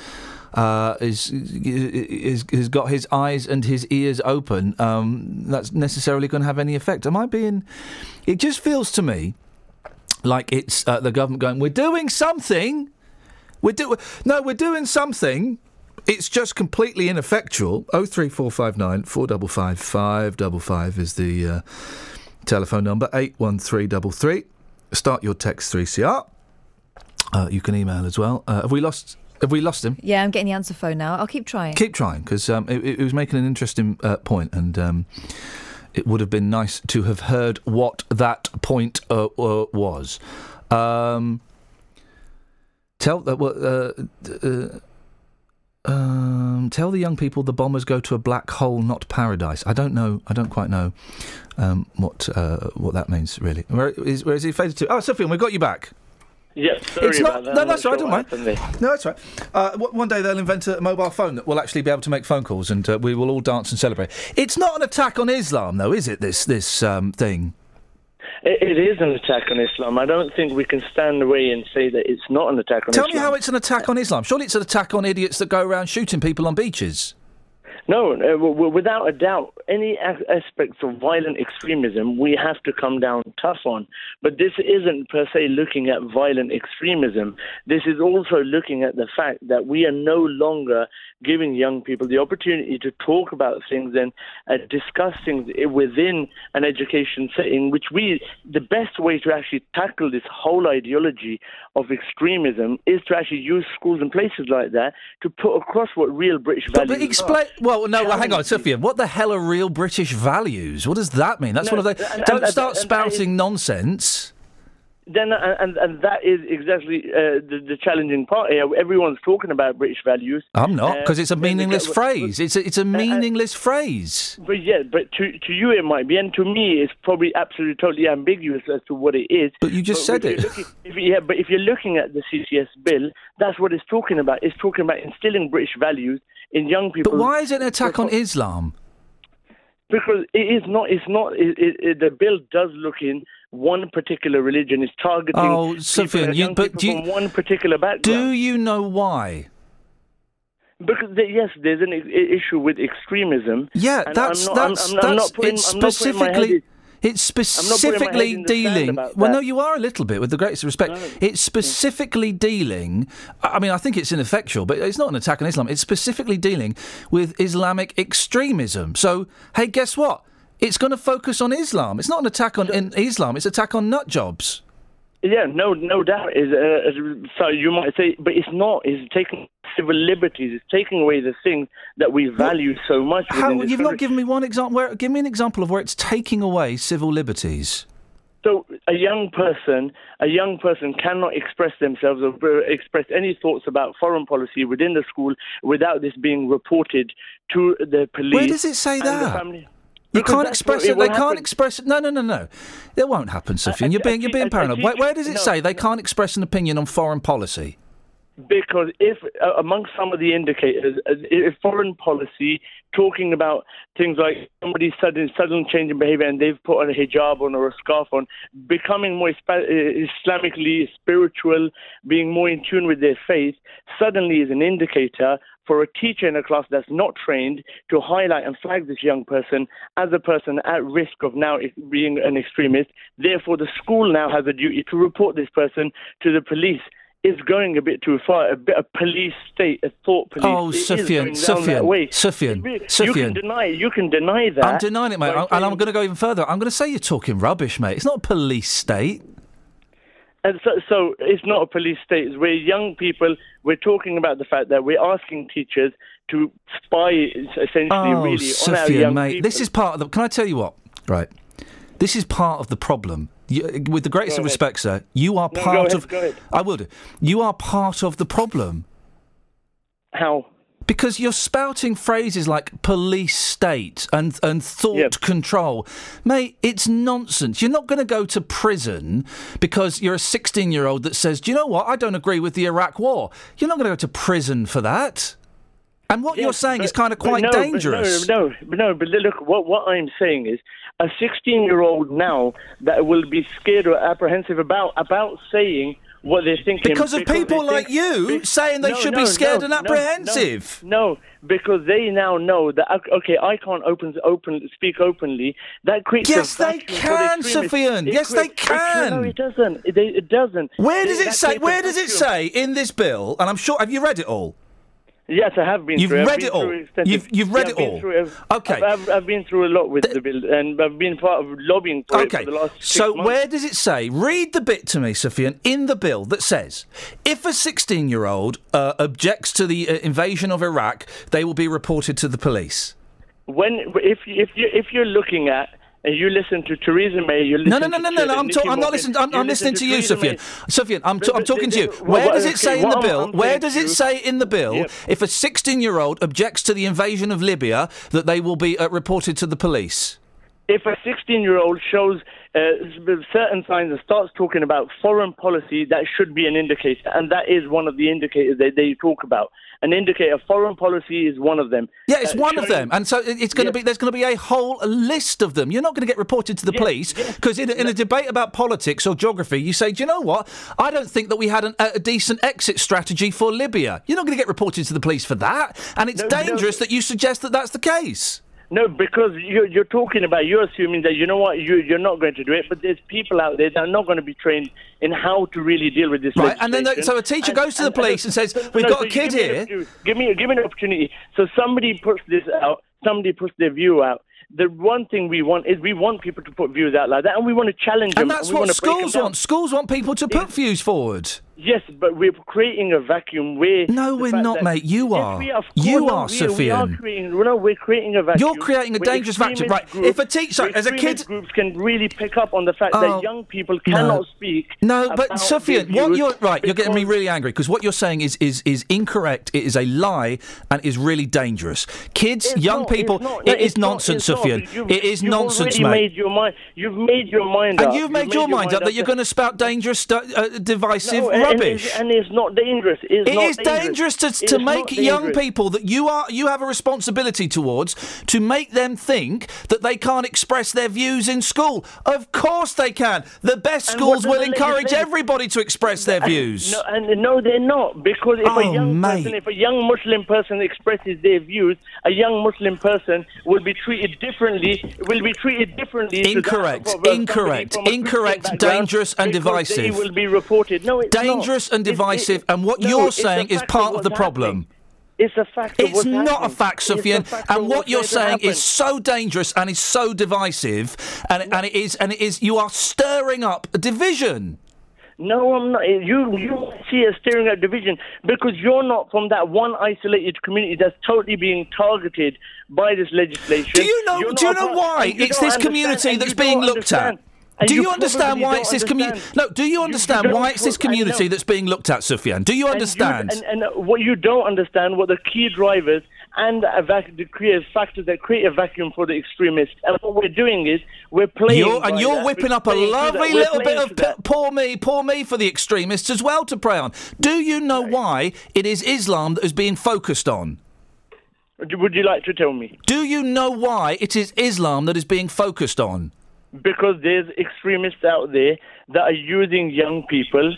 uh, is, is, has got his eyes and his ears open, um, that's necessarily going to have any effect. Am I being. It just feels to me like it's uh, the government going, we're doing something. We're do- no, we're doing something. It's just completely ineffectual. Oh three four five nine four double five five double five is the uh, telephone number. Eight one three double three. Start your text three CR. Uh, you can email as well. Uh, have we lost? Have we lost him? Yeah, I'm getting the answer phone now. I'll keep trying. Keep trying because um, it, it was making an interesting uh, point, and um, it would have been nice to have heard what that point uh, uh, was. Um, tell that. Uh, uh, um, tell the young people the bombers go to a black hole, not paradise. I don't know. I don't quite know um, what uh, what that means really. Where is, where is he faded to? Oh, Sophie, we've got you back. Yeah, sorry it's not. about that. No, that's right. sure Don't mind. No, that's right. Uh, one day they'll invent a mobile phone that will actually be able to make phone calls, and uh, we will all dance and celebrate. It's not an attack on Islam, though, is it? This this um, thing. It, it is an attack on Islam. I don't think we can stand away and say that it's not an attack on Tell Islam. me how it's an attack on Islam. Surely it's an attack on idiots that go around shooting people on beaches. No, uh, without a doubt, any aspects of violent extremism we have to come down tough on. But this isn't per se looking at violent extremism. This is also looking at the fact that we are no longer giving young people the opportunity to talk about things and uh, discuss things within an education setting, which we, the best way to actually tackle this whole ideology of extremism is to actually use schools and places like that to put across what real British But, values but explain. are. Well, no, well, hang on, Sophia. What the hell are real British values? What does that mean? That's No, one of the. and- and- Don't and- start and spouting nonsense. Then, uh, and, and that is exactly uh, the, the challenging part here. Everyone's talking about British values. I'm not Uh, because it's a meaningless phrase. It's a, it's a meaningless phrase. But yeah, but to to you it might be, and to me it's probably absolutely totally ambiguous as to what it is. But you just said it. Looking, if, yeah, but if you're looking at the CCS bill, that's what it's talking about. It's talking about instilling British values in young people. But why is it an attack on Islam? Because it is not. It's not. It, it, it, the bill does look in one particular religion. is targeting Oh, people, you- but do you- from one particular background. Do you know why? Because yes, there's an I- issue with extremism. Yeah, that's not, that's I'm, I'm, I'm that's putting, it's I'm not putting my specifically. It's I'm not putting my specifically head in the sand dealing. Well, no, you are a little bit, with the greatest respect. It's specifically dealing. I mean, I think it's ineffectual, but it's not an attack on Islam. It's specifically dealing with Islamic extremism. So, hey, guess what? It's going to focus on Islam. It's not an attack on Islam. It's an attack on nut jobs. Yeah, no, no doubt. Is uh, so you might say, but it's not. It's taking civil liberties. It's taking away the things that we value so much. How, you've not given me one example. Where, give me an example of where it's taking away civil liberties. So a young person, a young person cannot express themselves or uh, express any thoughts about foreign policy within the school without this being reported to the police. Where does it say that? You Because can't express it. it They can't express it. No, no, no, no. It won't happen, Sophie. You're being you're being paranoid. Where, where does it no, say they can't express an opinion on foreign policy? Because if, uh, amongst some of the indicators, uh, if foreign policy, talking about things like somebody sudden sudden change in behavior and they've put on a hijab on or a scarf on, becoming more uh, Islamically spiritual, being more in tune with their faith, suddenly is an indicator for a teacher in a class that's not trained to highlight and flag this young person as a person at risk of now being an extremist. Therefore, the school now has a duty to report this person to the police. It's going a bit too far, a bit of police state, a thought police. Oh, It is Sufyan, down Sufyan. Sufyan, You Sufyan. can deny. You can deny that. I'm denying it, mate. by I- and I'm um, going to go even further. I'm going to say you're talking rubbish, mate. It's not a police state. And so, so it's not a police state. We're young people. We're talking about the fact that we're asking teachers to spy essentially Oh, really on our young mate. people. This is part of the. Can I tell you what? Right. This is part of the problem. You, with the greatest of respect, sir, you are No, part ahead, of. I will do. You are part of the problem. How? Because you're spouting phrases like police state and, and thought control. Mate, it's nonsense. You're not going to go to prison because you're a 16 year old that says, Do you know what? I don't agree with the Iraq war. You're not going to go to prison for that. And what you're Yes, saying is kind of quite no, dangerous. No, no, but no, but look, what, what I'm saying is a 16 year old now that will be scared or apprehensive about about saying what they're thinking. Because of they people like think- you be- saying they No, should no, be scared no, and apprehensive. No, because they now know that okay, I can't open open speak openly. That creates a Yes, they vacuum for the can. It Yes, they it- No, can. it doesn't. It, it doesn't. Where does it That say? Where does it vacuum. say in this bill? And I'm sure. Have you read it all? Yes, I have been. You've through. Read it all? You've- you've read Yeah, it all? through Okay. I've, I've, I've been through a lot with the bill, and I've been part of lobbying for Okay, it for the last. So months. where does it say? Read the bit to me, Sufyan, in the bill that says if a 16 year old uh, objects to the uh, invasion of Iraq, they will be reported to the police. when if if you if you're looking at and you listen to Theresa May, you listen No, no, no, no, no, no. I'm, ta- I'm not listening. I'm, I'm listen listening to you, Sufyan. Sufyan, I'm, t- I'm talking to you. Where does it say in the bill? Where does it say in the bill if a 16 year old objects to the invasion of Libya that they will be uh, reported to the police? if a 16 year old shows uh, certain signs and starts talking about foreign policy, that should be an indicator. And that is one of the indicators that they talk about. An indicator, foreign policy is one of them. Yeah, it's Uh, one of them, and so it's going to be. There's going to be a whole list of them. You're not going to get reported to the police because in, a- in a debate about politics or geography, you say, "Do you know what? I don't think that we had an, a, decent exit strategy for Libya." You're not going to get reported to the police for that, and it's No, no. dangerous that you suggest that that's the case. No, because you're, you're talking about, you're assuming that, you know what, you, you're not going to do it, but there's people out there that are not going to be trained in how to really deal with this Right, and then the- so a teacher goes to the police and says, "We've got a kid give me here." opportunity- Give me, give me an opportunity. So somebody puts this out, somebody puts their view out. The one thing we want is we want people to put views out like that, and we want to challenge them. And that's what schools want. Schools want people to put views forward. Yes, but we're creating a vacuum where. No, we're not, mate. You are. are, You are, no, we, are creating. No, we're creating a vacuum. You're creating a dangerous vacuum, right? Groups, If a teacher- as a kid- groups can really pick up on the fact Oh, that young people cannot no. speak. No, but Sophia, what you're right, you're getting me really angry because what you're saying is is is incorrect. It is a lie and is really dangerous. Kids, It's young not, people, it's not, it it's is not, nonsense. You've- It is nonsense, mate. Made your mind, you've made your mind and up. you've made, your mind up that you're going to spout dangerous, uh, divisive No, and it's rubbish. And, and it's not dangerous. It's It not is dangerous to, It's to make young people that you are you have a responsibility towards to make them think that they can't express their views in school. Of course they can. The best schools will encourage everybody to express their views. No, and no, they're not because if Oh, a young mate. person, if a young Muslim person expresses their views, a young Muslim person will be treated differently. Will be treated differently. Incorrect, incorrect, from a Christian incorrect, dangerous and divisive. They will be reported. No, it's Dangerous not. and divisive, it- and what no, you're saying is part of the what's problem. It's a fact. It's not a happening. a fact of and what you're saying is so dangerous and is so divisive, and, and it is, and it is. You are stirring up a division. No, I'm not. You you see a stirring up division because you're not from that one isolated community that's totally being targeted by this legislation. Do you know? You're Do you know why you it's this community that's being don't looked at? And Do you, you understand why it's this community? No. Do you understand don't why it's this pro- I know. community that's being looked at, Sufyan? Do you And understand? And, and, uh, what you don't understand, what the key drivers and a vac- the factors that create a vacuum for the extremists. And what we're doing is we're playing. You're, and you're that. whipping We're up a playing through that. lovely little bit of p- poor me, poor me for the extremists as well to prey on. Do you know why it is Islam that is being focused on? Would you like to tell me? Do you know why it is Islam that is being focused on? Because there's extremists out there that are using young people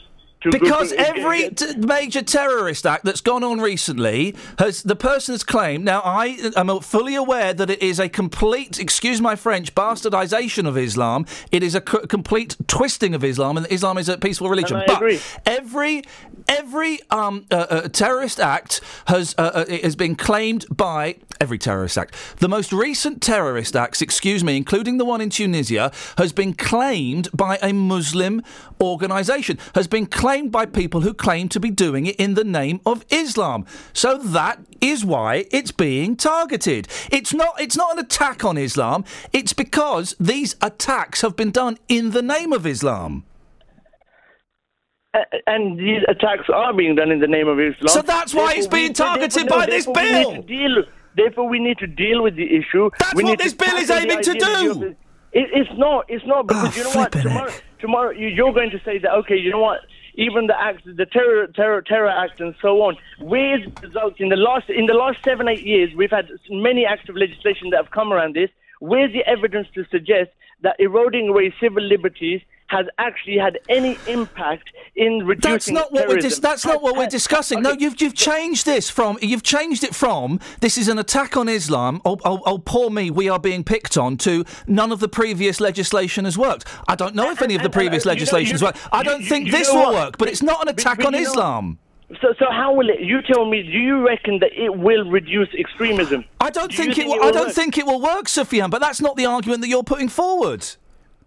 Because every t- major terrorist act that's gone on recently has the person has claimed. Now, I am fully aware that it is a complete, excuse my French, bastardization of Islam. It is a c- complete twisting of Islam, and Islam is a peaceful religion. But agree. every every um, uh, uh, terrorist act has uh, uh, it has been claimed by every terrorist act. The most recent terrorist acts, excuse me, including the one in Tunisia, has been claimed by a Muslim organisation, has been claimed by people who claim to be doing it in the name of Islam. So that is why it's being targeted. It's not it's not an attack on Islam. It's because these attacks have been done in the name of Islam. And these attacks are being done in the name of Islam. So that's why it's being targeted by this therefore we need bill. Therefore, we need to deal with the issue. That's We what this bill is aiming to do. it. It, it's not. It's not ah, because Oh, you know what? Tomorrow, eh? tomorrow you, you're going to say that okay, you know what? Even the act, the terror, terror, terror act, and so on. Where's the results in the last in the last seven, eight years? We've had many acts of legislation that have come around this. Where's the evidence to suggest that eroding away civil liberties has actually had any impact in reducing That's not what we're dis- terrorism? that's not what we're Has- discussing. No, you've you've changed this from you've changed it from this is an attack on Islam. Oh, oh, oh poor me, we are being picked on. To none of the previous legislation has worked. I don't know if any of the previous uh, you know, legislations work. I don't you- think you this will what? work. But it's not an attack but on you know- Islam. So, so how will it? You tell me. Do you reckon that it will reduce extremism? I don't Do you think it. Will, will I don't work? think it will work, Sufyan. But that's not the argument that you're putting forward.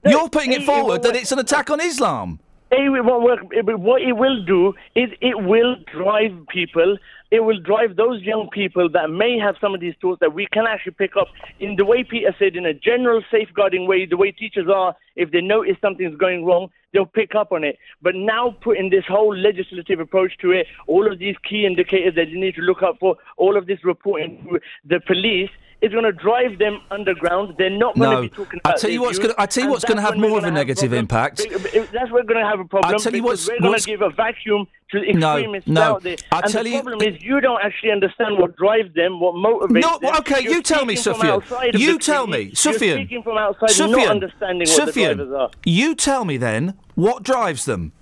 You're putting it- forward that it's an attack on Islam. It won't work. But What it will do is it will drive people. It will drive those young people that may have some of these thoughts that we can actually pick up in the way Peter said, in a general safeguarding way, the way teachers are. If they notice something's going wrong, they'll pick up on it. But now putting this whole legislative approach to it, all of these key indicators that you need to look out for, all of this reporting to the police. Is going to drive them underground. They're not going No. to be talking I about. tell you what's gonna- I tell you what's gonna have more of a negative impact. That's we're going to have a problem. I'll tell you what's- we're going to give a vacuum to the No, extremists no. out there. And tell the you- problem is you don't actually understand what drives them, what motivates No, them. okay, You're you tell me, Sufyan. You tell me, Sufyan. You're speaking from outside, not understanding what the Sufyan, drivers are. you tell me then what drives them.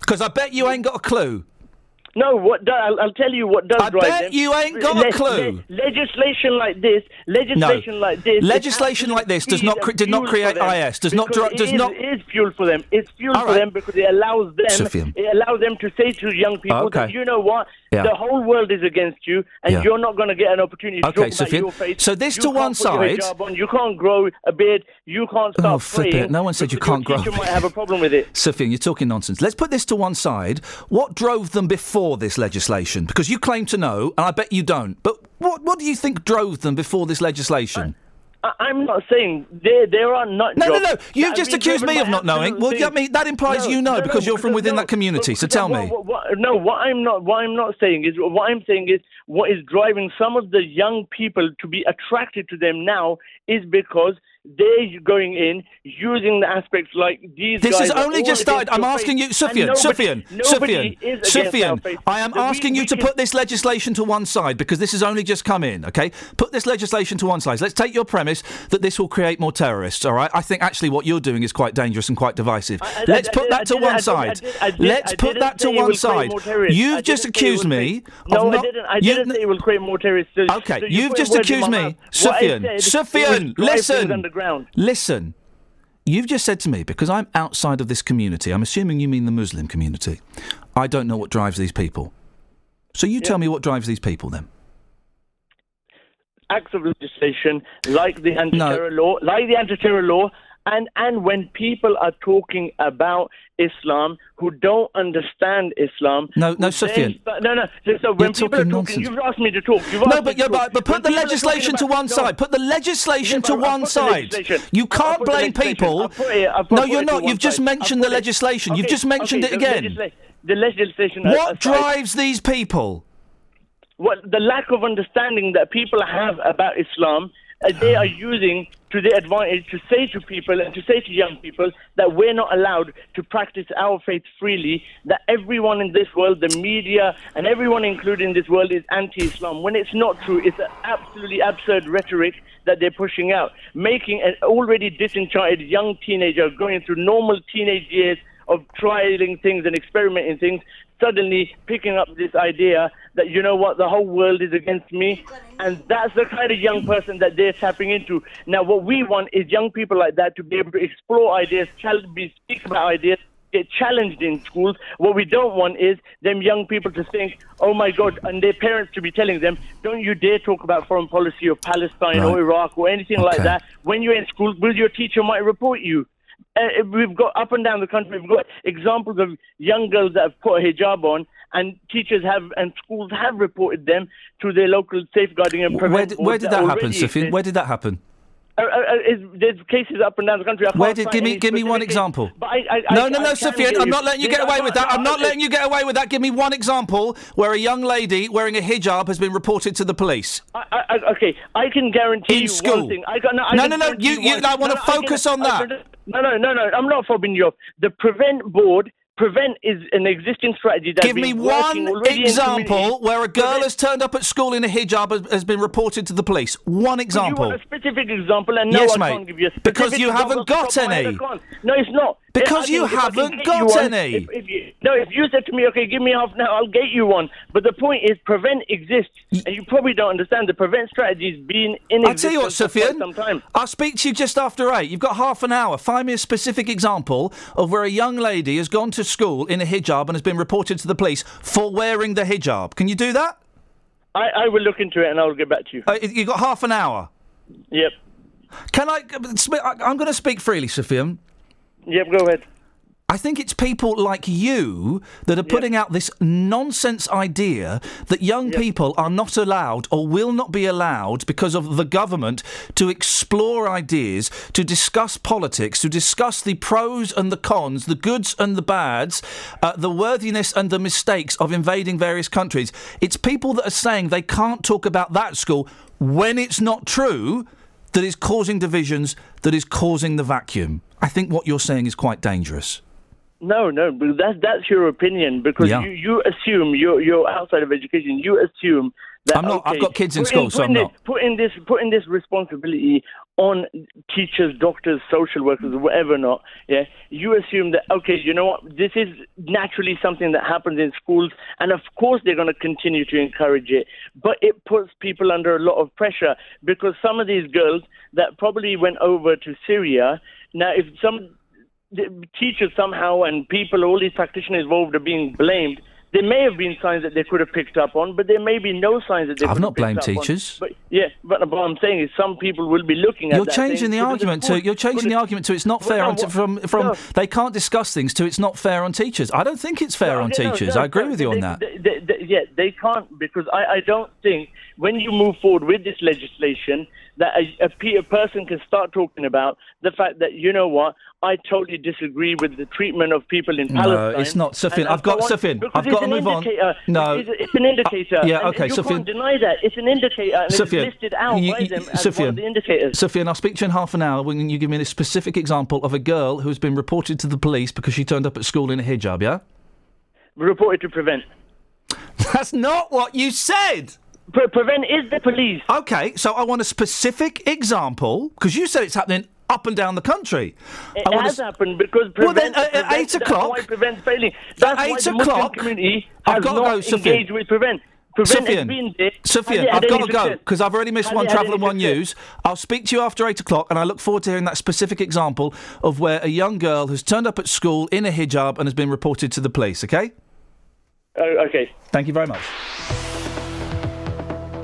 Because I bet you ain't got a clue. No, what do, I'll, I'll tell you what does I drive bet them. you ain't got a clue. legislation like this, legislation like this, Legislation like this does not cre- did not create IS. Does not dri- does is- not. Is fuel for them. It's fuel All for them because it allows them. Sufyan. It allows them to say to young people Okay. that you know what, Yeah. the whole world is against you, and Yeah. you're not going to get an opportunity to Okay, talk about your faith. So this You to one side- on, You can't grow a beard. You can't oh, start Oh, flip praying. it. No one said you can't grow teacher might have a problem with it. Sophia, you're talking nonsense. Let's put this to one side. What drove them before this legislation? Because you claim to know, and I bet you don't. But what what do you think drove them before this legislation? I- I'm not saying there there are not. No, no, no. You've just accused me of not knowing. Well, I mean, that implies you know because you're from within that community. So tell me. What, what, no, what I'm not what I'm not saying is what I'm saying is what is driving some of the young people to be attracted to them now is because they're going in using the aspects like these. This has only just started. I'm asking you, Sufyan, nobody- Sufyan, nobody Sufyan, Sufyan. I am So we- asking you we to can- put this legislation to one side because this has only just come in. Okay, put this legislation to one side. Let's take your premise that this will create more terrorists. All right. I think actually what you're doing is quite dangerous and quite divisive. I- Let's I- put that to one I didn't- I side. did- I did- Let's put that to one side. more terrorists. I You've just didn't say it accused me of No. I didn't. I didn't say it will create more terrorists. Okay, you've just accused me, Sufyan. Sufyan, will drive things listen. Underground. Listen. You've just said to me, because I'm outside of this community, I'm assuming you mean the Muslim community. I don't know what drives these people. So you tell me what drives these people then. acts of legislation like the anti-terror law, like the anti-terror law, and and when people are talking about Islam who don't understand Islam. No, no, Sufyan. No, no. So, so when people are talking nonsense. you've asked me to talk. You've No, but yeah, but, but put the people are talking legislation to one side. Put the legislation to one side. You can't blame people. It- no, you're not. You've just mentioned the legislation. You've just mentioned it again. The legislation. What drives these people? what the lack of understanding that people have about Islam, uh, they are using to the advantage to say to people and to say to young people that we're not allowed to practice our faith freely, that everyone in this world, the media, and everyone included in this world is anti Islam. When it's not true, it's an absolutely absurd rhetoric that they're pushing out, making an already disenchanted young teenager going through normal teenage years of trialing things and experimenting things, suddenly picking up this idea that, you know what, the whole world is against me. And that's the kind of young person that they're tapping into. Now, what we want is young people like that to be able to explore ideas, challenge, be, speak about ideas, get challenged in schools. What we don't want is them young people to think, oh my God, and their parents to be telling them, don't you dare talk about foreign policy or Palestine or Iraq or anything like that. When you're in school, will your teacher might report you. Uh, we've got up and down the country, we've got examples of young girls that have put a hijab on, and teachers have and schools have reported them to their local safeguarding and prevention. Where did, where did that happen, already Sufyan? exist. Where did that happen? Uh, uh, uh, is- there's cases up and down the country. Where did give me give me one example? I, I, I, no, no, no, give I'm not letting you get away with that. I'm not letting you get away with that. Give me one example where a young lady wearing a hijab has been reported to the police. I, I, okay, I can guarantee In you school. one thing. I no, I No, no, no, you- you- I wanna no, no, focus on that. No, no, no, no. I'm not fobbing you off. The prevent board. Prevent is an existing strategy that's Give me one example where a girl has turned up at school in a hijab has, has been reported to the police. One example. You want a specific example, and no, Yes, I mate. can't give you a specific Because you haven't got off the top of my head, any. No, it's not. Because you think if I can haven't got you any. If, if you, no, if you said to me, okay, give me half now, I'll get you one. But the point is, prevent exists, and you probably don't understand the prevent strategy has been in I'll tell you what, existence for quite Sufyan. some time. I'll speak to you just after eight. You've got half an hour. Find me a specific example of where a young lady has gone to school in a hijab and has been reported to the police for wearing the hijab. Can you do that? I, I will look into it, and I'll get back to you. Uh, you've got half an hour. Yep. Can I? I- I'm going to speak freely, Sufyan. Yep, go ahead. I think it's people like you that are putting out this nonsense idea that young people are not allowed or will not be allowed because of the government to explore ideas, to discuss politics, to discuss the pros and the cons, the goods and the bads, uh, the worthiness and the mistakes of invading various countries. It's people that are saying they can't talk about that school when it's not true that is causing divisions, that is causing the vacuum. I think what you're saying is quite dangerous. No, no, but that's that's your opinion because Yeah. you, you assume you're you're outside of education. You assume that I'm not. I've got kids in school, so I'm putting not. This, putting this putting this responsibility on teachers, doctors, social workers, whatever not. Yeah, you assume that okay, you know what? This is naturally something that happens in schools, and of course they're going to continue to encourage it. But it puts people under a lot of pressure because some of these girls that probably went over to Syria now, if some teachers somehow and people, all these practitioners involved are being blamed. There may have been signs that they could have picked up on, but there may be no signs that they. I've could not have blamed up on. teachers. But yeah, but what I'm saying is some people will be looking at. You're changing saying, the "Could argument to you're changing the argument to it's not Well, fair no, on from from no. they can't discuss things to it's not fair on teachers. I don't think it's fair No, on teachers. I agree with you on they- that. they- they- yeah, they can't because I, I don't think when you move forward with this legislation that a, a, a person can start talking about the fact that you know what I totally disagree with the treatment of people in No, Palestine. it's not. Sufyan, I've got- so on, Sufyan, because I've got to move on. No. it's, it's an indicator. Uh, yeah, okay, You can't deny that. It's an indicator, and it's listed out you- by them as one of the indicators. Sufyan, I'll speak to you in half an hour when you give me a specific example of a girl who's been reported to the police because she turned up at school in a hijab, yeah? Reported to prevent. That's not what you said. Pre- prevent is the police. Okay, so I want a specific example because you said it's happening up and down the country. It I has s- happened because Well, then, prevent, at- at eight that's o'clock- why prevent failing. That's why eight Muslim o'clock- community I've got to go, engaged with prevent. Prevent has Sufyan, been there. Has Sufyan, I've got to go because I've already missed Has one travel and one success? news. I'll speak to you after eight o'clock, and I look forward to hearing that specific example of where a young girl has turned up at school in a hijab and has been reported to the police. Okay? Oh, okay. Thank you very much.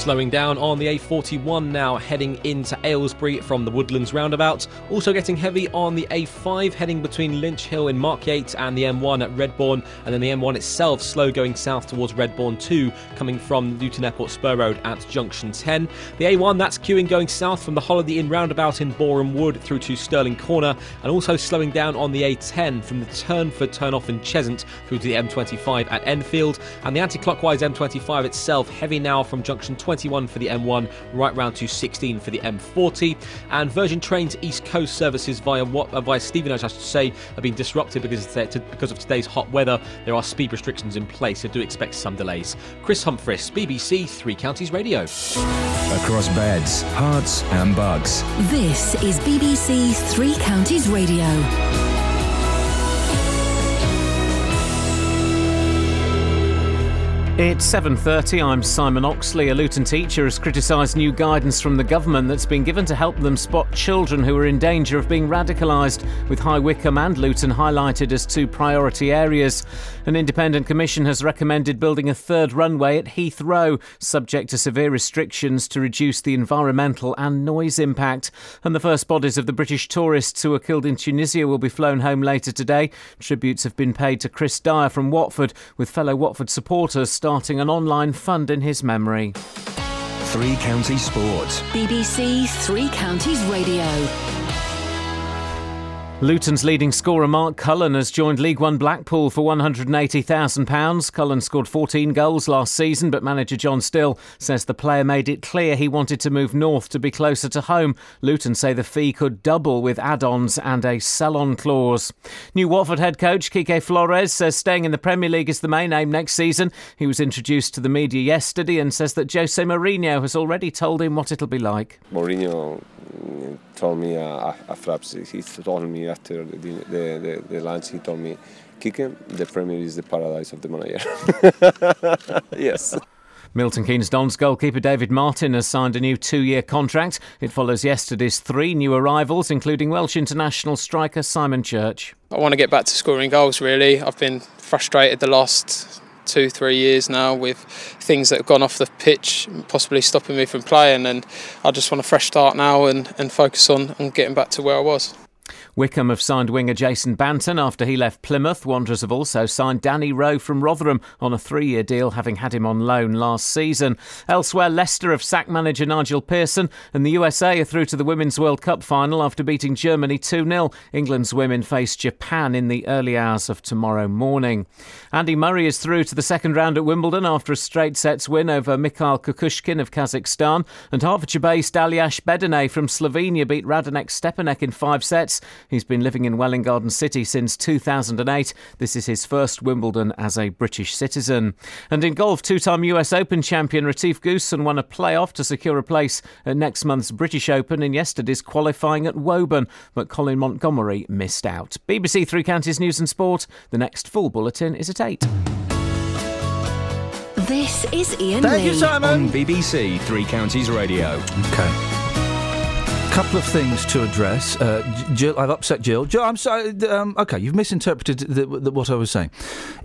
Slowing down on the A41 now, heading into Aylesbury from the Woodlands roundabout. Also getting heavy on the A5, heading between Lynch Hill in Markyate and the M1 at Redbourn, and then the M1 itself slow going south towards Redbourn 2, coming from Luton Airport Spur Road at Junction 10. The A1 that's queuing going south from the Holiday Inn roundabout in Boreham Wood through to Stirling Corner, and also slowing down on the A10 from the Turnford turn off in Cheshunt through to the M25 at Enfield, and the anti-clockwise M25 itself heavy now from Junction 21 for the M1 right round to 16 for the M40 and Virgin Trains East Coast services via what uh, via Stevenage I should say have been disrupted because of, because of today's hot weather there are speed restrictions in place so do expect some delays Chris Humphries BBC Three Counties Radio Across beds, Herts, and bugs. This is BBC Three Counties Radio. It's 7:30. I'm Simon Oxley. A Luton teacher has criticised new guidance from the government that's been given to help them spot children who are in danger of being radicalised, with High Wycombe and Luton highlighted as two priority areas. An independent commission has recommended building a third runway at Heathrow, subject to severe restrictions to reduce the environmental and noise impact. And the first bodies of the British tourists who were killed in Tunisia will be flown home later today. Tributes have been paid to Chris Dyer from Watford, with fellow Watford supporters starting an online fund in his memory. Three Counties Sports. BBC Three Counties Radio. Luton's leading scorer Mark Cullen has joined League One Blackpool for £180,000. Cullen scored 14 goals last season, but manager John Still says the player made it clear he wanted to move north to be closer to home. Luton say the fee could double with add ons and a sell on clause. New Watford head coach Quique Flores says staying in the Premier League is the main aim next season. He was introduced to the media yesterday and says that Jose Mourinho has already told him what it'll be like. Mourinho told me uh, after he told me after the, the, the, the lunch he told me Quique the Premier is the paradise of the manager yes Milton Keynes Dons goalkeeper David Martin has signed a new two year contract. It follows yesterday's three new arrivals, including Welsh international striker Simon Church. I want to get back to scoring goals, really. I've been frustrated the last two, three years now with things that have gone off the pitch, possibly stopping me from playing. And I just want a fresh start now and, and focus on, on getting back to where I was. Wycombe have signed winger Jason Banton after he left Plymouth. Wanderers have also signed Danny Rowe from Rotherham on a three year deal, having had him on loan last season. Elsewhere, Leicester have sacked manager Nigel Pearson, and the USA are through to the Women's World Cup final after beating Germany 2 0. England's women face Japan in the early hours of tomorrow morning. Andy Murray is through to the second round at Wimbledon after a straight sets win over Mikhail Kukushkin of Kazakhstan, and Hertfordshire based Aljaž Bedene from Slovenia beat Radek Stepanek in five sets. He's been living in Welwyn Garden City since 2008. This is his first Wimbledon as a British citizen. And in golf, two time US Open champion Retief Goosen won a playoff to secure a place at next month's British Open in yesterday's qualifying at Woburn, but Colin Montgomerie missed out. BBC Three Counties News and Sport. The next full bulletin is at 8. This is Iain Thank Lee. you, Simon. On BBC Three Counties Radio. Okay. Couple of things to address. Uh, Jill, I've upset Jill. Jill, I'm sorry. Um, okay, you've misinterpreted the, the, what I was saying.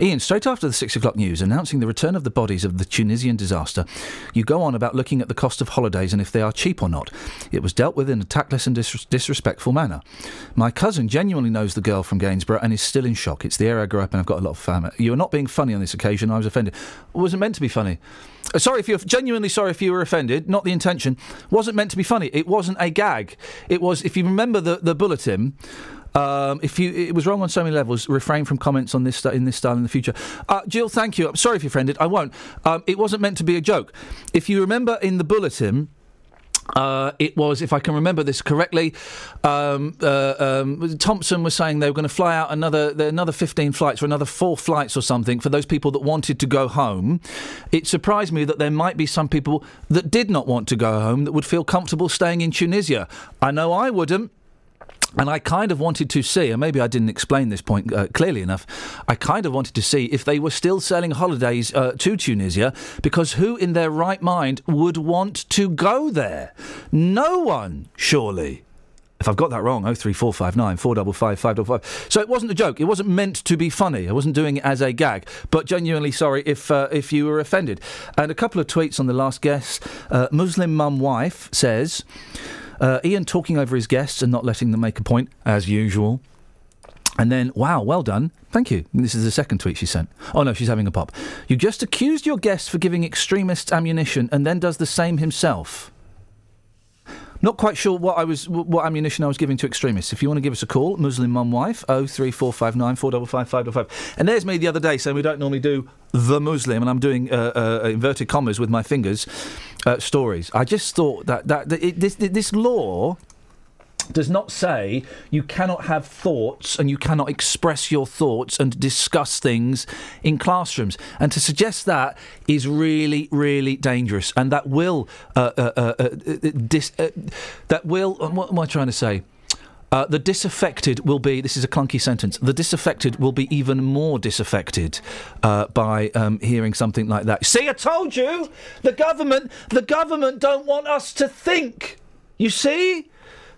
Iain, straight after the six o'clock news announcing the return of the bodies of the Tunisian disaster, you go on about looking at the cost of holidays and if they are cheap or not. It was dealt with in a tactless and dis- disrespectful manner. My cousin genuinely knows the girl from Gainsborough and is still in shock. It's the area I grew up in. I've got a lot of family. You are not being funny on this occasion. I was offended. It wasn't meant to be funny. Sorry if you're genuinely sorry if you were offended. Not the intention. Wasn't meant to be funny. It wasn't a gag. It was. If you remember the the bulletin. Um, if you, it was wrong on so many levels. Refrain from comments on this in this style in the future. Uh, Jill, thank you. I'm sorry if you're offended. I won't. Um, it wasn't meant to be a joke. If you remember in the bulletin, uh, it was, if I can remember this correctly, um, uh, um, Thomson was saying they were going to fly out another another 15 flights or another four flights or something for those people that wanted to go home. It surprised me that there might be some people that did not want to go home that would feel comfortable staying in Tunisia. I know I wouldn't. And I kind of wanted to see, and maybe I didn't explain this point uh, clearly enough. I kind of wanted to see if they were still selling holidays uh, to Tunisia, because who in their right mind would want to go there? No one, surely. If I've got that wrong, 03459 455 555. So it wasn't a joke. It wasn't meant to be funny. I wasn't doing it as a gag. But genuinely sorry if uh, if you were offended. And a couple of tweets on the last guest. Uh, Muslim mum wife says. Uh, Iain talking over his guests and not letting them make a point, as usual. And then, wow, well done. Thank you. This is the second tweet she sent. Oh no, she's having a pop. You just accused your guest for giving extremists ammunition and then does the same himself. Not quite sure what I was, what ammunition I was giving to extremists. If you want to give us a call, Muslim mum wife, 03459 455 555. And there's me the other day saying we don't normally do the Muslim, and I'm doing uh, uh, inverted commas with my fingers, uh, stories. I just thought that, that, that it, this, this law does not say you cannot have thoughts and you cannot express your thoughts and discuss things in classrooms. And to suggest that is really, really dangerous, and that will uh, uh, uh, uh, dis- uh, that will. uh, What am I trying to say? The disaffected will be. This is a clunky sentence. The disaffected will be even more disaffected by um, hearing something like that. See, I told you, the government, the government don't want us to think. You see,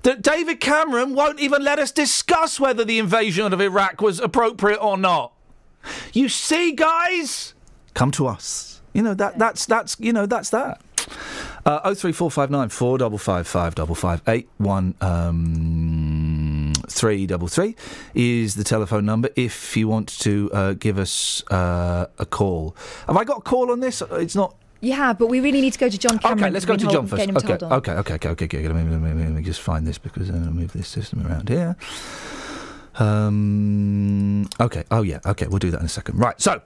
that David Cameron won't even let us discuss whether the invasion of Iraq was appropriate or not. You see, guys, come to us. You know that that's that's you know that's that. Uh, oh three four five nine four double five five double five eight one um, three double three is the telephone number if you want to uh, give us uh, a call. Have I got a call on this? It's not. Yeah, but we really need to go to John Cameron. Okay, let's go to John first. getting him to Okay, okay, okay, okay, okay, okay. Let me, let me, let me just find this because I'm going to move this system around here. Um, okay, oh yeah, okay, we'll do that in a second. Right, so.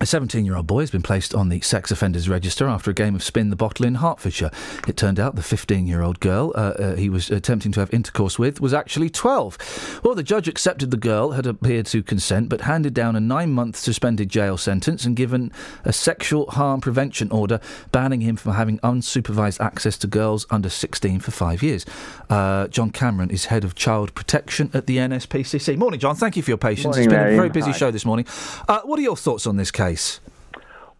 A 17 year old boy has been placed on the sex offenders register after a game of spin the bottle in Hertfordshire. It turned out the 15 year old girl uh, uh, he was attempting to have intercourse with was actually 12. Well, the judge accepted the girl had appeared to consent but handed down a nine month suspended jail sentence and given a sexual harm prevention order banning him from having unsupervised access to girls under 16 for five years. Uh, John Cameron is head of child protection at the NSPCC. Morning, John. Thank you for your patience. Morning, it's been a very busy Hi. show this morning. Uh, what are your thoughts on this case?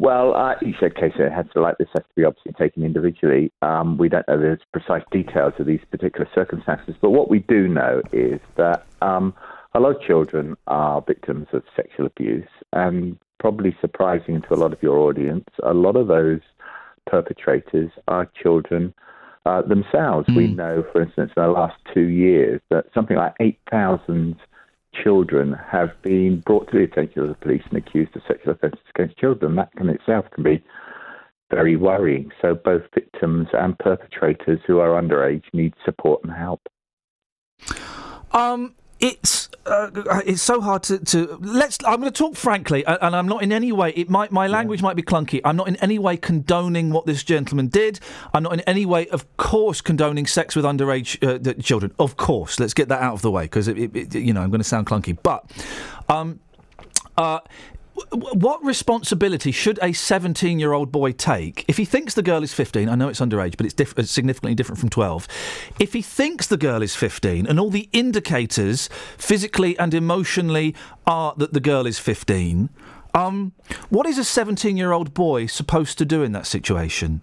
Well, uh, each case has to like this has to be obviously taken individually. Um, we don't know the precise details of these particular circumstances, but what we do know is that um, a lot of children are victims of sexual abuse, and probably surprising to a lot of your audience, a lot of those perpetrators are children uh, themselves. We know, for instance, in the last two years that something like 8,000 children have been brought to the attention of the police and accused of sexual offences against children. That in itself can be very worrying. So both victims and perpetrators who are underage need support and help. Um, it's uh, it's so hard to, to let's. I'm going to talk frankly, and I'm not in any way. It might my language might be clunky. I'm not in any way condoning what this gentleman did. I'm not in any way, of course, condoning sex with underage uh, children. Of course, let's get that out of the way because you know I'm going to sound clunky. But um, uh, what responsibility should a 17 year old boy take if he thinks the girl is 15? I know it's underage, but it's, diff- significantly different from 12. If he thinks the girl is 15 and all the indicators physically and emotionally are that the girl is 15, um, what is a 17 year old boy supposed to do in that situation?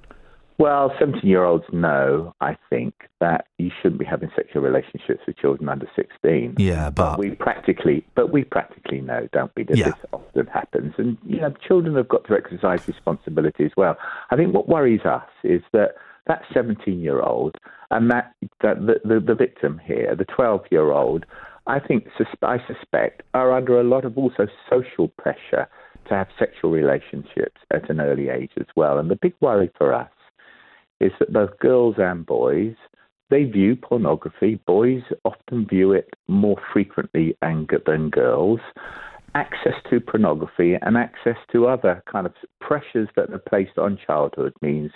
Well, 17 year olds know, I think, that you shouldn't be having sexual relationships with children under 16. Yeah, but, we practically, but we practically know, don't we, that Yeah. this often happens. And, you know, children have got to exercise responsibility as well. I think what worries us is that that 17 year old and that, that the, the, the victim here, the 12 year old, I think, I suspect, are under a lot of also social pressure to have sexual relationships at an early age as well. And the big worry for us is that both girls and boys they view pornography. Boys often view it more frequently than girls. Access to pornography and access to other kind of pressures that are placed on childhood means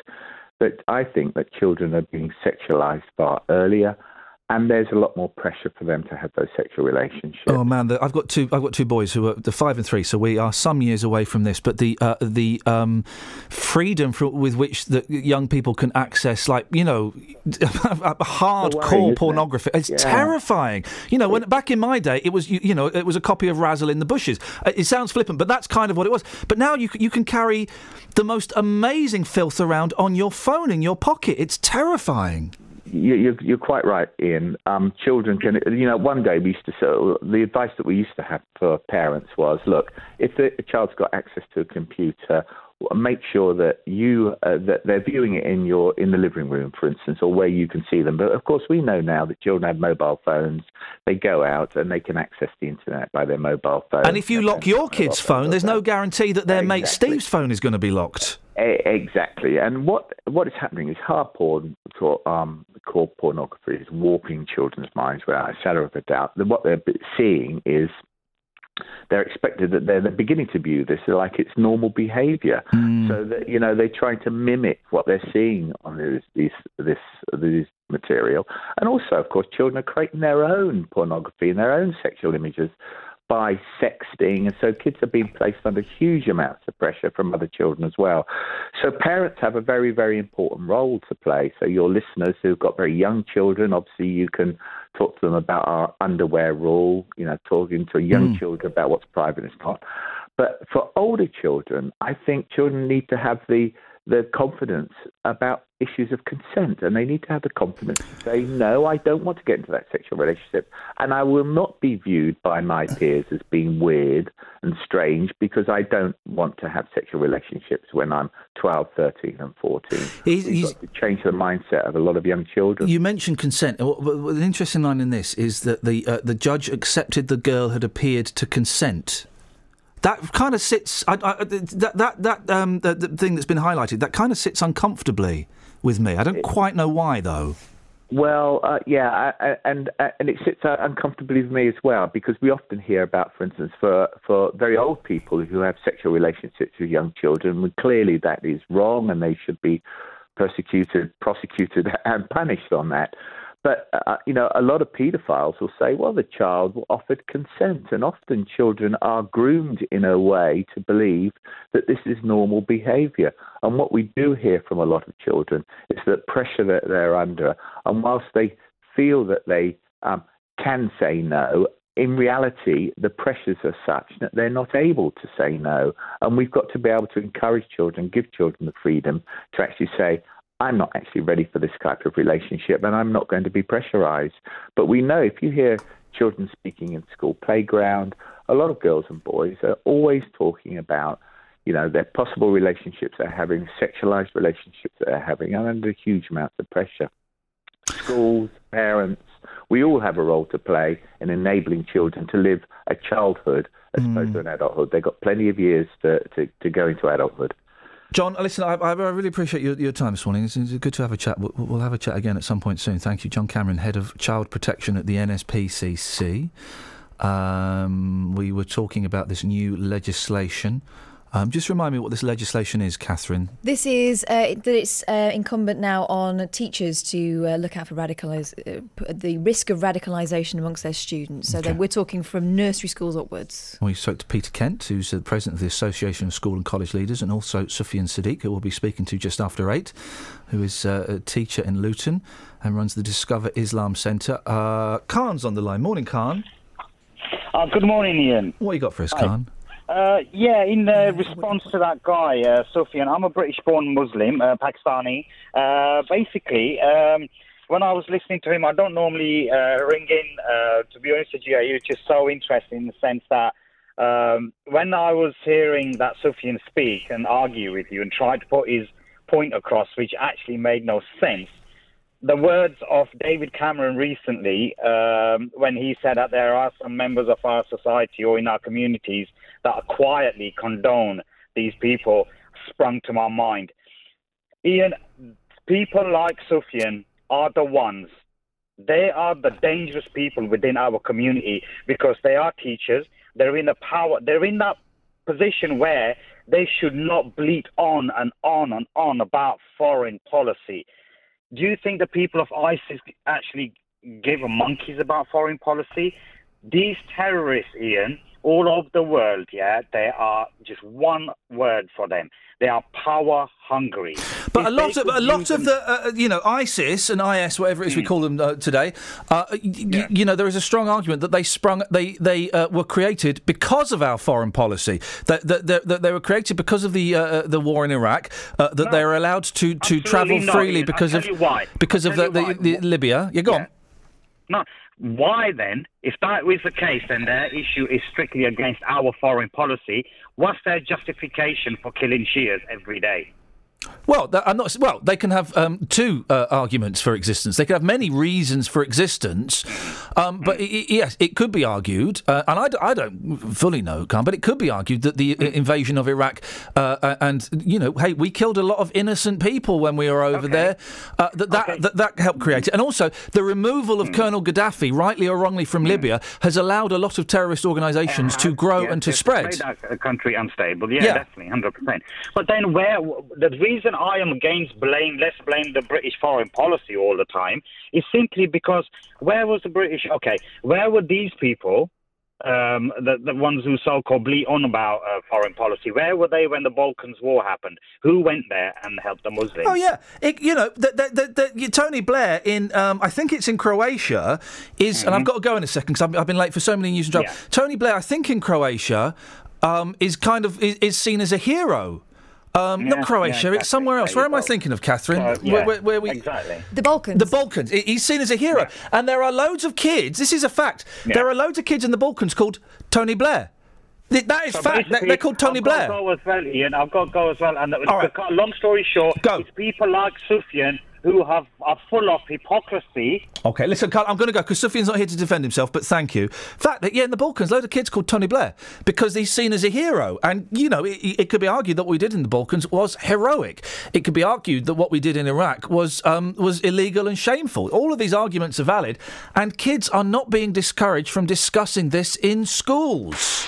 that I think that children are being sexualized far earlier, and there's a lot more pressure for them to have those sexual relationships. Oh man, I've got two. I've got two boys who are the five and three, so we are some years away from this. But the uh, the um, freedom for, with which the young people can access, like you know, hardcore isn't it? pornography, it's Yeah. terrifying. You know, when back in my day, it was you, you know, it was a copy of Razzle in the bushes. Uh, It sounds flippant, but that's kind of what it was. But now you you can carry the most amazing filth around on your phone in your pocket. It's terrifying. You, you're, you're quite right, Iain. Um, children can, you know, one day we used to, so the advice that we used to have for parents was, look, if the, a child's got access to a computer, make sure that you uh, that they're viewing it in your in the living room, for instance, or where you can see them. But of course, we know now that children have mobile phones. They go out and they can access the internet by their mobile phone. And if you lock your kid's phone, there's no guarantee that their mate Steve's phone is going to be locked. Exactly, and what what is happening is hard porn, core, um, core pornography is warping children's minds without a shadow of a doubt. What they're b- seeing is they're expected that they're, they're beginning to view this like it's normal behaviour. Hmm. So that you know they're trying to mimic what they're seeing on this this this, this material, and also of course children are creating their own pornography and their own sexual images by sexting, and so kids are being placed under huge amounts of pressure from other children as well. So parents have a very, very important role to play. So your listeners who've got very young children, obviously you can talk to them about our underwear rule, you know, talking to young hmm. children about what's private and not. But for older children, I think children need to have the the confidence about issues of consent, and they need to have the confidence to say, "No, I don't want to get into that sexual relationship, and I will not be viewed by my peers as being weird and strange because I don't want to have sexual relationships when I'm 12, 13, and 14." He's- he's- got to change the mindset of a lot of young children. You mentioned consent. An interesting line in this is that the uh, the judge accepted the girl had appeared to consent. That kind of sits. I, I, that that that um, the, the thing that's been highlighted. That kind of sits uncomfortably with me. I don't quite know why though. Well, uh, yeah, I- I- and uh, and it sits uh, uncomfortably with me as well because we often hear about, for instance, for for very old people who have sexual relationships with young children. Well, clearly, that is wrong, and they should be persecuted, prosecuted, and punished on that. But uh, you know, a lot of paedophiles will say, "Well, the child offered consent," and often children are groomed in a way to believe that this is normal behaviour. And what we do hear from a lot of children is that pressure that they're under, and whilst they feel that they um, can say no, in reality, the pressures are such that they're not able to say no. And we've got to be able to encourage children, give children the freedom to actually say, I'm not actually ready for this type of relationship and I'm not going to be pressurized. But we know if you hear children speaking in school playground, a lot of girls and boys are always talking about, you know, their possible relationships they're having, sexualized relationships that they're having, and under huge amounts of pressure. Schools, parents, we all have a role to play in enabling children to live a childhood as opposed hmm. to an adulthood. They've got plenty of years to, to, to go into adulthood. John, listen, I, I really appreciate your, your time this morning. It's, it's good to have a chat. We'll, we'll have a chat again at some point soon. Thank you, John Cameron, Head of Child Protection at the NSPCC. Um, we were talking about this new legislation. Um, just remind me what this legislation is, Catherine. This is uh, that it's uh, incumbent now on teachers to uh, look out for radicalise, uh, the risk of radicalisation amongst their students. So that we're talking from nursery schools upwards. We spoke to Peter Kent, who's the president of the Association of School and College Leaders, and also Sufyan Sadiq, who we'll be speaking to just after eight, who is uh, a teacher in Luton and runs the Discover Islam Centre. Uh, Khan's on the line. Morning, Khan. Uh, good morning, Iain. What you got for us, Hi. Khan? Uh, yeah, in uh, response to that guy, uh, Sufyan, I'm a British-born Muslim, uh, Pakistani. Uh, basically, um, when I was listening to him, I don't normally uh, ring in. Uh, to be honest with you, it was just so interesting in the sense that um, when I was hearing that Sufyan speak and argue with you and try to put his point across, which actually made no sense, the words of David Cameron recently, um, when he said that there are some members of our society or in our communities that quietly condone these people, sprung to my mind. Iain, people like Sufyan are the ones. They are the dangerous people within our community because they are teachers. They're in a power. They're in that position where they should not bleat on and on and on about foreign policy. Do you think the people of ISIS actually give a monkeys about foreign policy? These terrorists, Iain, all over the world, yeah, they are just one word for them. They are power hungry. But If a lot of a lot of the uh, you know ISIS and IS whatever it is we call them uh, today, uh, y- y- you know there is a strong argument that they sprung they they uh, were created because of our foreign policy that that, that, that they were created because of the uh, the war in Iraq uh, that they are allowed to to travel not, freely because of why. because I'll of the, the, the Libya. Yeah, go on. No. Why then, if that was the case, then their issue is strictly against our foreign policy, what's their justification for killing Shias every day? Well, I'm not. Well, they can have um, two uh, arguments for existence. They can have many reasons for existence, um, but i i yes, it could be argued, uh, and I, d- I don't fully know, Khan, but it could be argued that the uh, invasion of Iraq uh, uh, and you know, hey, we killed a lot of innocent people when we were over there. Uh, that, that, that that helped create it, and also the removal of Colonel Gaddafi, rightly or wrongly, from Libya, has allowed a lot of terrorist organisations to grow Yes, and to spread. made that country unstable. Yeah, Yeah. definitely, hundred percent. But then, where the reason I am against blame, let's blame the British foreign policy all the time, is simply because where was the British? Okay, where were these people? Um, the the ones who so-called bleat on about uh, foreign policy. Where were they when the Balkans War happened? Who went there and helped the Muslims? Oh yeah, it, you know, the, the, Tony Blair in, um, I think it's in Croatia, is, and I've got to go in a second because I've, I've been late for so many news and travel. Tony Blair, I think in Croatia, um, is kind of is, is seen as a hero. Um, Yeah, not Croatia, yeah, it's somewhere else. Where am I thinking of, Catherine? Uh, where, yeah, where, where we exactly. The Balkans. The Balkans. He's seen as a hero, and there are loads of kids. This is a fact. There are loads of kids in the Balkans called Tony Blair. That is So fact. They're, called Tony I've Blair. Got to go as well, Iain. I've got to go as well. And All right. to cut a long story short, Go. it's people like Sufyan who have are full of hypocrisy. Okay, listen, Carl, I'm going to go because Sufyan's not here to defend himself, but thank you. Fact that, yeah, in the Balkans, loads of kids called Tony Blair because he's seen as a hero. And, you know, it, it could be argued that what we did in the Balkans was heroic. It could be argued that what we did in Iraq was, um, was illegal and shameful. All of these arguments are valid, and kids are not being discouraged from discussing this in schools.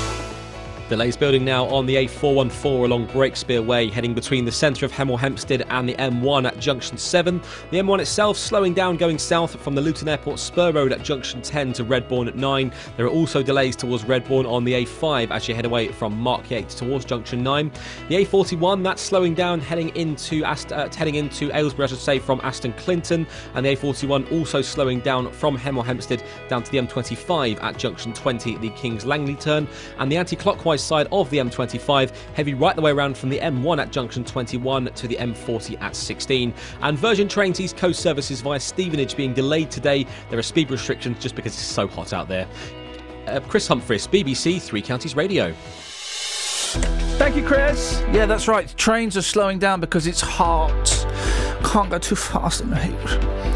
Delays building now on the A414 along Breakspear Way, heading between the centre of Hemel Hempstead and the M1 at junction 7. The M1 itself slowing down going south from the Luton Airport Spur Road at junction 10 to Redbourn at 9. There are also delays towards Redbourn on the A5 as you head away from Mark Markyate towards junction 9. The A41 that's slowing down heading into Ast- uh, heading into Aylesbury, I should say, from Aston Clinton, and the A41 also slowing down from Hemel Hempstead down to the M25 at junction 20, the Kings Langley turn, and the anti-clockwise side of the M25, heavy right the way around from the M1 at junction 21 to the M40 at 16. And Virgin Trains East Coast services via Stevenage being delayed today. There are speed restrictions just because it's so hot out there. Uh, Chris Humphries, BBC Three Counties Radio. Thank you, Chris. Yeah, that's right. Trains are slowing down because it's hot. Can't go too fast in the heat.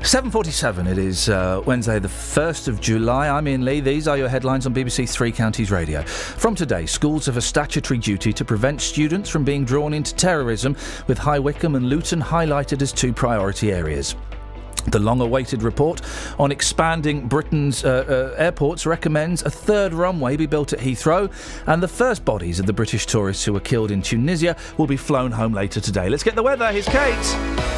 7.47, it is uh, Wednesday, the 1st of July. I'm Iain Lee. These are your headlines on BBC Three Counties Radio. From today, schools have a statutory duty to prevent students from being drawn into terrorism, with High Wycombe and Luton highlighted as two priority areas. The long awaited report on expanding Britain's uh, uh, airports recommends a third runway be built at Heathrow, and the first bodies of the British tourists who were killed in Tunisia will be flown home later today. Let's get the weather. Here's Kate.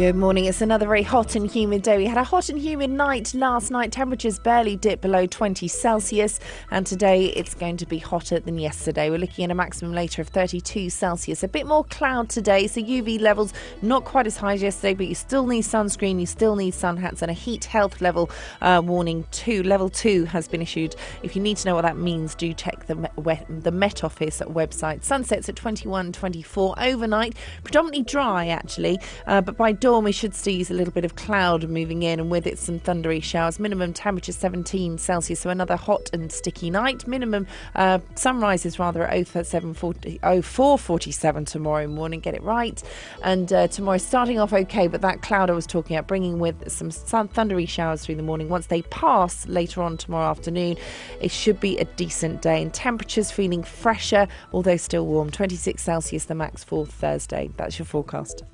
Good morning. It's another very hot and humid day. We had a hot and humid night last night. Temperatures barely dipped below 20 Celsius, and today it's going to be hotter than yesterday. We're looking at a maximum later of 32 Celsius. A bit more cloud today, so UV levels not quite as high as yesterday, but you still need sunscreen, you still need sun hats, and a heat health level uh, warning two. Level two has been issued. If you need to know what that means, do check the Met, the Met Office website. Sunsets at 21:24 overnight, predominantly dry actually, uh, but by dawn we should see a little bit of cloud moving in, and with it some thundery showers. Minimum temperature 17 Celsius, so another hot and sticky night. Minimum uh, sunrise is rather at 0740 0447 tomorrow morning. Get it right. And uh, tomorrow starting off okay, but that cloud I was talking about bringing with some sun, thundery showers through the morning. Once they pass later on tomorrow afternoon, it should be a decent day. And temperatures feeling fresher, although still warm. 26 Celsius the max for Thursday. That's your forecast.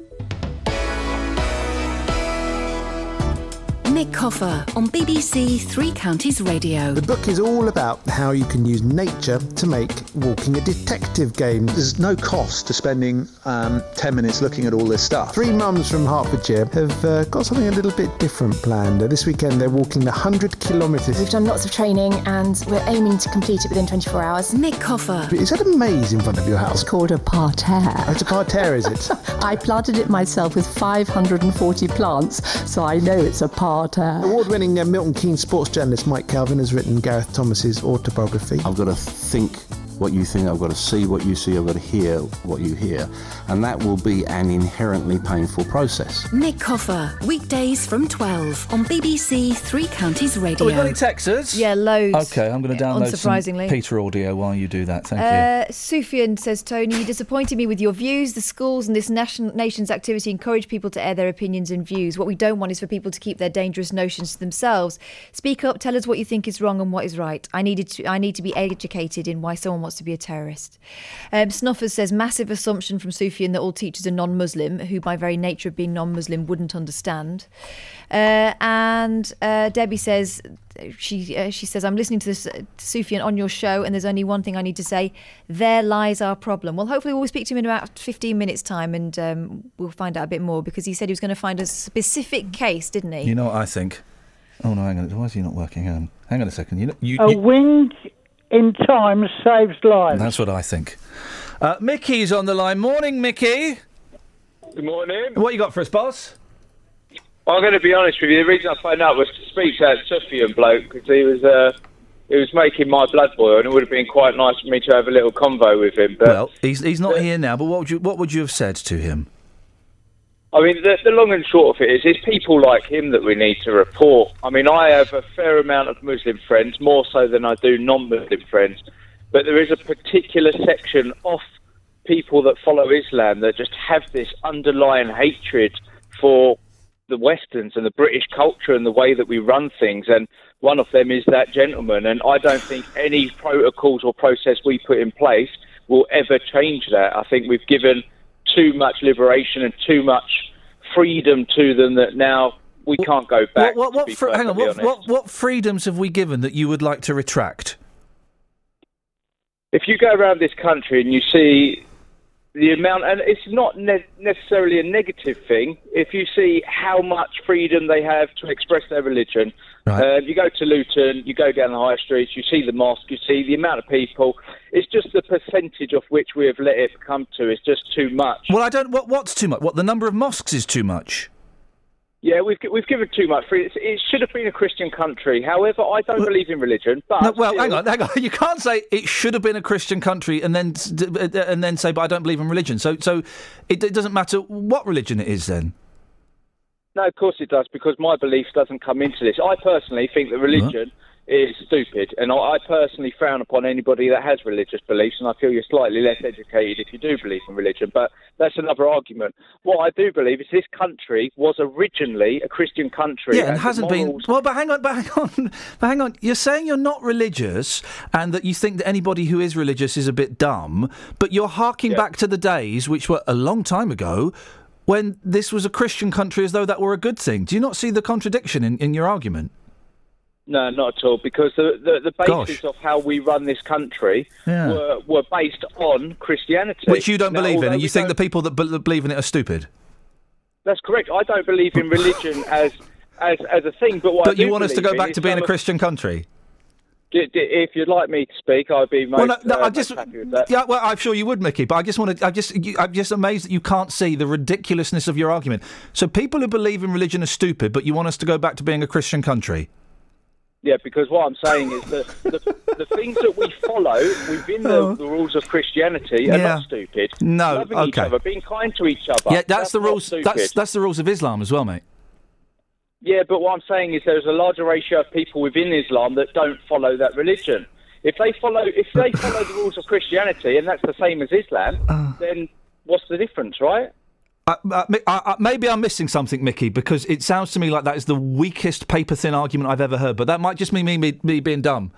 Nick Coffer on BBC Three Counties Radio. The book is all about how you can use nature to make walking a detective game. There's no cost to spending um, 10 minutes looking at all this stuff. Three mums from Hertfordshire have uh, got something a little bit different planned. Uh, this weekend they're walking the 100 kilometres. We've done lots of training and we're aiming to complete it within 24 hours. Nick Coffer. Is that a maze in front of your house? It's called a parterre. Oh, it's a parterre, is it? I planted it myself with 540 plants, so I know it's a parterre. Award winning uh, Milton Keynes sports journalist Mike Calvin has written Gareth Thomas's autobiography. I've got to think what you think, I've got to see what you see, I've got to hear what you hear. And that will be an inherently painful process. Nick Coffer, weekdays from 12 on BBC Three Counties Radio. Oh, we got any texters? Yeah, loads. Okay, I'm going to download some Unsurprisingly. Peter audio while you do that. Thank you. Uh, Sufyan says, Tony, you disappointed me with your views. The schools and this nation, nation's activity encourage people to air their opinions and views. What we don't want is for people to keep their dangerous notions to themselves. Speak up, tell us what you think is wrong and what is right. I needed to, I need to be educated in why someone wants to be a terrorist. Um, Snuffers says, massive assumption from Sufyan that all teachers are non-Muslim, who by very nature of being non-Muslim wouldn't understand. Uh, and uh, Debbie says, she uh, she says, I'm listening to this uh, Sufyan on your show, and there's only one thing I need to say. There lies our problem. Well, hopefully we'll speak to him in about 15 minutes' time, and um, we'll find out a bit more because he said he was going to find a specific case, didn't he? You know what I think? Oh no, hang on. Why is he not working? Hang on, hang on a second. You know, you, A you- wind in time saves lives. that's what I think. Uh, Mickey's on the line. Morning, Mickey. Good morning. What you got for us, boss? I'm going to be honest with you. The reason I phoned up was to speak to that Sufyan bloke because he was uh, he was making my blood boil, and it would have been quite nice for me to have a little convo with him. But well, he's he's not here now. But what would you what would you have said to him? I mean, the, the long and short of it is, it's people like him that we need to report. I mean, I have a fair amount of Muslim friends, more so than I do non-Muslim friends, but there is a particular section of people that follow Islam that just have this underlying hatred for the Westerns and the British culture and the way that we run things. And one of them is that gentleman. And I don't think any protocols or process we put in place will ever change that. I think we've given too much liberation and too much freedom to them that now we can't go back. What, what, what fr- hang on. What, what what freedoms have we given that you would like to retract? if you go around this country and you see the amount, and it's not ne- necessarily a negative thing, if you see how much freedom they have to express their religion, uh, you go to Luton, you go down the high streets, you see the mosque, you see the amount of people. It's just the percentage of which we have let it come to is just too much. Well, I don't. What what's too much? What the number of mosques is too much? Yeah, we've we've given too much It should have been a Christian country. However, I don't believe in religion. But No, well, hang on, hang on. You can't say it should have been a Christian country and then uh, and then say, but I don't believe in religion. So so it, it doesn't matter what religion it is then. No, of course it does, because my belief doesn't come into this. I personally think that religion uh-huh. is stupid, and I, I personally frown upon anybody that has religious beliefs, and I feel you're slightly less educated if you do believe in religion. But that's another argument. What I do believe is this country was originally a Christian country. Yeah, and hasn't been. Well, but hang on, but hang on, but hang on. You're saying you're not religious, and that you think that anybody who is religious is a bit dumb, but you're harking back to the days, which were a long time ago, when this was a Christian country, as though that were a good thing. Do you not see the contradiction in, in your argument? No, not at all. Because the the, the basis Gosh. of how we run this country Yeah. were, were based on Christianity, Which you don't Now, believe in, and you think don't- the people that believe in it are stupid. That's correct. I don't believe in religion as as as a thing, but what I But you want us to go back to being a Christian country? D- d- if you'd like me to speak, I'd be most, Well, no, no, uh, I just, happy with that. yeah, well, I'm sure you would, Mickey. But I just want to, I just, you, I'm just amazed that you can't see the ridiculousness of your argument. So people who believe in religion are stupid, but you want us to go back to being a Christian country. Yeah, because what I'm saying is that the, the things that we follow within the, the rules of Christianity are Oh. Yeah. not stupid. No, Loving each okay. other, being kind to each other. yeah, that's, the rules. That's that's the rules of Islam as well, mate. Yeah, but what I'm saying is there's a larger ratio of people within Islam that don't follow that religion. If they follow, if they follow the rules of Christianity, and that's the same as Islam, Uh. then what's the difference, right? Uh, uh, maybe I'm missing something, Mickey, because it sounds to me like that is the weakest paper thin argument I've ever heard. But that might just mean me, me, me being dumb.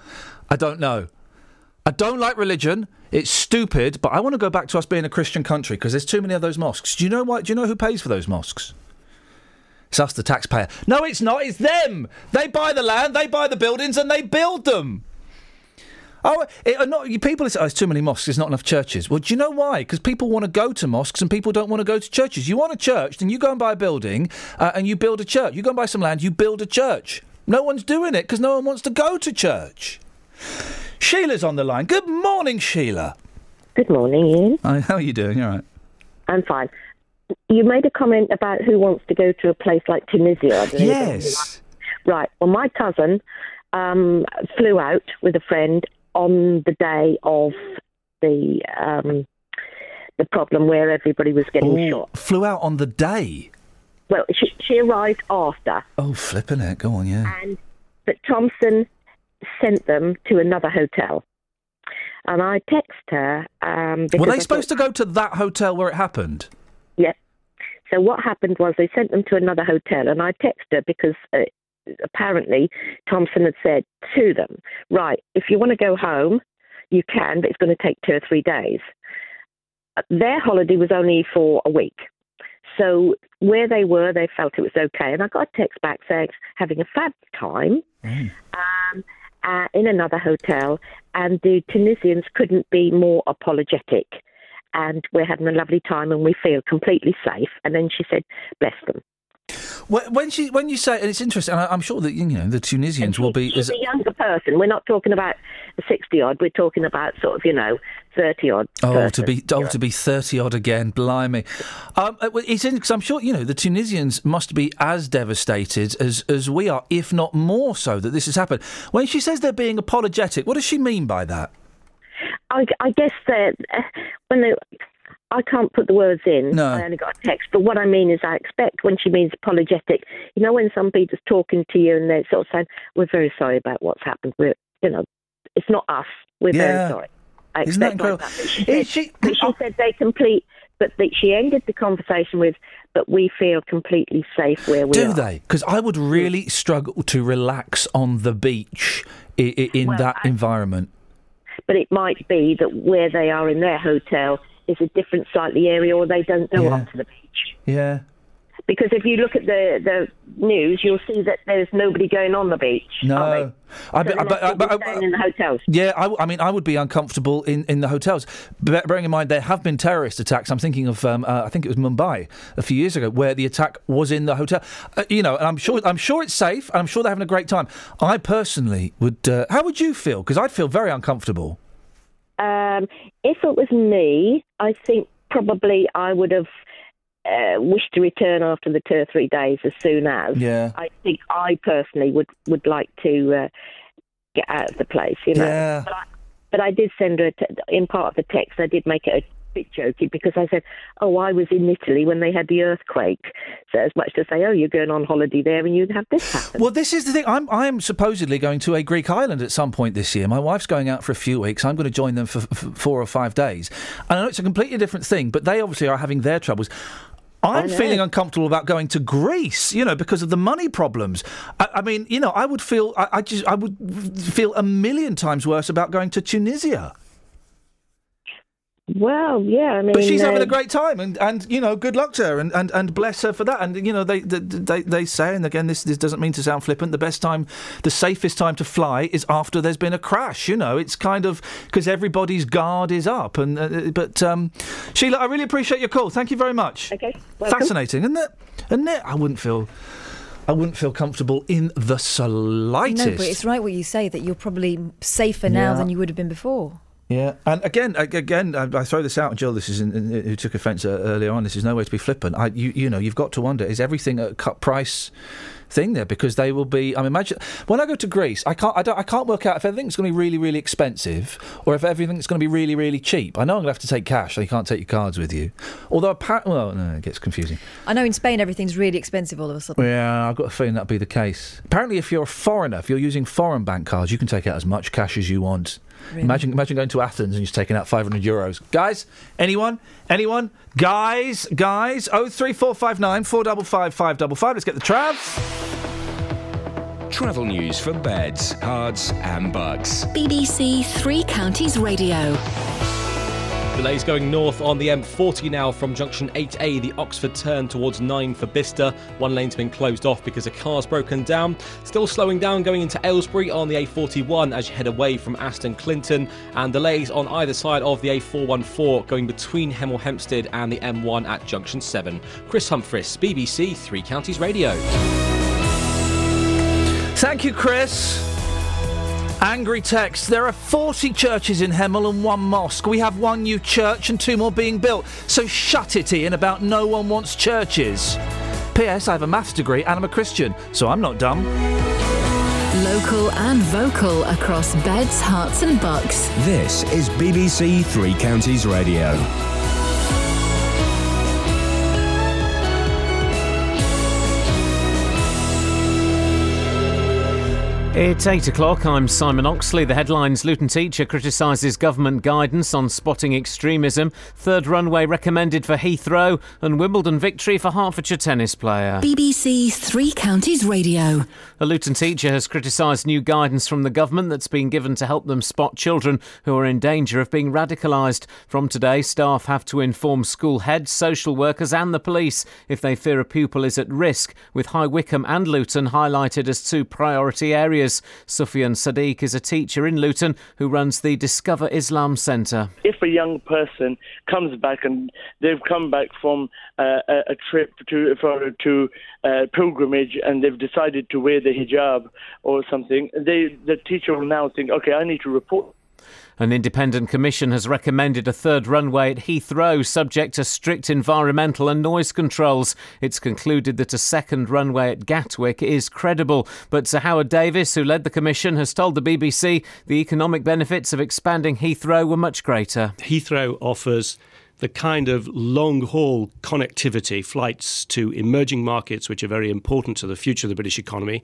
I don't know. I don't like religion. It's stupid, but I want to go back to us being a Christian country because there's too many of those mosques. Do you know what? Do you know who pays for those mosques? It's us, the taxpayer. No, it's not. It's them. They buy the land, they buy the buildings, and they build them. Oh, it, are not, you- people say, oh, it's too many mosques, there's not enough churches. Well, do you know why? Because people want to go to mosques and people don't want to go to churches. You want a church, then you go and buy a building uh, and you build a church. You go and buy some land, you build a church. No one's doing it because no one wants to go to church. Sheila's on the line. Good morning, Sheila. Good morning, Iain. Hi, how are you doing? You all right? I'm fine. You made a comment about who wants to go to a place like Tunisia. Yes. Right. Well, my cousin um, flew out with a friend on the day of the um, the problem where everybody was getting Oh, shot. Flew out on the day. Well, she, she arrived after, Oh, flipping it. Go on, yeah. and but Thomson sent them to another hotel. And I text her. Um, Were they supposed thought- to go to that hotel where it happened? So what happened was they sent them to another hotel, and I texted her because uh, apparently Thomson had said to them, "Right, if you want to go home, you can, but it's going to take two or three days." Uh, Their holiday was only for a week. So where they were, they felt it was okay, and I got a text back saying having a fab time um, uh, in another hotel, and the Tunisians couldn't be more apologetic. And we're having a lovely time, and we feel completely safe. And then she said, "Bless them." When when she when you say, and it's interesting, and I'm sure that you know the Tunisians will be She's as a younger person. We're not talking about sixty odd. We're talking about sort of, you know, thirty odd. Oh, person. to be oh, to be thirty odd again, blimey! Um, uh, it's because I'm sure you know the Tunisians must be as devastated as as we are, if not more so, that this has happened. When she says they're being apologetic, what does she mean by that? I, I guess that uh, when they, I can't put the words in. No. I only got a text. But what I mean is, I expect when she means apologetic, you know, when somebody's talking to you and they're sort of saying, "We're very sorry about what's happened. We're, you know, it's not us. We're Yeah. very sorry." I Isn't that expect like incredible? that. She said, Is she- but she said they complete. But that she ended the conversation with, "But we feel completely safe where we Do are." Do they? Because I would really struggle to relax on the beach i- i- in Well, that I- environment. But it might be that where they are in their hotel is a different slightly area or they don't go Yeah. up to the beach. Yeah. Because if you look at the, the news, you'll see that there's nobody going on the beach. No. I, So bet- they I, must I, be bet- staying in the hotels. Yeah, I, I mean, I would be uncomfortable in, in the hotels. Be- bearing in mind there have been terrorist attacks. I'm thinking of, um, uh, I think it was Mumbai a few years ago, where the attack was in the hotel. Uh, you know, and I'm sure I'm sure it's safe, and I'm sure they're having a great time. I personally would. Uh, how would you feel? Because I'd feel very uncomfortable. Um, if it was me, I think probably I would have uh, wished to return after the two or three days as soon as. Yeah. I think I personally would, would like to uh, get out of the place, you know. Yeah. But I, but I did send her, a te- in part of the text, I did make it a bit jokey because I said, oh, I was in Italy when they had the earthquake. So as much to say, oh, you're going on holiday there and you'd have this happen. Well, this is the thing. I'm I'm supposedly going to a Greek island at some point this year. My wife's going out for a few weeks. I'm going to join them for, for four or five days. And I know it's a completely different thing, but they obviously are having their troubles. I'm feeling uncomfortable about going to Greece, you know, because of the money problems. I, I mean, you know, I would feel, I, I just, I would feel a million times worse about going to Tunisia. Well, yeah, I mean. But she's having uh, a great time, and, and you know, good luck to her, and, and, and bless her for that. And you know, they they, they, they say, and again, this this doesn't mean to sound flippant. The best time, the safest time to fly is after there's been a crash. You know, it's kind of because everybody's guard is up. And uh, but um, Sheila, I really appreciate your call. Thank you very much. Okay, welcome. fascinating, isn't it? Isn't it? I wouldn't feel. I wouldn't feel comfortable in the slightest. No, but it's right what you say that you're probably safer now Yeah. than you would have been before. Yeah, and again, again, I, I throw this out, Jill. This is in, in, who took offence uh, earlier on. This is no way to be flippant. I, you, you know, you've got to wonder: is everything a cut price thing there? Because they will be. I mean, imagine when I go to Greece, I can't, I don't, I can't work out if everything's going to be really, really expensive or if everything's going to be really, really cheap. I know I'm going to have to take cash, so you can't take your cards with you. Although, apparently, well, no, it gets confusing. I know in Spain everything's really expensive all of a sudden. Yeah, I've got a feeling that'll be the case. Apparently, if you're a foreigner, if you're using foreign bank cards, you can take out as much cash as you want. Really? Imagine, imagine going to Athens and just taking out 500 euros. Guys, anyone? Anyone? Guys, guys, 03459 455 555. Let's get the Trav. Travel news for beds, cards, and bugs. BBC Three Counties Radio. Delays going north on the M40 now from junction 8A, the Oxford turn towards 9 for Bicester. One lane's been closed off because a car's broken down. Still slowing down going into Aylesbury on the A41 as you head away from Aston Clinton. And delays on either side of the A414 going between Hemel Hempstead and the M1 at junction 7. Chris Humphries, BBC Three Counties Radio. Thank you, Chris. Angry text. There are 40 churches in Hemel and one mosque. We have one new church and two more being built. So shut it, Iain, about no one wants churches. P.S. I have a maths degree and I'm a Christian, so I'm not dumb. Local and vocal across beds, Herts, and bucks. This is BBC Three Counties Radio. It's 8 o'clock. I'm Simon Oxley. The headlines Luton teacher criticises government guidance on spotting extremism, third runway recommended for Heathrow, and Wimbledon victory for Hertfordshire tennis player. BBC Three Counties Radio. A Luton teacher has criticised new guidance from the government that's been given to help them spot children who are in danger of being radicalised. From today, staff have to inform school heads, social workers, and the police if they fear a pupil is at risk, with High Wycombe and Luton highlighted as two priority areas. Sufyan Sadiq is a teacher in Luton who runs the Discover Islam Centre. if a young person comes back and they've come back from uh, a, trip to for to uh, pilgrimage and they've decided to wear the hijab or something, they the teacher will now think, okay, I need to report An independent commission has recommended a third runway at Heathrow, subject to strict environmental and noise controls. It's concluded that a second runway at Gatwick is credible. But Sir Howard Davies, who led the commission, has told the BBC the economic benefits of expanding Heathrow were much greater. Heathrow offers the kind of long haul connectivity, flights to emerging markets, which are very important to the future of the British economy.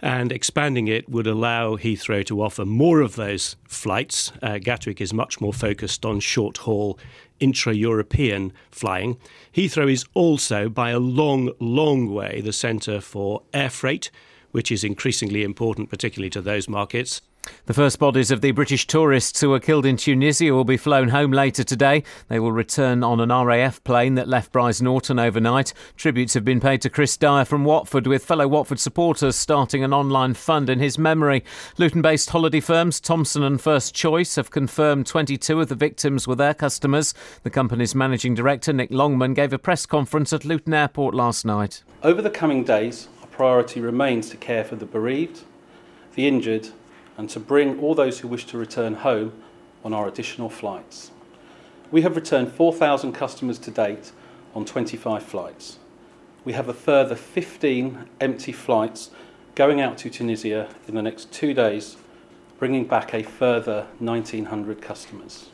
And expanding it would allow Heathrow to offer more of those flights. Uh, Gatwick is much more focused on short haul intra European flying. Heathrow is also, by a long, long way, the centre for air freight, which is increasingly important, particularly to those markets. The first bodies of the British tourists who were killed in Tunisia will be flown home later today. They will return on an RAF plane that left Brize Norton overnight. Tributes have been paid to Chris Dyer from Watford, with fellow Watford supporters starting an online fund in his memory. Luton based holiday firms Thomson and First Choice have confirmed 22 of the victims were their customers. The company's managing director, Nick Longman, gave a press conference at Luton Airport last night. Over the coming days, our priority remains to care for the bereaved, the injured, and to bring all those who wish to return home on our additional flights. We have returned 4,000 customers to date on 25 flights. We have a further 15 empty flights going out to Tunisia in the next two days, bringing back a further 1,900 customers.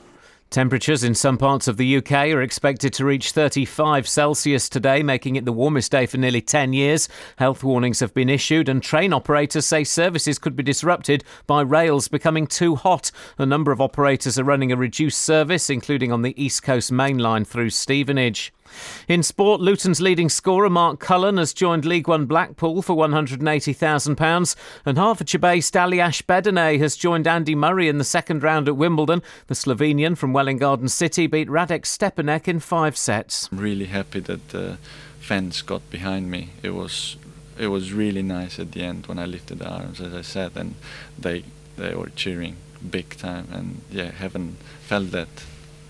Temperatures in some parts of the UK are expected to reach 35 Celsius today, making it the warmest day for nearly 10 years. Health warnings have been issued, and train operators say services could be disrupted by rails becoming too hot. A number of operators are running a reduced service, including on the East Coast Main Line through Stevenage. In sport, Luton's leading scorer Mark Cullen has joined League One Blackpool for £180,000 and Hertfordshire-based Aljaž Bedene has joined Andy Murray in the second round at Wimbledon. The Slovenian from Welwyn Garden City beat Radek Stepanek in five sets. I'm really happy that the fans got behind me. It was it was really nice at the end when I lifted the arms, as I said, and they they were cheering big time, and yeah, haven't felt that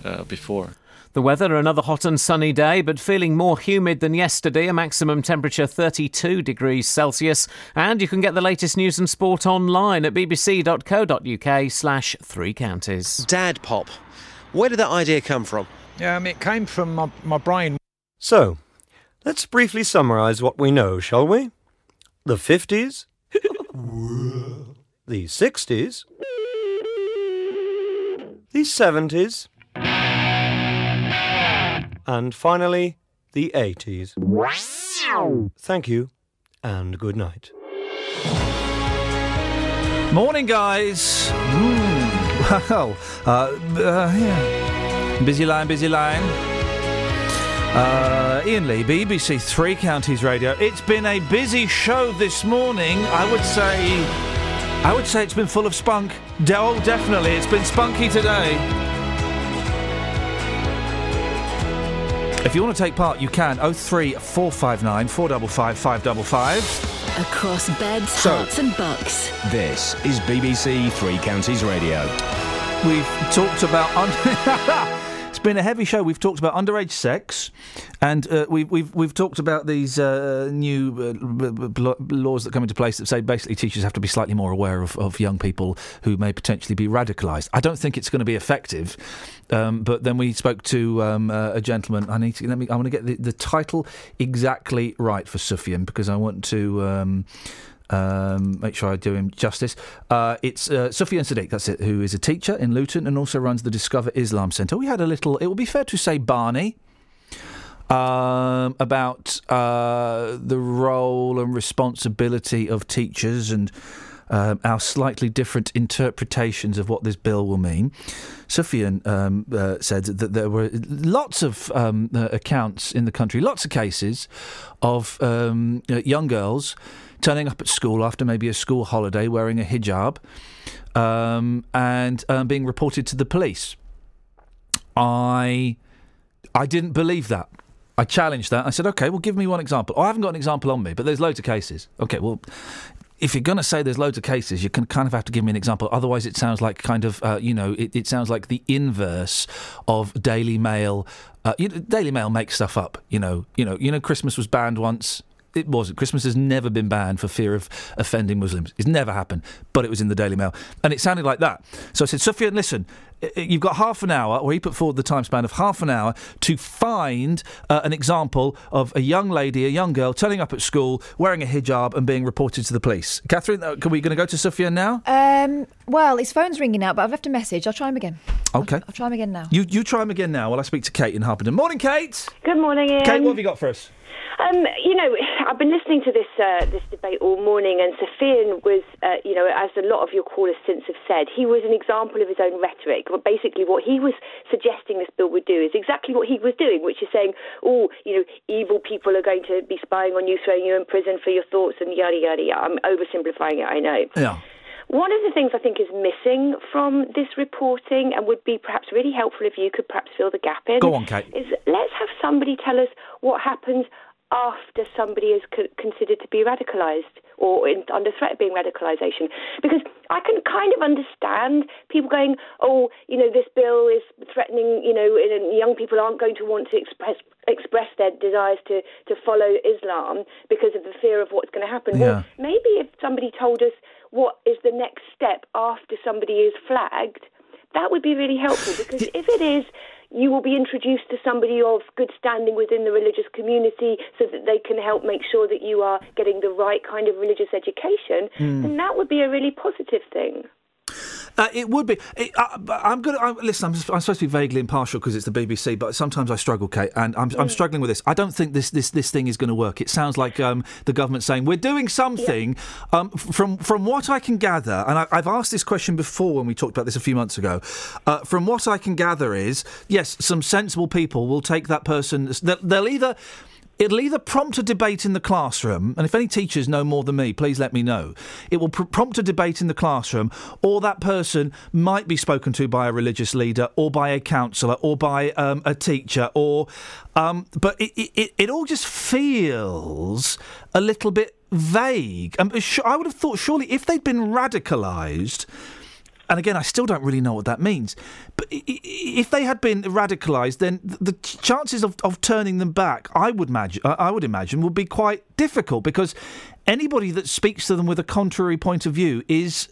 uh, before. The weather, another hot and sunny day, but feeling more humid than yesterday, a maximum temperature 32 degrees Celsius. And you can get the latest news and sport online at bbc.co.uk slash three counties. Dad pop. Where did that idea come from? Yeah, um, it came from my, my brain. So, let's briefly summarise what we know, shall we? The 50s, the 60s, the 70s, and finally, the 80s. Thank you, and good night. Morning, guys. Mm, uh, uh, yeah. Busy line, busy line. Uh, Iain Lee, BBC Three Counties Radio. It's been a busy show this morning. I would say, I would say it's been full of spunk. Oh, definitely, it's been spunky today. If you want to take part, you can. 03459 455 555. Across beds, So- Herts, and Bucks. This is BBC Three Counties Radio. We've talked about. Been a heavy show. We've talked about underage sex, and uh, we've we've we've talked about these uh, new uh, laws that come into place that say basically teachers have to be slightly more aware of, of young people who may potentially be radicalised. I don't think it's going to be effective. Um, but then we spoke to um, uh, a gentleman. I need to let me. I want to get the, the title exactly right for Sufyan because I want to. Um, um, make sure I do him justice. Uh, it's uh, Sufyan Sadiq, that's it, who is a teacher in Luton and also runs the Discover Islam Centre. We had a little, it would be fair to say, Barney. Um, about uh, the role and responsibility of teachers and um, our slightly different interpretations of what this bill will mean. Sufyan um, uh, said that there were lots of um, uh, accounts in the country, lots of cases of um, uh, young girls turning up at school after maybe a school holiday wearing a hijab um, and um, being reported to the police. I I didn't believe that. I challenged that. I said, okay, well, give me one example. Oh, I haven't got an example on me, but there's loads of cases. Okay, well, if you're going to say there's loads of cases, you can kind of have to give me an example. Otherwise, it sounds like kind of, uh, you know, it, it sounds like the inverse of Daily Mail. Uh, you know, Daily Mail makes stuff up. You know, you know, you know, Christmas was banned once. It wasn't. Christmas has never been banned for fear of offending Muslims. It's never happened, but it was in the Daily Mail, and it sounded like that. So I said, Sufyan, listen, i- i- you've got half an hour, or he put forward the time span of half an hour to find uh, an example of a young lady, a young girl, turning up at school wearing a hijab and being reported to the police. Catherine, are we going to go to Sufyan now? Um, well, his phone's ringing out, but I've left a message. I'll try him again. Okay. I'll try him again now. You you try him again now while I speak to Kate in Harpenden. Morning, Kate. Good morning, Iain. Kate, what have you got for us? Um, you know, I've been listening to this uh, this debate all morning, and Sufyan was, uh, you know, as a lot of your callers since have said, he was an example of his own rhetoric. Well, basically, what he was suggesting this bill would do is exactly what he was doing, which is saying, oh, you know, evil people are going to be spying on you, throwing you in prison for your thoughts, and yada yada yada. I'm oversimplifying it, I know. Yeah. One of the things I think is missing from this reporting and would be perhaps really helpful if you could perhaps fill the gap in. Go on, Kate. Is let's have somebody tell us what happens after somebody is co- considered to be radicalised or in, under threat of being radicalisation. Because I can kind of understand people going, oh, you know, this bill is threatening, you know, and young people aren't going to want to express express their desires to, to follow Islam because of the fear of what's going to happen. Well, maybe if somebody told us what is the next step after somebody is flagged, that would be really helpful because if it is, you will be introduced to somebody of good standing within the religious community so that they can help make sure that you are getting the right kind of religious education, Hmm. then that would be a really positive thing. Uh, it would be. It, uh, I'm going to listen. I'm, I'm supposed to be vaguely impartial because it's the BBC, but sometimes I struggle, Kate, and I'm, I'm struggling with this. I don't think this this this thing is going to work. It sounds like um, the government saying we're doing something. Um, from from what I can gather, and I, I've asked this question before when we talked about this a few months ago. Uh, from what I can gather is yes, some sensible people will take that person. They'll, they'll either. It'll either prompt a debate in the classroom, and if any teachers know more than me, please let me know. It will pr- prompt a debate in the classroom, or that person might be spoken to by a religious leader, or by a counsellor, or by um, a teacher, or. Um, but it, it, it, all just feels a little bit vague. Um, I would have thought, surely, if they'd been radicalised, and again, I still don't really know what that means. But if they had been radicalised, then the chances of, of turning them back, I would imagine, I I would imagine, would be quite difficult because anybody that speaks to them with a contrary point of view is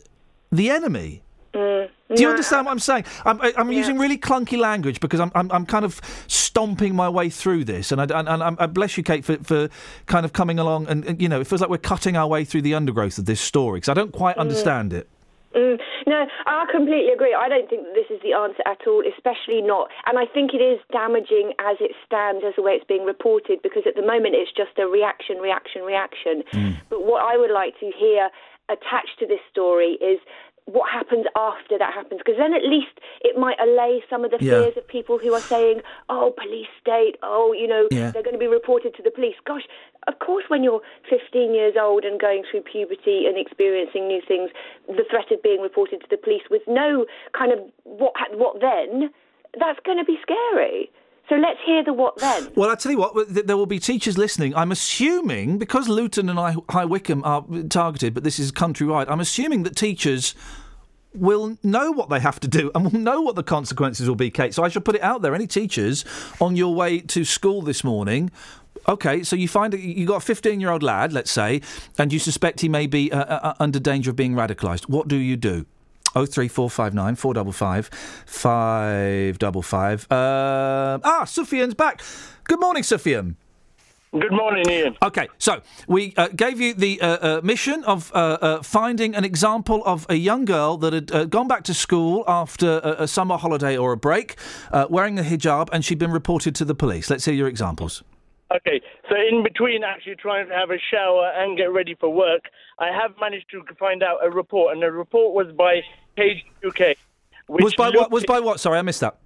the enemy. Mm, Do you no, understand what I'm saying? I'm, I'm using really clunky language because I'm, I'm, I'm kind of stomping my way through this, and I, and, and I uh, bless you, Kate, for, for kind of coming along, and, and, you know, it feels like we're cutting our way through the undergrowth of this story because I don't quite mm. understand it. Mm, no, I completely agree. I don't think that this is the answer at all, especially not. And I think it is damaging as it stands, as the way it's being reported, because at the moment it's just a reaction, reaction, reaction. But what I would like to hear attached to this story is what happens after that happens, because then at least it might allay some of the Yeah. fears of people who are saying, oh, police state, oh, you know, Yeah. they're going to be reported to the police. Gosh, of course, when you're 15 years old and going through puberty and experiencing new things, the threat of being reported to the police with no kind of what ha- what then, that's going to be scary. So let's hear the what then. Well, I tell you what, there will be teachers listening. I'm assuming because Luton and High Wycombe are targeted, but this is countrywide. I'm assuming that teachers will know what they have to do and will know what the consequences will be, Kate. So I shall put it out there. Any teachers on your way to school this morning. Okay, so you find you've got a 15 year old lad, let's say, and you suspect he may be uh, uh, under danger of being radicalised. What do you do? Oh three four five nine four double five five double five. Uh, ah, Sufyan's back. Good morning, Sufian. Good morning, Iain. Okay, so we uh, gave you the uh, uh, mission of uh, uh, finding an example of a young girl that had uh, gone back to school after a, a summer holiday or a break, uh, wearing a hijab, and she'd been reported to the police. Let's hear your examples. Okay, so in between actually trying to have a shower and get ready for work, I have managed to find out a report, and the report was by Cage UK. Which Was by what? Was by what? Sorry, I missed that.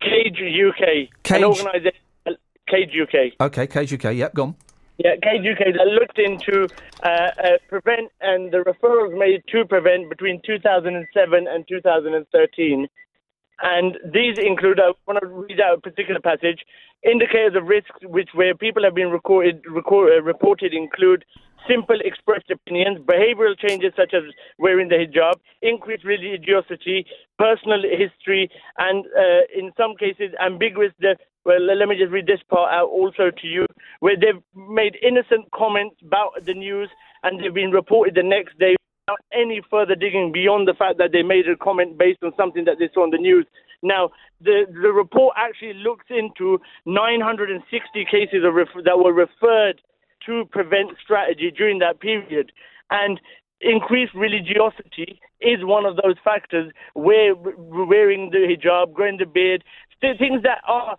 Cage UK, Cage- an organisation, Cage UK. Okay, Cage UK. Yep, gone. Yeah, Cage UK that looked into uh, uh, prevent and the referrals made to prevent between 2007 and 2013. And these include, I want to read out a particular passage, indicators of risks which where people have been recorded, record, uh, reported include simple expressed opinions, behavioral changes such as wearing the hijab, increased religiosity, personal history, and uh, in some cases ambiguous. Well, let me just read this part out also to you, where they've made innocent comments about the news and they've been reported the next day without any further digging beyond the fact that they made a comment based on something that they saw on the news. Now, the the report actually looks into 960 cases ref- that were referred to prevent strategy during that period, and increased religiosity is one of those factors. Where wearing the hijab, growing the beard, things that are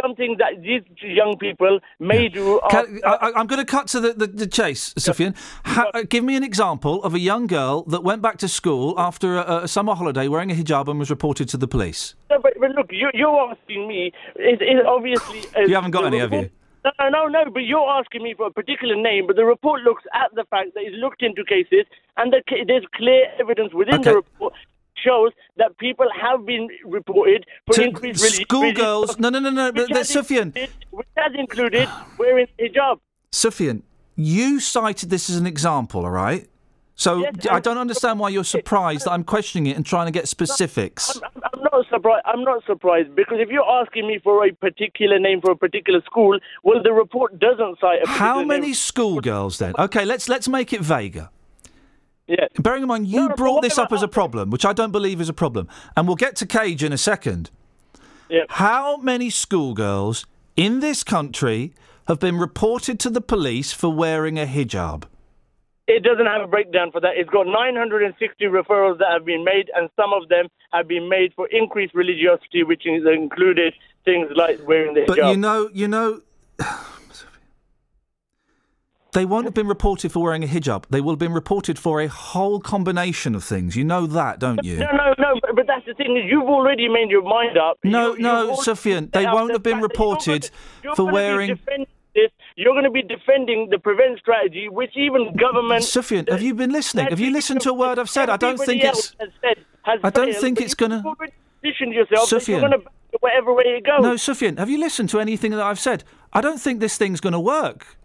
something that these young people may do. Can, I, I'm going to cut to the, the, the chase, Sufyan. Ha, uh, give me an example of a young girl that went back to school after a, a summer holiday wearing a hijab and was reported to the police. No, but, but look, you, you're asking me. It, it obviously. Uh, You haven't got any, have you? No, no, no, but you're asking me for a particular name, but the report looks at the fact that it's looked into cases and that there's clear evidence within Okay. the report shows that people have been reported for To increased religious. schoolgirls. No, no, no, no. But, Sufyan, Which has included wearing hijab. Sufyan, you cited this as an example, all right? So I don't understand why you're surprised that I'm questioning it and trying to get specifics. I'm not surprised. I'm not surprised because if you're asking me for a particular name for a particular school, well, the report doesn't cite a How many schoolgirls then? Okay, let's let's make it vaguer. Yeah. Bearing in mind you brought this up as a problem, which I don't believe is a problem, and we'll get to Cage in a second. Yeah. How many schoolgirls in this country have been reported to the police for wearing a hijab? It doesn't have a breakdown for that. It's got 960 referrals that have been made, and some of them have been made for increased religiosity, which is included things like wearing the hijab. But you know, you know, they won't have been reported for wearing a hijab. They will have been reported for a whole combination of things. You know that, don't you? No, no, no. But, that's the thing is, you've already made your mind up. No, You- no, Sufyan, they won't have been that you're reported gonna- you're for be wearing. defending This. You're going to be defending the prevent strategy, which even government. Sufyan, have you been listening? Have you listened to a word I've said? I don't think it's. has said has I don't failed, think it's gonna- already Positioned yourself. that Sufyan. You're going to whatever way it goes. No, Sufyan, have you listened to anything that I've said? I don't think this thing's going to work.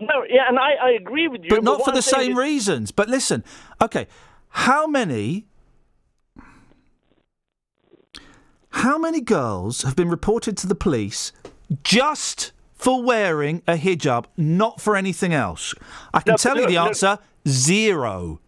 No, yeah, and I, I agree with you. but not for the same is- reasons. But listen, okay, how many How many girls have been reported to the police just for wearing a hijab, not for anything else? I can No, tell but you the no, no. answer zero.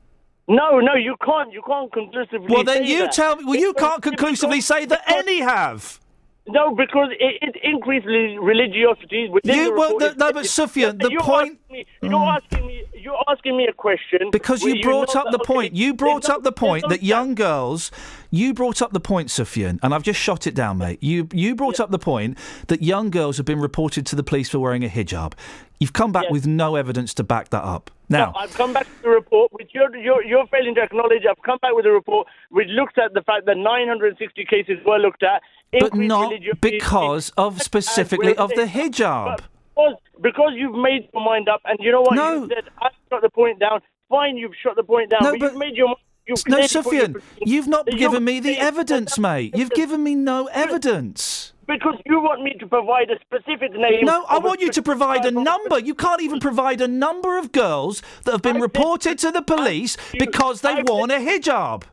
No, no, you can't. You can't conclusively. Well, then you that. tell me. Well, you can't conclusively say that any have. No, because it, it increases religiosity within You- the well, the- no, but Sufyan, the you're point- Asking me, you're mm. asking me. You're asking me a question Because you brought know up that, the okay, point. You brought no- up the point there's no that young girls. You brought up the point, Sufyan, and I've just shot it down, mate. You you brought up the point that young girls have been reported to the police for wearing a hijab. You've come back Yes. with no evidence to back that up. No, Now, I've come back with a report, which you're, you're, you're failing to acknowledge. I've come back with a report which looks at the fact that 960 cases were looked at. But not because of specifically of the hijab. Because, because you've made your mind up, and you know what? No. You said, I've shot the point down. Fine, you've shut the point down. No, but, but- you've made your You've no, Sufyan, you've not given me the evidence, mate. You've given me no evidence. Because you want me to provide a specific name. No, I want you to provide a number. You can't even provide a number of girls that have been reported to the police because they've worn a hijab.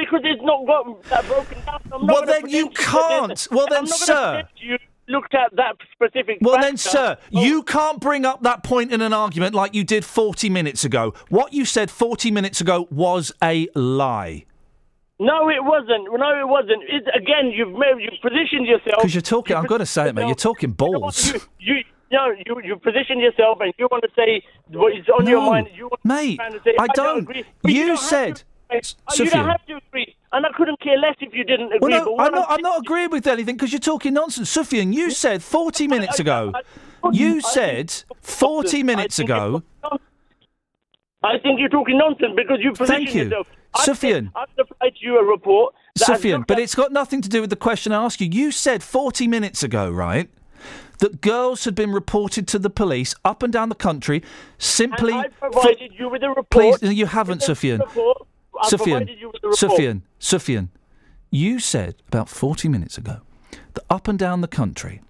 Because it's not got that broken down. I'm not Well, then you pretend to that can't. Well, then, I'm sir. You looked at that specific. Well, then, factor. sir, oh. you can't bring up that point in an argument like you did 40 minutes ago. What you said 40 minutes ago was a lie. No, it wasn't. No, it wasn't. It, again, you've made, you've positioned yourself. Because you're talking, I've got to say it, mate, you're talking balls. You, you, no, you, you position yourself, and you want to say what is on your mind. You want mate, to say, I don't, don't. agree. But You don't said- Oh, you don't have to agree, and I couldn't care less if you didn't agree. Well, no, I'm not, I'm not agreeing with anything because you're talking nonsense. Sufyan, you said 40 minutes ago. You said 40 minutes ago. I think you're talking nonsense because you Thank you. yourself. Sufyan. I've supplied you a report. that has Sufyan, looked but it's got nothing to do with the question I asked you. You said 40 minutes ago, right, that girls had been reported to the police up and down the country simply. And I for- you with a report. Please, you haven't, With a Sufyan. report. I Sufyan, provided you with a report. Sufyan, Sufyan, you said about 40 minutes ago that up and down the country,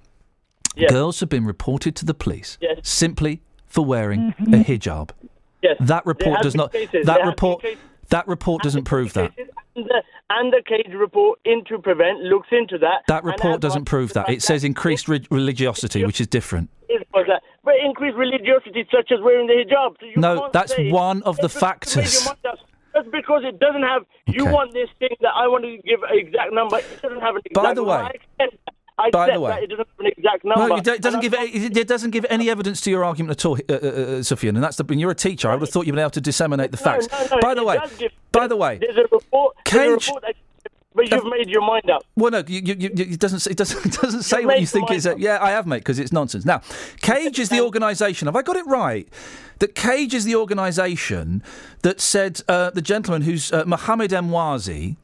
Yes. girls have been reported to the police Yes. simply for wearing Mhm. a hijab. Yes. That report does not. cases. That have been report. That report doesn't prove that. And the, and the cage report into prevent looks into that. That report doesn't prove that. It says increased re- religiosity, which is different. it was. But increased religiosity, such as wearing the hijab. So you No, that's one of the Just because you made factors. Your mind up- Just because it doesn't have, you want this thing that I want to give an exact number. It doesn't have an exact By the number. way- I accept, I by the way- that it doesn't have an exact number. No, it doesn't give it, it doesn't give any evidence to your argument at all, uh, uh, uh, Sufyan. And that's the. And you're a teacher. I would have thought you'd been able to disseminate the facts. No, no, by the way, by the way, There's a report. There's a Cage- report that, but you've made your mind up. Well, no, you, you, you, it doesn't. It doesn't. It doesn't say You've what you think is. Uh, yeah, I have, mate, because it's nonsense. Now, Cage is the organisation. Have I got it right? That Cage is the organisation that said uh, the gentleman who's uh, Mohammed Emwazi,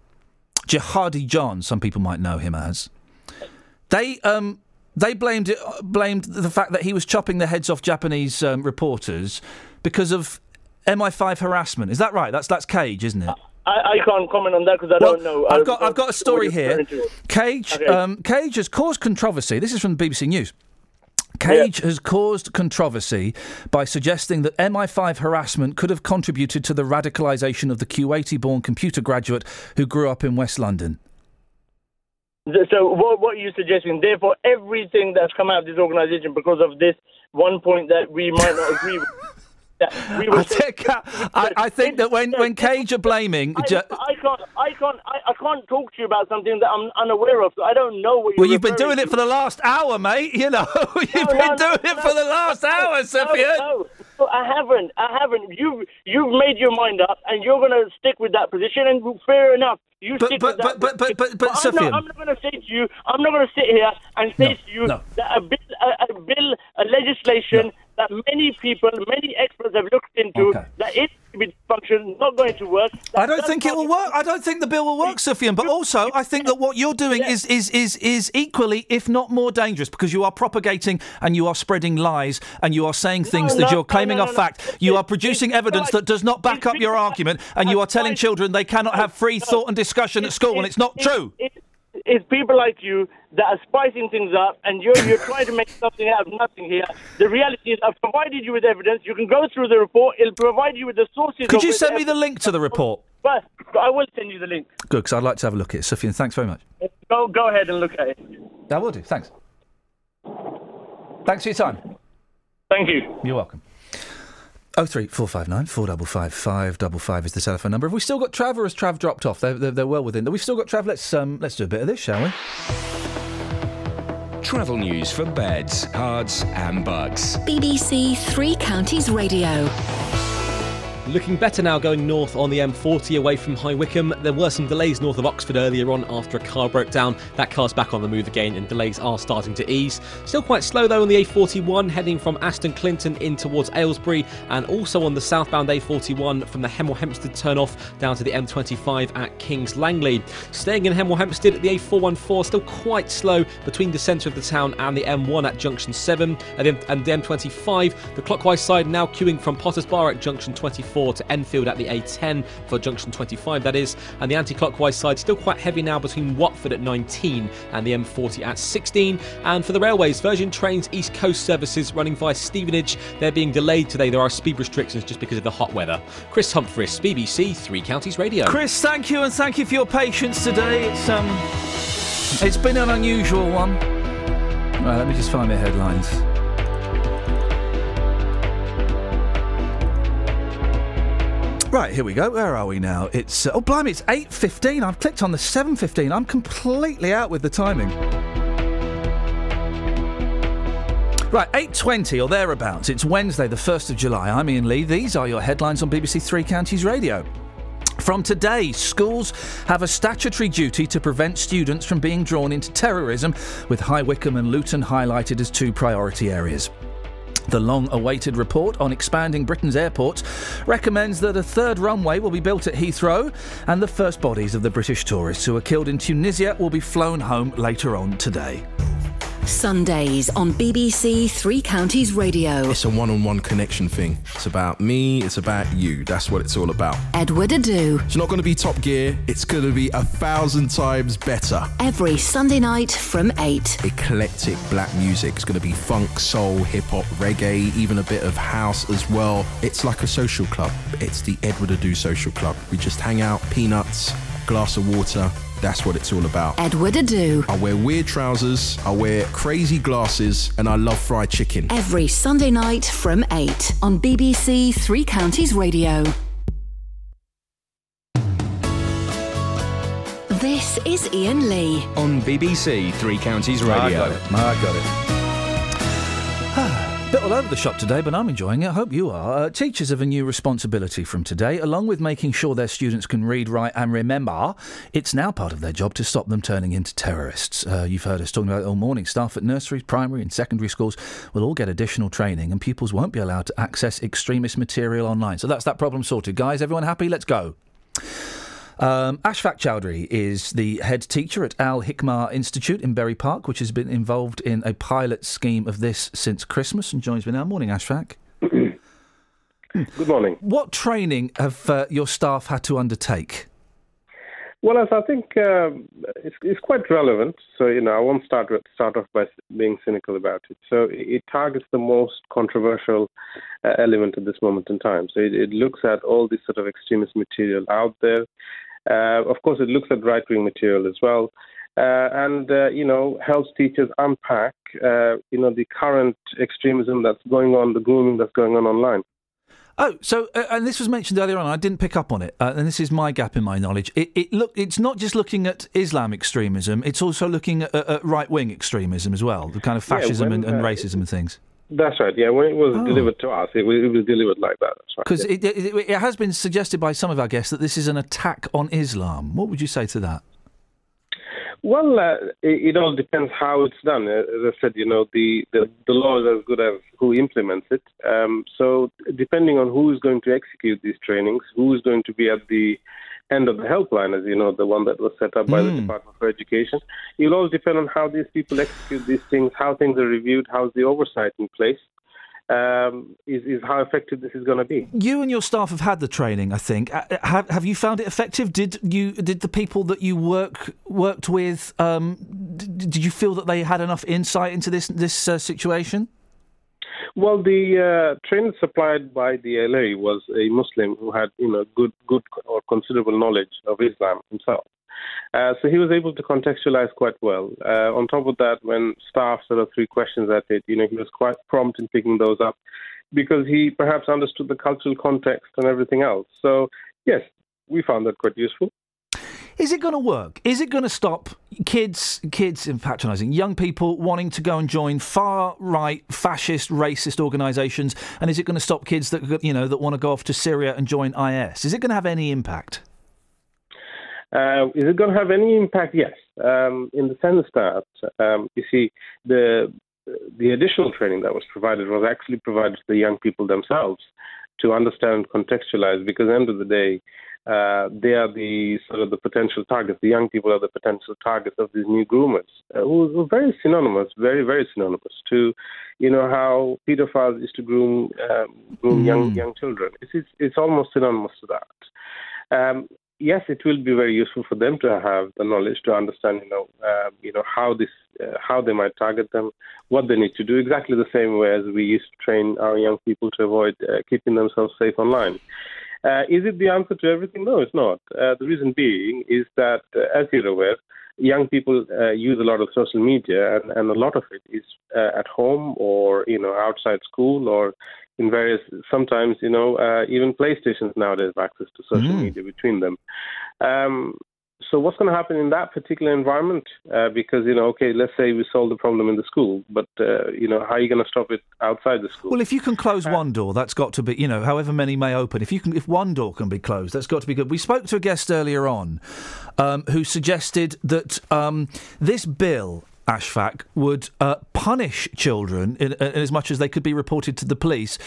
Jihadi John. Some people might know him as. They um they blamed it blamed the fact that he was chopping the heads off Japanese um, reporters because of MI5 harassment. Is that right? That's that's Cage, isn't it? I, I can't comment on that because I Well, don't know. I've got I've got a story here. Cage Okay. um, Cage has caused controversy. This is from the BBC News. Cage has caused controversy by suggesting that MI5 harassment could have contributed to the radicalisation of the Kuwaiti-born computer graduate who grew up in West London. So what, what are you suggesting? Therefore, everything that's come out of this organisation because of this one point that we might not agree with. That we will I think, uh, I, I think that when, when Cage are blaming, I, ju- I can't, I can't, I, can't talk to you about something that I'm unaware of. So I don't know what you're. well, you've been doing it for the last hour, mate. You know, you've No, been no, doing no, it for the last hour, Sufyan. No, no, I haven't. I haven't. You've you've made your mind up, and you're going to stick with that position. And fair enough, you But- stick but- with that. but- but- but- but- I'm Sufyan. not, I'm not going to say to you. I'm not going to sit here and say to you that a bill, a, a bill, a legislation that many people, many experts have looked into, that it be dysfunction, not going to work. I don't think it will work. I don't think the bill will work, Sufyan. But also, I think that what you're doing is, is is is equally, if not more dangerous, because you are propagating and you are spreading lies and you are saying things that no, you're no, claiming no, are no, no. fact. You are producing evidence that does not back up your argument, and you are telling children they cannot have free thought and discussion at school, and it's not true. It, it's people like you that are spicing things up, and you're you're trying to make something out of nothing here. The reality is, I've provided you with evidence. You can go through the report. It'll provide you with the sources. Could you send me the link to the report? But, but I will send you the link. Good, because I'd like to have a look at it. Sufyan, thanks very much. Go go ahead and look at it. I will do. Thanks. Thanks for your time. Thank you. You're welcome. Oh three four five nine four double five five double five is the telephone number. Have we still got Trav, or has Trav dropped off? They're, they're, they're well within. We've still got Trav. Let's um, let's do a bit of this, shall we? Travel news for beds, cards, and bugs. BBC Three Counties Radio. Looking better now going north on the M40 away from High Wycombe. There were some delays north of Oxford earlier on after a car broke down. That car's back on the move again and delays are starting to ease. Still quite slow though on the A41 heading from Aston Clinton in towards Aylesbury and also on the southbound A41 from the Hemel Hempstead turnoff down to the M25 at Kings Langley. Staying in Hemel Hempstead, at the A414 still quite slow between the centre of the town and the M1 at junction 7 and the, and M25. The clockwise side now queuing from Potters Bar at junction 24 to Enfield at the A10 for junction 25, that is. And the anti clockwise side still quite heavy now between Watford at 19 and the M40 at 16. And for the railways, Virgin Trains East Coast services running via Stevenage, they're being delayed today. There are speed restrictions just because of the hot weather. Chris Humphreys, BBC Three Counties Radio. Chris, thank you and thank you for your patience today. It's um, it's been an unusual one. Right, let me just find the headlines. Right, here we go. Where are we now? It's uh, oh blimey, it's eight fifteen. I've clicked on the seven fifteen. I'm completely out with the timing. Right, 8.20 or thereabouts. It's Wednesday, the 1st of July. I'm Iain Lee. These are your headlines on BBC Three Counties Radio. From today, schools have a statutory duty to prevent students from being drawn into terrorism, with High Wycombe and Luton highlighted as two priority areas. The long awaited report on expanding Britain's airports recommends that a third runway will be built at Heathrow and the first bodies of the British tourists who were killed in Tunisia will be flown home later on today. Sundays on BBC Three Counties Radio. It's a one on one connection thing. It's about me, it's about you. That's what it's all about. Edward Adoo. It's not going to be top gear, it's going to be a thousand times better. Every Sunday night from 8. Eclectic black music. It's going to be funk, soul, hip hop, reggae, even a bit of house as well. It's like a social club. It's the Edward Adoo Social Club. We just hang out, peanuts, glass of water. That's what it's all about. Edward Adoo. I wear weird trousers, I wear crazy glasses, and I love fried chicken. Every Sunday night from 8 on BBC Three Counties Radio. This is Iain Lee. On BBC Three Counties Radio. I Radio. got it. I got it. Bit all over the shop today, but I'm enjoying it. I hope you are. Uh, teachers have a new responsibility from today. Along with making sure their students can read, write, and remember, it's now part of their job to stop them turning into terrorists. Uh, you've heard us talking about it all morning. Staff at nurseries, primary, and secondary schools will all get additional training, and pupils won't be allowed to access extremist material online. So that's that problem sorted. Guys, everyone happy? Let's go. Um, Ashfaq Chowdhury is the head teacher at Al Hikmah Institute in Bury Park, which has been involved in a pilot scheme of this since Christmas and joins me now. Morning, Ashfaq. Good morning. What training have uh, your staff had to undertake? Well, as I think um it's, it's quite relevant. So, you know, I won't start with, start off by being cynical about it. So, it, it targets the most controversial uh, element at this moment in time. So, it, it looks at all this sort of extremist material out there. Uh, of course, it looks at right wing material as well. Uh, and, uh, you know, helps teachers unpack, uh, you know, the current extremism that's going on, the grooming that's going on online. Oh, so uh, and this was mentioned earlier on. I didn't pick up on it, uh, and this is my gap in my knowledge. It, it look, it's not just looking at Islam extremism; it's also looking at, at right wing extremism as well, the kind of Yeah, fascism when, and, and racism and things. That's right. Yeah, when it was Oh. delivered to us, it was, it was delivered like that. That's right. Because yeah. it, it, it has been suggested by some of our guests that this is an attack on Islam. What would you say to that? Well, uh, it, it all depends how it's done. Uh, As I said, you know, the, the, the law is as good as who implements it. Um, so, depending on who is going to execute these trainings, who is going to be at the end of the helpline, as you know, the one that was set up by the Hmm. Department for Education, it'll all depend on how these people execute these things, how things are reviewed, how's the oversight in place. um, is, is how effective this is going to be. You and your staff have had the training, I think. Uh, Have, have you found it effective? Did you did the people that you work worked with? Um, did you feel that they had enough insight into this this uh, situation? Well, the uh, supplied by the LA was a Muslim who had, you know, good, good or considerable knowledge of Islam himself. Uh, so he was able to contextualize quite well. Uh, on top of that, when staff sort of threw questions at it, you know, he was quite prompt in picking those up because he perhaps understood the cultural context and everything else. So yes, we found that quite useful. Is it going to work? Is it going to stop kids, kids in patronising, young people wanting to go and join far right, fascist, racist organisations? And is it going to stop kids that you know that want to go off to Syria and join IS? Is it going to have any impact? Uh, is it going to have any impact? Yes, um, in the sense that um, you see the the additional training that was provided was actually provided to the young people themselves to understand and contextualize. Because at the end of the day, uh, they are the sort of the potential targets. The young people are the potential targets of these new groomers, uh, who, who are very synonymous, very very synonymous to, you know, how pedophiles used to groom um, groom young young children. It's, it's it's almost synonymous to that. Um, yes, it will be very useful for them to have the knowledge to understand, you know, uh, you know how this, uh, how they might target them, what they need to do, exactly the same way as we used to train our young people to avoid uh, keeping themselves safe online. Uh, is it the answer to everything? No, it's not. Uh, the reason being is that, uh, as you're aware, young people uh, use a lot of social media, and, and a lot of it is uh, at home or you know outside school or in various. Sometimes you know uh, even PlayStations nowadays have access to social Mm. media between them. Um, so what's going to happen in that particular environment? Uh, because you know, okay, let's say we solve the problem in the school, but uh, you know, how are you going to stop it outside the school? Well, if you can close one door, that's got to be, you know, however many may open. If you can, if one door can be closed, that's got to be good. We spoke to a guest earlier on um, who suggested that um, this bill. Ashfaq would uh, punish children in, in as much as they could be reported to the police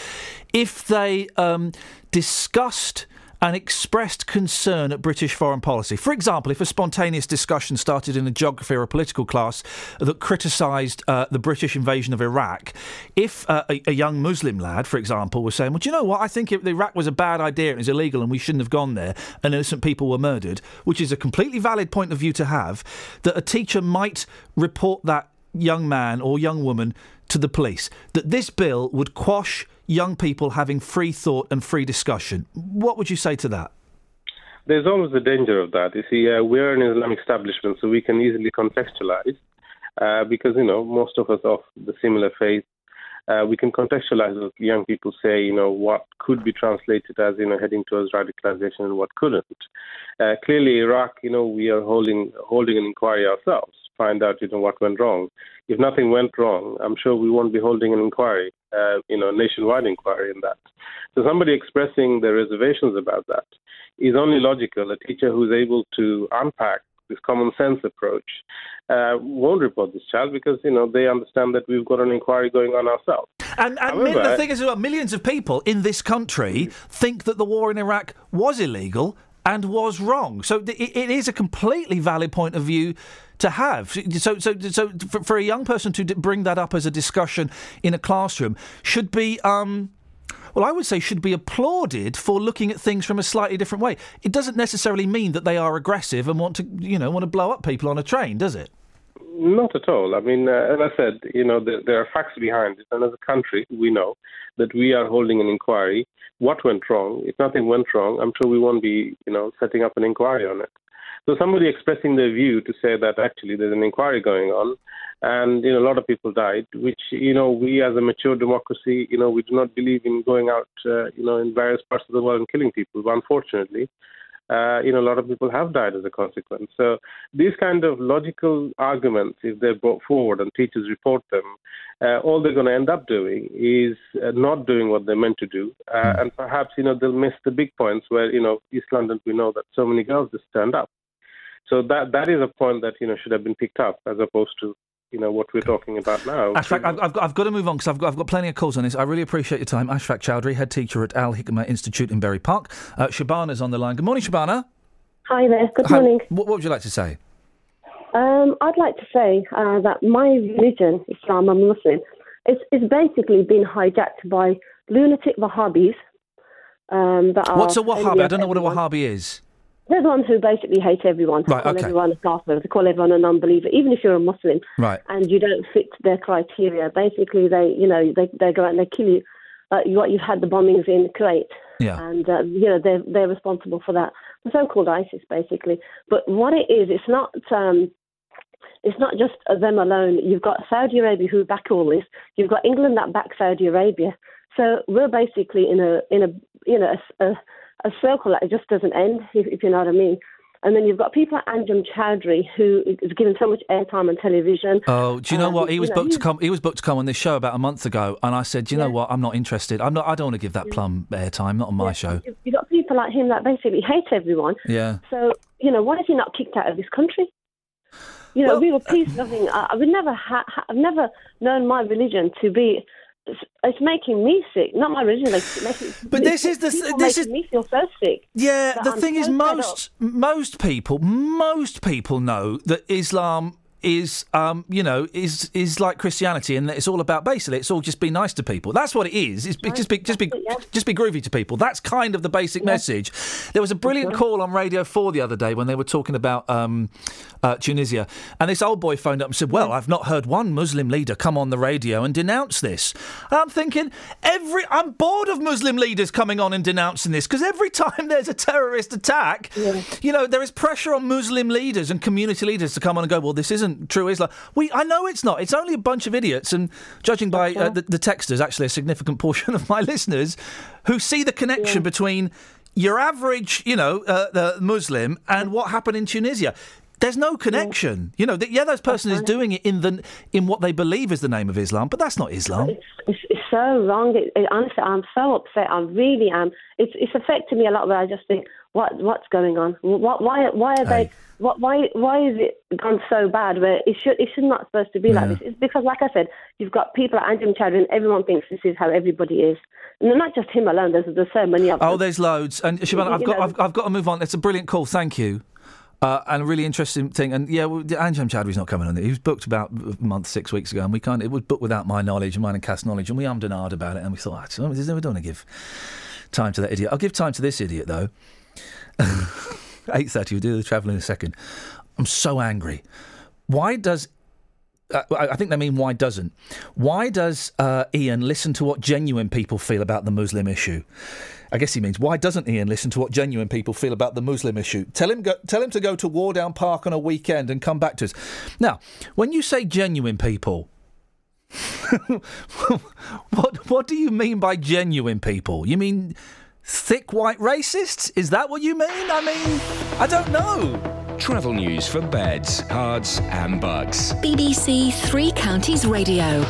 if they um, discussed and expressed concern at British foreign policy. For example, if a spontaneous discussion started in a geography or a political class that criticised uh, the British invasion of Iraq, if uh, a, a young Muslim lad, for example, was saying, Well, do you know what? I think Iraq was a bad idea it was illegal and we shouldn't have gone there and innocent people were murdered, which is a completely valid point of view to have, that a teacher might report that young man or young woman to the police. That this bill would quash young people having free thought and free discussion. What would you say to that? There's always a danger of that. You see, uh, we're an Islamic establishment, so we can easily contextualize uh, because, you know, most of us of the similar faith. Uh, we can contextualize what young people say, you know, what could be translated as, you know, heading towards radicalization and what couldn't. Uh, clearly, Iraq, you know, we are holding holding an inquiry ourselves, find out, you know, what went wrong. If nothing went wrong, I'm sure we won't be holding an inquiry, uh, you know, nationwide inquiry in that. So somebody expressing their reservations about that is only logical. A teacher who's able to unpack this common sense approach uh, won't report this child because you know they understand that we've got an inquiry going on ourselves. And, and However- the thing is, well, millions of people in this country think that the war in Iraq was illegal and was wrong. So it, it is a completely valid point of view to have. So, so, so for, for a young person to bring that up as a discussion in a classroom should be. Um, well, I would say should be applauded for looking at things from a slightly different way. It doesn't necessarily mean that they are aggressive and want to, you know, want to blow up people on a train, does it? Not at all. I mean, uh, as I said, you know, there, there are facts behind it, and as a country, we know that we are holding an inquiry. What went wrong? If nothing went wrong, I'm sure we won't be, you know, setting up an inquiry on it. So somebody expressing their view to say that actually there's an inquiry going on, and you know a lot of people died, which you know we as a mature democracy, you know, we do not believe in going out, uh, you know, in various parts of the world and killing people. But unfortunately, uh, you know, a lot of people have died as a consequence. So these kind of logical arguments, if they're brought forward and teachers report them, uh, all they're going to end up doing is uh, not doing what they're meant to do, uh, and perhaps you know they'll miss the big points where you know East London we know that so many girls just stand up. So that that is a point that you know should have been picked up as opposed to you know what we're talking about now. Ashfaq, I've, I've, got, I've got to move on because I've got, I've got plenty of calls on this. I really appreciate your time. Ashfaq Chowdhury, head teacher at Al Hikmah Institute in Bury Park. Uh, Shabana's on the line. Good morning, Shabana. Hi there. Good Hi. morning. What, what would you like to say? Um, I'd like to say uh, that my religion, Islam, I'm Muslim, is, it's basically been hijacked by lunatic Wahhabis. Um, that What's a are Wahhabi? I don't know what a everyone. Wahhabi is. They're the ones who basically hate everyone. Right, call okay. everyone a kafir, to call everyone a non-believer, even if you're a Muslim Right. and you don't fit their criteria. Basically, they, you know, they, they go out and they kill you. Uh, you what you've had the bombings in Kuwait, Yeah. and uh, you know they're they're responsible for that. The so-called ISIS, basically. But what it is, it's not. Um, it's not just them alone. You've got Saudi Arabia who back all this. You've got England that back Saudi Arabia. So we're basically in a in a you know a, a, a circle that just doesn't end, if, if you know what I mean. And then you've got people like Anjem Choudary who is given so much airtime on television. Oh, do you know Um, what? He you was know, booked to come. He was booked to come on this show about a month ago, and I said, "Do you know what? I'm not interested. I'm not. I don't want to give that plum airtime. Not on my show." You've got people like him that basically hate everyone. Yeah. So, you know, why is he not kicked out of this country? You know, we were peace loving. I, I would never, ha- I've never known my religion to be. It's, making me sick. Not my religion. But this is the- this making me feel so sick. Yeah, the I'm thing is, so up. most most people, most people know that Islam is, um, you know, is is like Christianity, and that it's all about basically, it's all just be nice to people. That's what it is. It's just be just be just be groovy to people. That's kind of the basic message. There was a brilliant call on Radio Four the other day when they were talking about um, uh, Tunisia, and this old boy phoned up and said, "Well, I've not heard one Muslim leader come on the radio and denounce this." And I'm thinking, every I'm bored of Muslim leaders coming on and denouncing this because every time there's a terrorist attack, you know, there is pressure on Muslim leaders and community leaders to come on and go, "Well, this isn't true Islam." We, I know it's not. It's only a bunch of idiots, and judging by uh, the, the texters, actually a significant portion of my listeners who see the connection between your average, you know, uh, the Muslim and what happened in Tunisia. There's no connection. You know, that yeah, that person is doing it in the in what they believe is the name of Islam, but that's not Islam. It's, it's so wrong. It, it, honestly, I'm so upset. I really am. It's it's affected me a lot. Where I just think, what what's going on? What why why are they? What why why is it gone so bad? Where it should it should not supposed to be like this. It's because, like I said, you've got people like Anjem Choudary, and everyone thinks this is how everybody is. And not just him alone. There's there's so many of them. Oh, there's loads. And Shabana, I've got know- I've, I've got to move on. It's a brilliant call. Thank you. Uh, and a really interesting thing, and yeah, well, Anjem Choudary's not coming on. It. He was booked about a month, six weeks ago, and we can't. It was booked without my knowledge and mine and Cass knowledge, and we ummed and ahed about it, and we thought, ah, we don't want to give time to that idiot. I'll give time to this idiot though. Eight thirty. We'll do the travel in a second. I'm so angry. Why does uh, I I think they mean why doesn't. Why does uh, Iain listen to what genuine people feel about the Muslim issue? I guess he means why doesn't Iain listen to what genuine people feel about the Muslim issue? Tell him go, tell him to go to Wardown Park on a weekend and come back to us. Now, when you say genuine people, what what do you mean by genuine people? You mean thick white racists? Is that what you mean? I mean, I don't know. Travel news for beds, cards, and Bucks. BBC Three Counties Radio.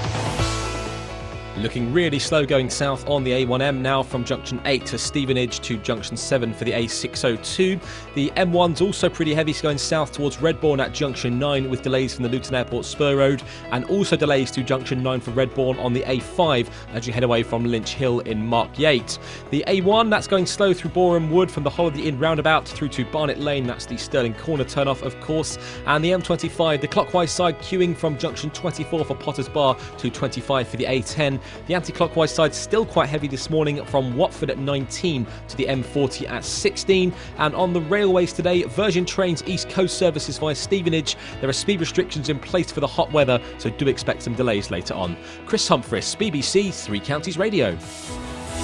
Looking really slow going south on the A1M now from junction 8 to Stevenage to junction 7 for the A602. The M1's also pretty heavy going south towards Redbourn at junction 9 with delays from the Luton Airport Spur Road and also delays to junction 9 for Redbourn on the A5 as you head away from Lynch Hill in Mark Yates. The A1 that's going slow through Boreham Wood from the Holiday Inn roundabout through to Barnet Lane that's the Stirling Corner turnoff of course and the M25 the clockwise side queuing from junction 24 for Potters Bar to 25 for the A10 the anti-clockwise side still quite heavy this morning from Watford at 19 to the M40 at 16. And on the railways today, Virgin Trains East Coast services via Stevenage. There are speed restrictions in place for the hot weather, so do expect some delays later on. Chris Humphreys, BBC Three Counties Radio.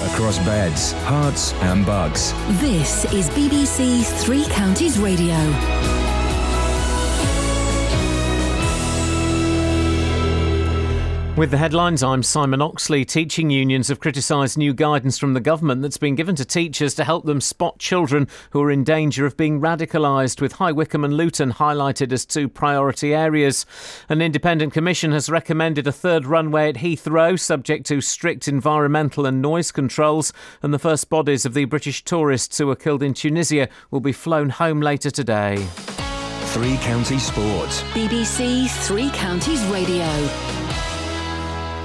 Across beds, Herts, and Bucks. This is BBC Three Counties Radio. With the headlines, I'm Simon Oxley. Teaching unions have criticised new guidance from the government that's been given to teachers to help them spot children who are in danger of being radicalised, with High Wycombe and Luton highlighted as two priority areas. An independent commission has recommended a third runway at Heathrow, subject to strict environmental and noise controls, and the first bodies of the British tourists who were killed in Tunisia will be flown home later today. Three Counties Sports. BBC Three Counties Radio.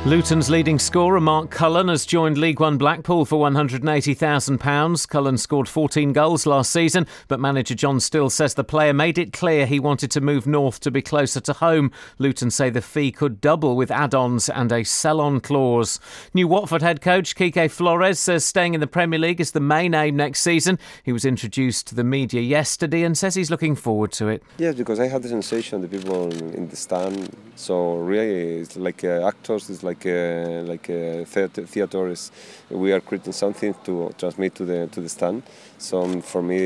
Luton's leading scorer, Mark Cullen, has joined League One Blackpool for £180,000. Cullen scored 14 goals last season, but manager John Still says the player made it clear he wanted to move north to be closer to home. Luton say the fee could double with add ons and a sell on clause. New Watford head coach Quique Flores says staying in the Premier League is the main aim next season. He was introduced to the media yesterday and says he's looking forward to it. Yes, because I had the sensation the people in the stand. So really, it's like uh, actors. It's like uh, like uh, theater, theaters. We are creating something to transmit to the to the stand. So um, for me,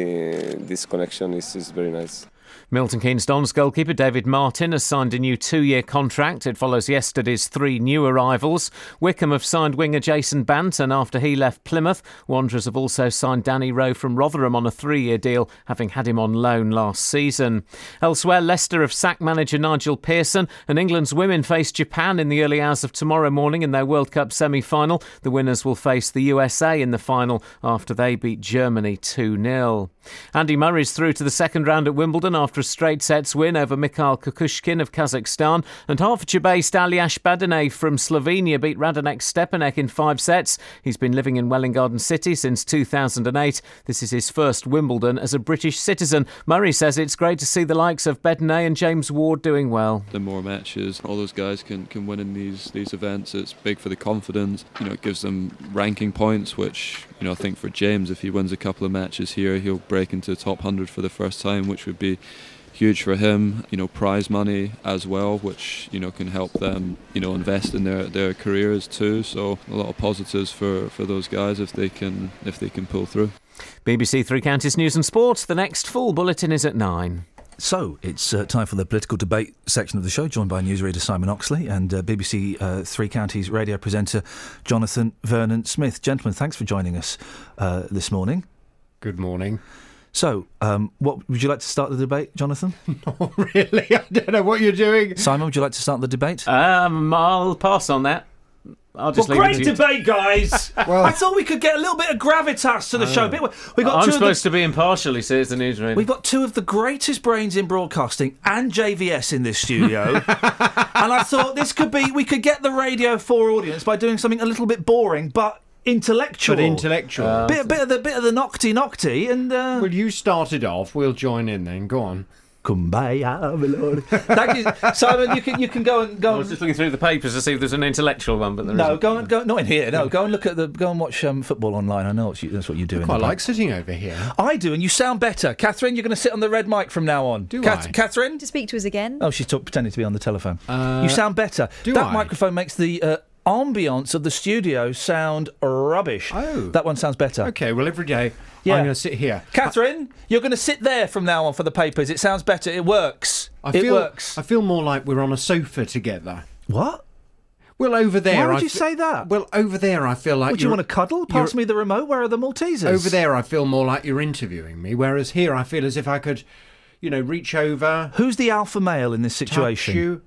this connection is, is very nice. Milton Keynes Dons goalkeeper David Martin has signed a new two year contract. It follows yesterday's three new arrivals. Wycombe have signed winger Jason Banton after he left Plymouth. Wanderers have also signed Danny Rowe from Rotherham on a three year deal, having had him on loan last season. Elsewhere, Leicester have sacked manager Nigel Pearson, and England's women face Japan in the early hours of tomorrow morning in their World Cup semi final. The winners will face the USA in the final after they beat Germany 2 0. Andy Murray's through to the second round at Wimbledon after a straight sets win over Mikhail Kukushkin of Kazakhstan, and Hertfordshire based Aljaž Bedene from Slovenia beat Radek Stepanek in five sets. He's been living in Welwyn Garden City since 2008. This is his first Wimbledon as a British citizen. Murray says it's great to see the likes of Bedene and James Ward doing well. The more matches all those guys can, can win in these, these events, it's big for the confidence. You know, it gives them ranking points, which, you know, I think for James, if he wins a couple of matches here, he'll into the top 100 for the first time, which would be huge for him. You know, prize money as well, which you know can help them. You know, invest in their, their careers too. So a lot of positives for, for those guys if they can if they can pull through. BBC Three Counties News and Sport. The next full bulletin is at nine. So it's uh, time for the political debate section of the show, joined by newsreader Simon Oxley and uh, BBC uh, Three Counties radio presenter Jonathan Vernon Smith. Gentlemen, thanks for joining us uh, this morning. Good morning. So, um, what would you like to start the debate, Jonathan? Not really. I don't know what you're doing. Simon, would you like to start the debate? Um, I'll pass on that. I'll just well, leave great it to you. debate, guys. well, I thought we could get a little bit of gravitas to the Oh. show. Bit- We got I'm two of supposed the, to be impartial, he says, the newsreader. We've got two of the greatest brains in broadcasting and JVS in this studio, and I thought this could be we could get the Radio Four audience by doing something a little bit boring but intellectual. But intellectual. bit, bit of the bit of the nocty nocty, and uh, well, you started off. We'll join in then. Go on. Kumbaya, my lord. Thank you, Simon. You can you can go and go. I was just looking through the papers to see if there's an intellectual one, but there No, isn't. go and go. Not in here. No, go and look at the. Go and watch um, football online. I know what you, that's what you do. in Quite like sitting over here. I do, and you sound better, Catherine. You're going to sit on the red mic from now on. Do Cath- I? Catherine? To speak to us again. Oh, she's talk, pretending to be on the telephone. Uh, you sound better. do that I? microphone makes the uh, ambience of the studio sound rubbish. Oh. That one sounds better. Okay. Well, every day Yeah. I'm going to sit here. Catherine, you're going to sit there from now on for the papers. It sounds better. It works. I it feel, works. I feel more like we're on a sofa together. What? Well, over there. Why would I you say that? Well, over there, I feel like. Would you want to cuddle? Pass me the remote. Where are the Maltesers? Over there, I feel more like you're interviewing me, whereas here, I feel as if I could, you know, reach over. Who's the alpha male in this situation?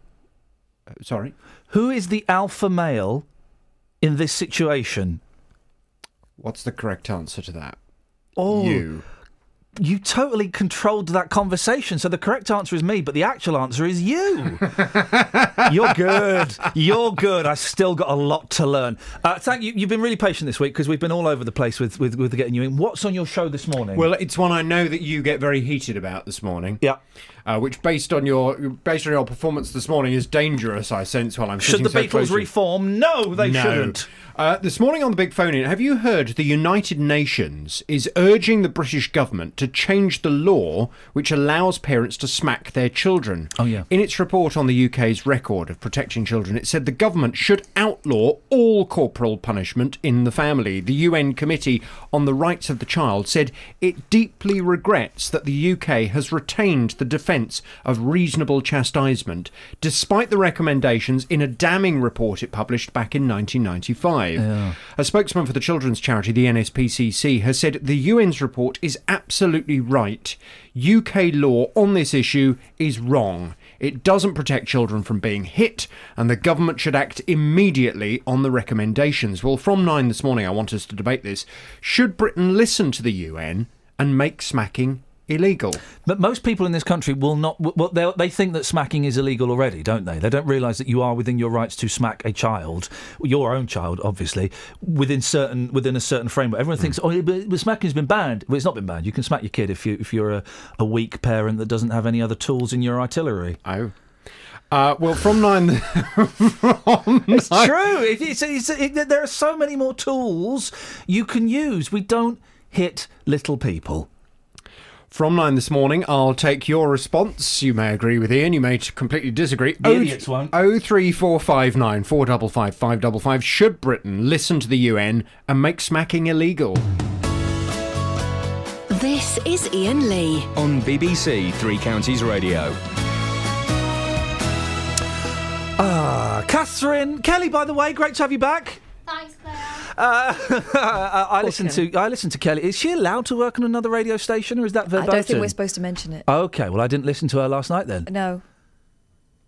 Uh, sorry. Who is the alpha male in this situation? What's the correct answer to that? Oh, You. You totally controlled that conversation. So the correct answer is me, but the actual answer is you. You're good. You're good. I've still got a lot to learn. Uh, thank you. You've been really patient this week because we've been all over the place with, with, with getting you in. What's on your show this morning? Well, it's one I know that you get very heated about this morning. Yeah. Uh, which, based on your based on your performance this morning, is dangerous. I sense while I'm should the so Beatles reform? No, they No. shouldn't. Uh, this morning on the Big Phone In, have you heard the United Nations is urging the British government to change the law which allows parents to smack their children? Oh, yeah. In its report on the UK's record of protecting children, it said the government should outlaw all corporal punishment in the family. The UN Committee on the Rights of the Child said it deeply regrets that the UK has retained the defence of reasonable chastisement, despite the recommendations in a damning report it published back in 1995. Yeah. A spokesman for the children's charity, the NSPCC, has said the UN's report is absolutely right. UK law on this issue is wrong. It doesn't protect children from being hit, and the government should act immediately on the recommendations. Well, from nine this morning, I want us to debate this. Should Britain listen to the UN and make smacking illegal. But most people in this country will not. Well, they they think that smacking is illegal already, don't they? They don't realise that you are within your rights to smack a child, your own child, obviously, within certain within a certain framework. Everyone thinks, oh, but, but smacking's been banned. Well, it's not been banned. You can smack your kid if you if you're a, a weak parent that doesn't have any other tools in your artillery. Oh. Uh, well, from nine. from It's nine- true. It, it's, it's, it, there are so many more tools you can use. We don't hit little people. From nine this morning, I'll take your response. You may agree with Iain, you may completely disagree. The idiots won't. Oh three four five nine four double five five double five. Should Britain listen to the UN and make smacking illegal? This is Iain Lee. On BBC Three Counties Radio. Ah, Catherine Kelly. By the way, great to have you back. Thanks, Claire. Uh, I listen to I listen to Kelly. Is she allowed to work on another radio station, or is that verboten? I verboten? don't think we're supposed to mention it. Okay, well, I didn't listen to her last night then. No.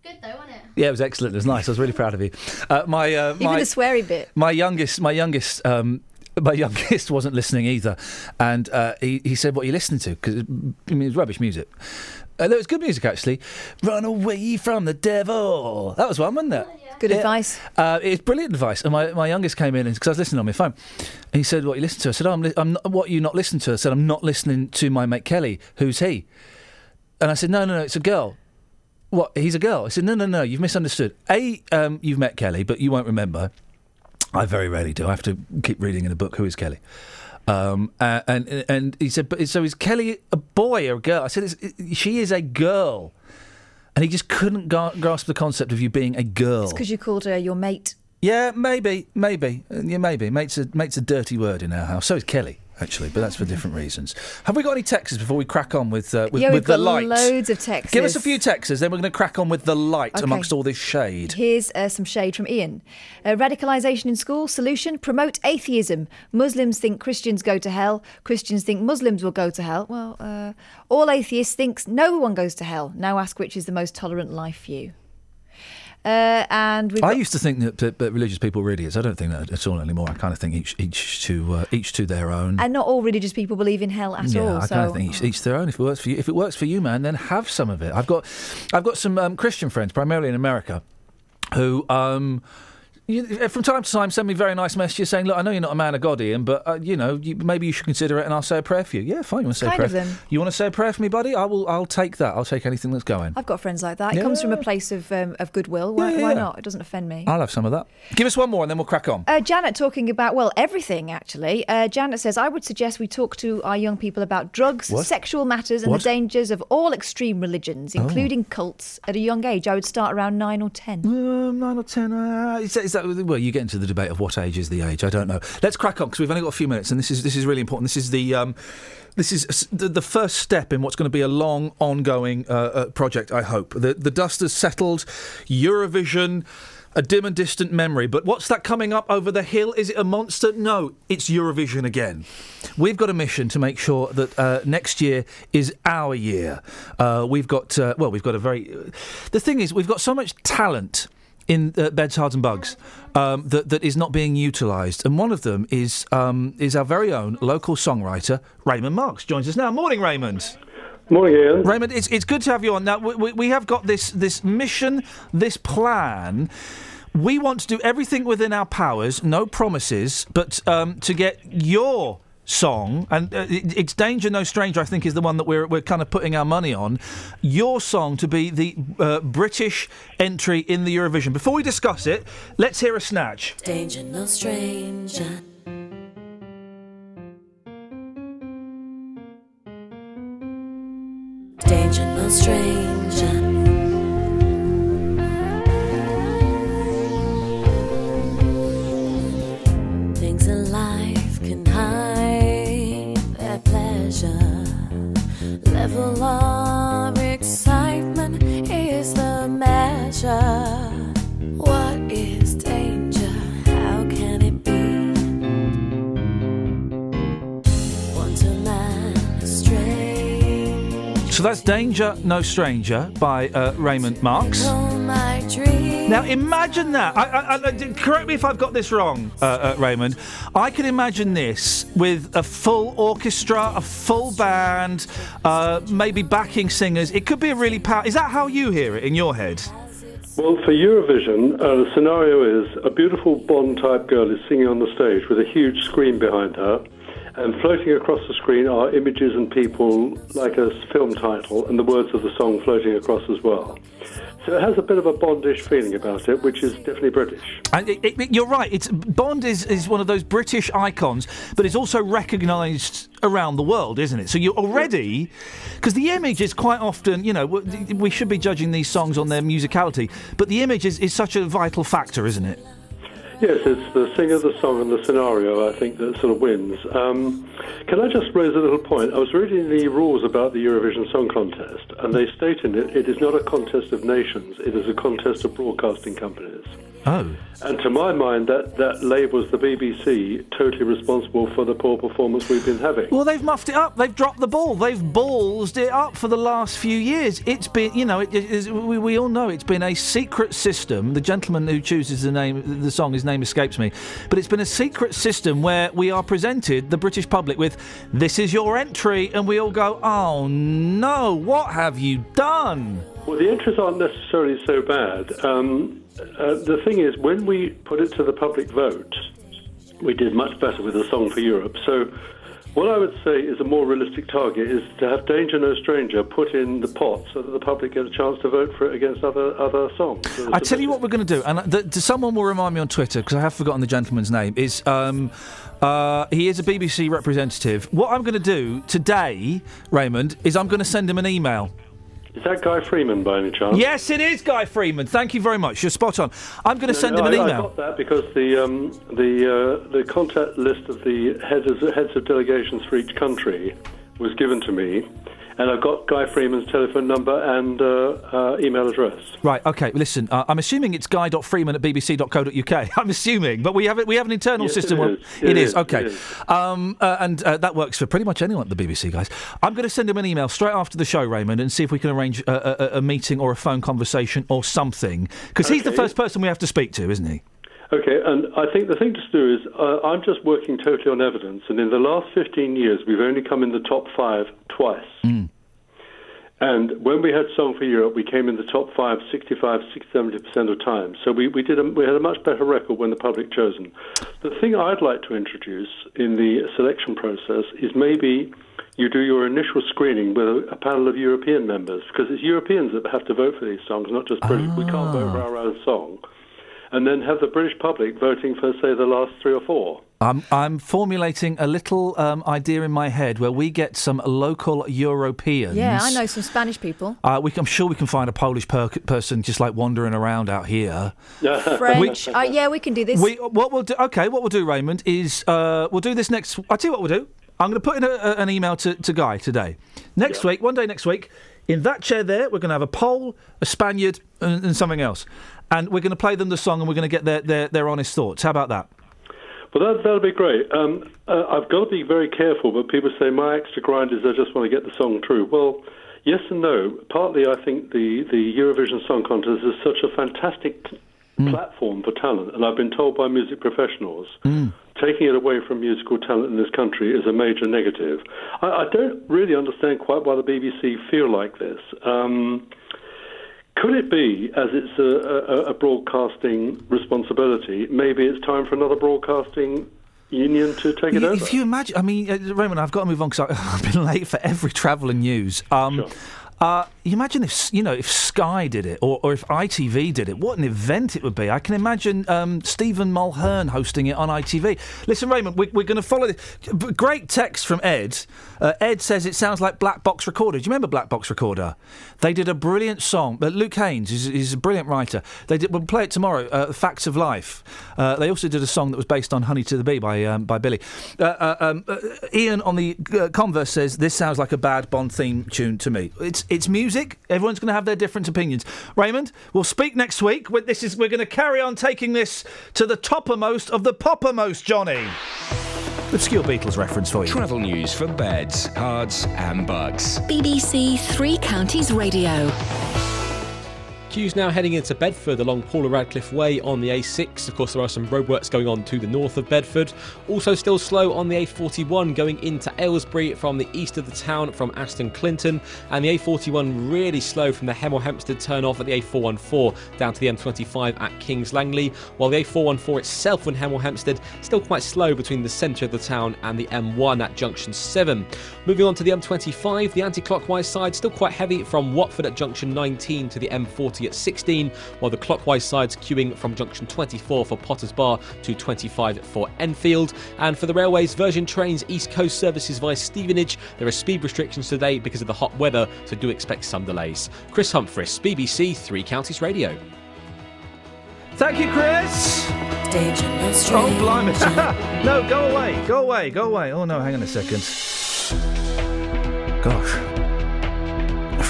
Good though, wasn't it? Yeah, it was excellent. It was nice. I was really proud of you. Uh, my uh, Even the sweary bit. my youngest my youngest um, my youngest wasn't listening either, and uh, he he said, "What are you listening to?" Because I mean, it was rubbish music. Uh, there was good music actually. Run away from the devil. That was one, wasn't it? Good advice. Uh, it's brilliant advice. And my, my youngest came in because I was listening on my phone. And he said, "What you listen to?" I said, oh, "I'm, li- I'm not, what you not listening to?" I said, "I'm not listening to my mate Kelly. Who's he?" And I said, "No, no, no, it's a girl." What? He's a girl. I said, "No, no, no, you've misunderstood. A, um, you've met Kelly, but you won't remember. I very rarely do. I have to keep reading in a book. Who is Kelly?" Um, uh, and and he said, "But so is Kelly a boy or a girl?" I said, "She is a girl." And he just couldn't ga- grasp the concept of you being a girl. It's because you called her your mate. Yeah, maybe, maybe, yeah, maybe. Mate's a mate's a dirty word in our house. So is Kelly, actually, but that's for different reasons. Have we got any texts before we crack on with uh, with, yeah, with we've the got light? loads of texts. Give us a few texts, then we're going to crack on with the light Okay. amongst all this shade. Here's uh, some shade from Iain. Uh, radicalisation in school solution: promote atheism. Muslims think Christians go to hell. Christians think Muslims will go to hell. Well, uh, all atheists thinks no one goes to hell. Now ask which is the most tolerant life view. Uh, and I used to think that, that, that religious people really is. I don't think that at all anymore. I kind of think each each to uh, each to their own. and not all religious people believe in hell at yeah, all. I so kind of think each, each their own. If it works for you, if it works for you, man, then have some of it. I've got, I've got some um, Christian friends, primarily in America, who. Um, you, from time to time, send me very nice messages saying, "Look, I know you're not a man of God, Iain, but uh, you know, you, maybe you should consider it, and I'll say a prayer for you." Yeah, fine. You want to say Kind a prayer? of them. You want to say a prayer for me, buddy? I will. I'll take that. I'll take anything that's going. I've got friends like that. It comes from a place of um, of goodwill. Why, Yeah, yeah, why not? It doesn't offend me. I'll have some of that. Give us one more, and then we'll crack on. Uh, Janet talking about, well, everything actually. Uh, Janet says, I would suggest we talk to our young people about drugs, What? sexual matters, and What? the dangers of all extreme religions, Oh. including cults, at a young age. I would start around nine or ten. Um, nine or ten. Uh, is that well? You get into the debate of what age is the age. I don't know. Let's crack on because we've only got a few minutes, and this is this is really important. This is the um, this is the, first step in what's going to be a long, ongoing uh, uh, project. I hope the the dust has settled. Eurovision. A dim and distant memory, but what's that coming up over the hill? Is it a monster? No, it's Eurovision again. We've got a mission to make sure that uh, next year is our year. Uh, we've got, uh, well, we've got a very. the thing is, we've got so much talent in uh, Beds, Cards and Bucks um, that, that is not being utilised. And one of them is, um, is our very own local songwriter, Raymond Marks. Joins us now. Morning, Raymond. Morning, Iain. Raymond, it's, it's good to have you on. Now, we, we- we have got this, this mission, this plan. We want to do everything within our powers, no promises, but um, to get your song, and uh, it's Danger No Stranger, I think, is the one that we're, we're kind of putting our money on, your song to be the uh, British entry in the Eurovision. Before we discuss it, let's hear a snatch. Danger, no stranger. Danger, no stranger. Measure. What is danger? How can it be? Once a man astray. So that's Danger No Stranger by uh, Raymond Marks. Home my dreams. Now imagine that. I, I, I, correct me if I've got this wrong, uh, uh, Raymond. I can imagine this with a full orchestra, a full band, uh, maybe backing singers. It could be a really power. Is that how you hear it in your head? Well, for Eurovision, uh, the scenario is a beautiful Bond type girl is singing on the stage with a huge screen behind her, and floating across the screen are images and people like a film title, and the words of the song floating across as well. So it has a bit of a Bondish feeling about it, which is definitely British. And it, it, you're right. It's Bond is, is one of those British icons, but it's also recognised around the world, isn't it? So you're already because the image is quite often, you know, we should be judging these songs on their musicality, but the image is, is such a vital factor, isn't it? Yes, it's the singer, the song, and the scenario, I think, that sort of wins. Um, can I just raise a little point? I was reading the rules about the Eurovision Song Contest, and they state in it it is not a contest of nations, it is a contest of broadcasting companies. Oh. And to my mind, that, that labels the BBC totally responsible for the poor performance we've been having. Well, they've muffed it up. They've dropped the ball. They've ballsed it up for the last few years. It's been, you know, it, we, we all know it's been a secret system. The gentleman who chooses the name, the song, his name escapes me, but it's been a secret system where we are presented, the British public, with this is your entry, and we all go, oh no, what have you done? Well, the entries aren't necessarily so bad. Um, uh, the thing is, when we put it to the public vote, we did much better with a song for Europe. So, what I would say is a more realistic target is to have Danger No Stranger put in the pot so that the public get a chance to vote for it against other other songs. So I tell you what we're going to do, and the, the, someone will remind me on Twitter because I have forgotten the gentleman's name. Is um, uh, he is a BBC representative. What I'm going to do today, Raymond, is I'm going to send him an email. Is that Guy Freeman by any chance? Yes, it is Guy Freeman. Thank you very much. You're spot on. I'm going to No, send no, him an I, I email. got that because the um, the uh, the contact list of the heads of, heads of delegations for each country was given to me, and I've got Guy Freeman's telephone number and uh, uh, email address. Right. Okay. Listen. Uh, I'm assuming it's guy.freeman at bbc.co.uk. I'm assuming, but we have it. We have an internal Yes, system. it is. it It is. is, Okay. it is. Um, uh, and uh, that works for pretty much anyone at the BBC, guys. I'm going to send him an email straight after the show, Raymond, and see if we can arrange a, a, a meeting or a phone conversation or something. Because he's the first person we have to speak to, isn't he? Okay, and I think the thing to do is uh, I'm just working totally on evidence, and in the last 15 years, we've only come in the top five twice. And when we had Song for Europe, we came in the top five 65, 60, 70% of times. So we, we, did a, we had a much better record when the public chosen. The thing I'd like to introduce in the selection process is maybe you do your initial screening with a, a panel of European members, because it's Europeans that have to vote for these songs, not just British. We can't vote for our own song. And then have the British public voting for, say, the last three or four. I'm, I'm formulating a little um, idea in my head where we get some local Europeans. Yeah, I know some Spanish people. Uh, we, I'm sure we can find a Polish per- person just like wandering around out here. French. uh, yeah, we can do this. We, what we'll do, okay, what we'll do, Raymond, is uh, we'll do this next. I'll tell you what we'll do. I'm going to put in a, a- an email to, to Guy today. Next week, one day next week, in that chair there, we're going to have a Pole, a Spaniard, and, and something else. And we're going to play them the song and we're going to get their, their, their honest thoughts. How about that? Well, that, that'll be great. Um, uh, I've got to be very careful, but people say my extra grind is I just want to get the song true. Well, yes and no. Partly, I think the, the Eurovision Song Contest is such a fantastic platform for talent, and I've been told by music professionals taking it away from musical talent in this country is a major negative. I, I don't really understand quite why the BBC feel like this. Um, could it be, as it's a, a, a broadcasting responsibility, maybe it's time for another broadcasting union to take it over? If you imagine, I mean, uh, Raymond, I've got to move on because I've been late for every travel and news. Um, uh, you imagine if you know if Sky did it or, or if ITV did it, what an event it would be. I can imagine um, Stephen Mulhern hosting it on ITV. Listen, Raymond, we, we're going to follow this. Great text from Ed. Uh, Ed says it sounds like Black Box Recorder. Do you remember Black Box Recorder? They did a brilliant song. But Luke Haines is, is a brilliant writer. They did, we'll play it tomorrow. Uh, Facts of Life. Uh, they also did a song that was based on Honey to the Bee by um, by Billie. Uh, uh, um, uh, Ian on the uh, Converse says this sounds like a bad Bond theme tune to me. It's it's music. Everyone's going to have their different opinions. Raymond, we'll speak next week. This is we're going to carry on taking this to the toppermost of the poppermost, Johnny. Obscure Beatles reference for you. Travel news for beds, cards, and Bucks. BBC Three Counties Radio. Queues now heading into Bedford along Paula Radcliffe Way on the A6. Of course, there are some roadworks going on to the north of Bedford. Also, still slow on the A41 going into Aylesbury from the east of the town from Aston Clinton. And the A41 really slow from the Hemel Hempstead turn off at the A414 down to the M25 at Kings Langley. While the A414 itself in Hemel Hempstead still quite slow between the centre of the town and the M1 at junction 7. Moving on to the M25, the anti clockwise side still quite heavy from Watford at junction 19 to the M40 at 16, while the clockwise side's queuing from junction 24 for Potters Bar to 25 for Enfield. And for the railways, Virgin Trains East Coast services via Stevenage, there are speed restrictions today because of the hot weather, so do expect some delays. Chris Humphreys, BBC Three Counties Radio. Thank you, Chris. Oh, blimey. no, go away. Go away. Go away. Oh, no, hang on a second. Gosh.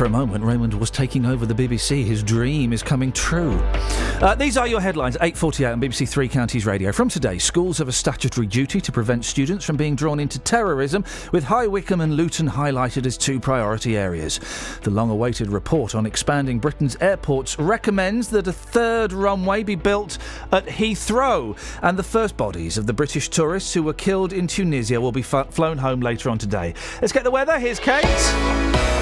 For a moment, Raymond was taking over the BBC. His dream is coming true. Uh, these are your headlines, 8.48 on BBC Three Counties Radio. From today, schools have a statutory duty to prevent students from being drawn into terrorism, with High Wycombe and Luton highlighted as two priority areas. The long-awaited report on expanding Britain's airports recommends that a third runway be built at Heathrow, and the first bodies of the British tourists who were killed in Tunisia will be flown home later on today. Let's get the weather. Here's Kate.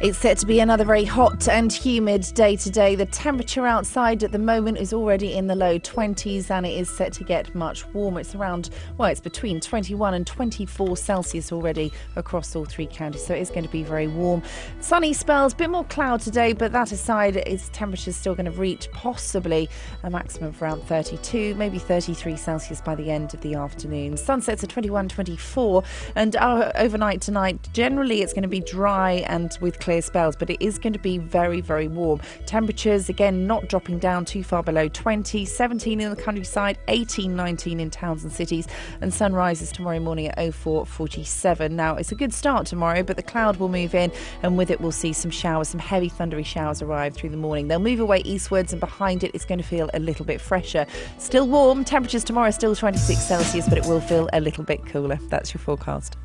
It's set to be another very hot and humid day today. The temperature outside at the moment is already in the low 20s and it is set to get much warmer. It's around, well, it's between 21 and 24 Celsius already across all three counties, so it is going to be very warm. Sunny spells, a bit more cloud today, but that aside, its temperature is still going to reach possibly a maximum of around 32, maybe 33 Celsius by the end of the afternoon. Sunsets are 21, 24, and our overnight tonight, generally it's going to be dry and with clear spells, but it is going to be very, very warm. Temperatures, again, not dropping down too far below 20, 17 in the countryside, 18, 19 in towns and cities, and sunrises tomorrow morning at 0447. Now, it's a good start tomorrow, but the cloud will move in, and with it, we'll see some showers, some heavy thundery showers arrive through the morning. They'll move away eastwards, and behind it, it's going to feel a little bit fresher. Still warm, temperatures tomorrow still 26 Celsius, but it will feel a little bit cooler. That's your forecast.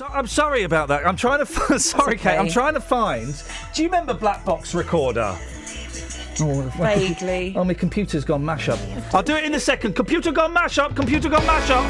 So, I'm sorry about that. I'm trying to. F- sorry, Kate. I'm trying to find. Do you remember Black Box Recorder? Oh, Vaguely. oh, my computer's gone mash up. I'll do it in a second. Computer gone mash up. Computer gone mash up.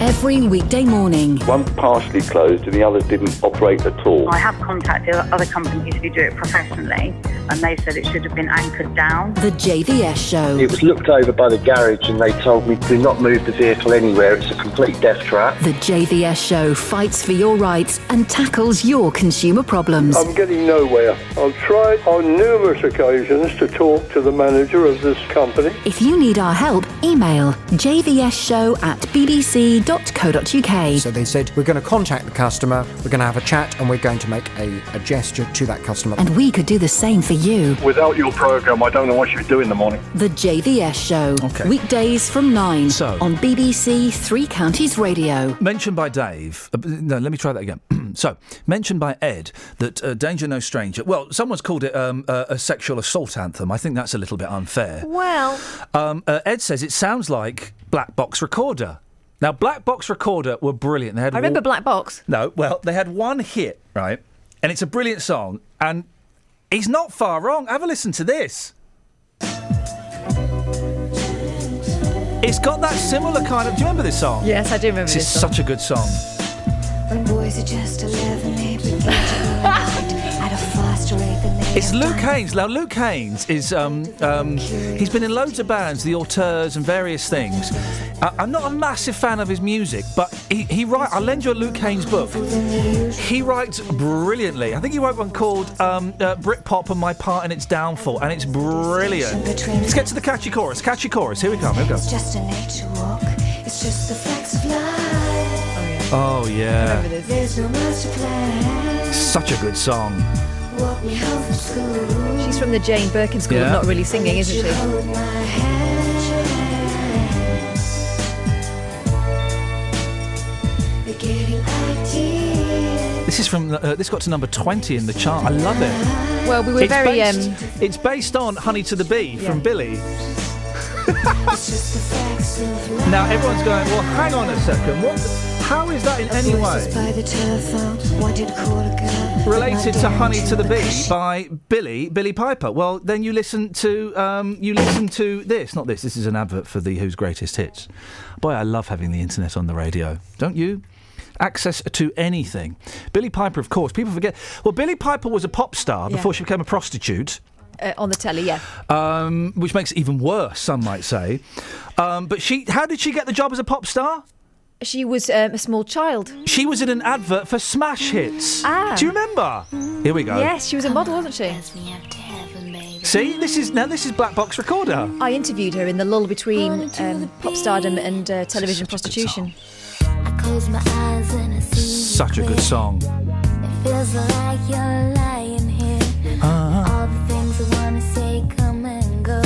Every weekday morning. One partially closed and the others didn't operate at all. I have contacted other companies who do it professionally, and they said it should have been anchored down. The JVS Show. It was looked over by the garage and they told me do not move the vehicle anywhere. It's a complete death trap. The JVS Show fights for your rights and tackles your consumer problems. I'm getting nowhere. I've tried on numerous occasions to talk to the manager of this company. If you need our help, email jvsshow at bbc.co.uk. So they said, we're going to contact the customer, we're going to have a chat, and we're going to make a, a gesture to that customer. And we could do the same for you. Without your program, I don't know what you'd do in the morning. The JVS Show. Okay. Weekdays from 9 So- on BBC Three Counties Radio. Mentioned by Dave. Uh, no, let me try that again. so, mentioned by Ed that uh, Danger No Stranger. Well, someone's called it um, uh, a sexual assault anthem. I think that's a little bit unfair. Well, Um, uh, Ed says it sounds like Black Box Recorder. Now, Black Box Recorder were brilliant. They had I remember one- Black Box. No, well, they had one hit, right? And it's a brilliant song, and he's not far wrong. Have a listen to this. It's got that similar kind of. Do you remember this song? Yes, I do remember This this is song. such a good song. When boys are just 11, they begin to go at a faster rate than they It's Luke Haines. Now, Luke Haines is, um, um, he's been in loads of bands, the Auteurs and various things. I, I'm not a massive fan of his music, but he, he write. I'll lend you a Luke Haines book. He writes brilliantly. I think he wrote one called um, uh, Britpop and My Part in Its Downfall, and it's brilliant. Let's get to the catchy chorus. Catchy chorus. Here we come. Here we go. It's just a nature walk. It's just the facts of life. Oh, yeah. Master plan. Such a good song. Walk me home from school. She's from the Jane Birkin School Yeah. of not really singing, isn't she? Hold my hand. They're getting ideas. This is from. Uh, this got to number 20 in the chart. I love it. Well, we were it's very, Based, um, It's based on Honey to the Bee from Billie. It's just the facts of life. Now everyone's going, well, hang on a second. What? How is that in any way By the telephone, wanted to call a girl. related to "Honey to the Bee" by Billie Billie Piper? Well, then you listen to um, you listen to this. Not this. This is an advert for the Who's Greatest Hits. Boy, I love having the internet on the radio. Don't you? Access to anything. Billie Piper, of course. People forget. Well, Billie Piper was a pop star before Yeah. she became a prostitute. Uh, on the telly, yeah. um, which makes it even worse, some might say. Um, but she, how did she get the job as a pop star? She was um, a small child. She was in an advert for Smash Hits. Ah. Do you remember? Here we go. Yes, she was a model, wasn't she? See, this is now this is Black Box Recorder. I interviewed her in the lull between um, pop stardom and uh, television prostitution. Close my eyes and I see Such a good song. It feels like you're lying here. All the things I wanna say come and go.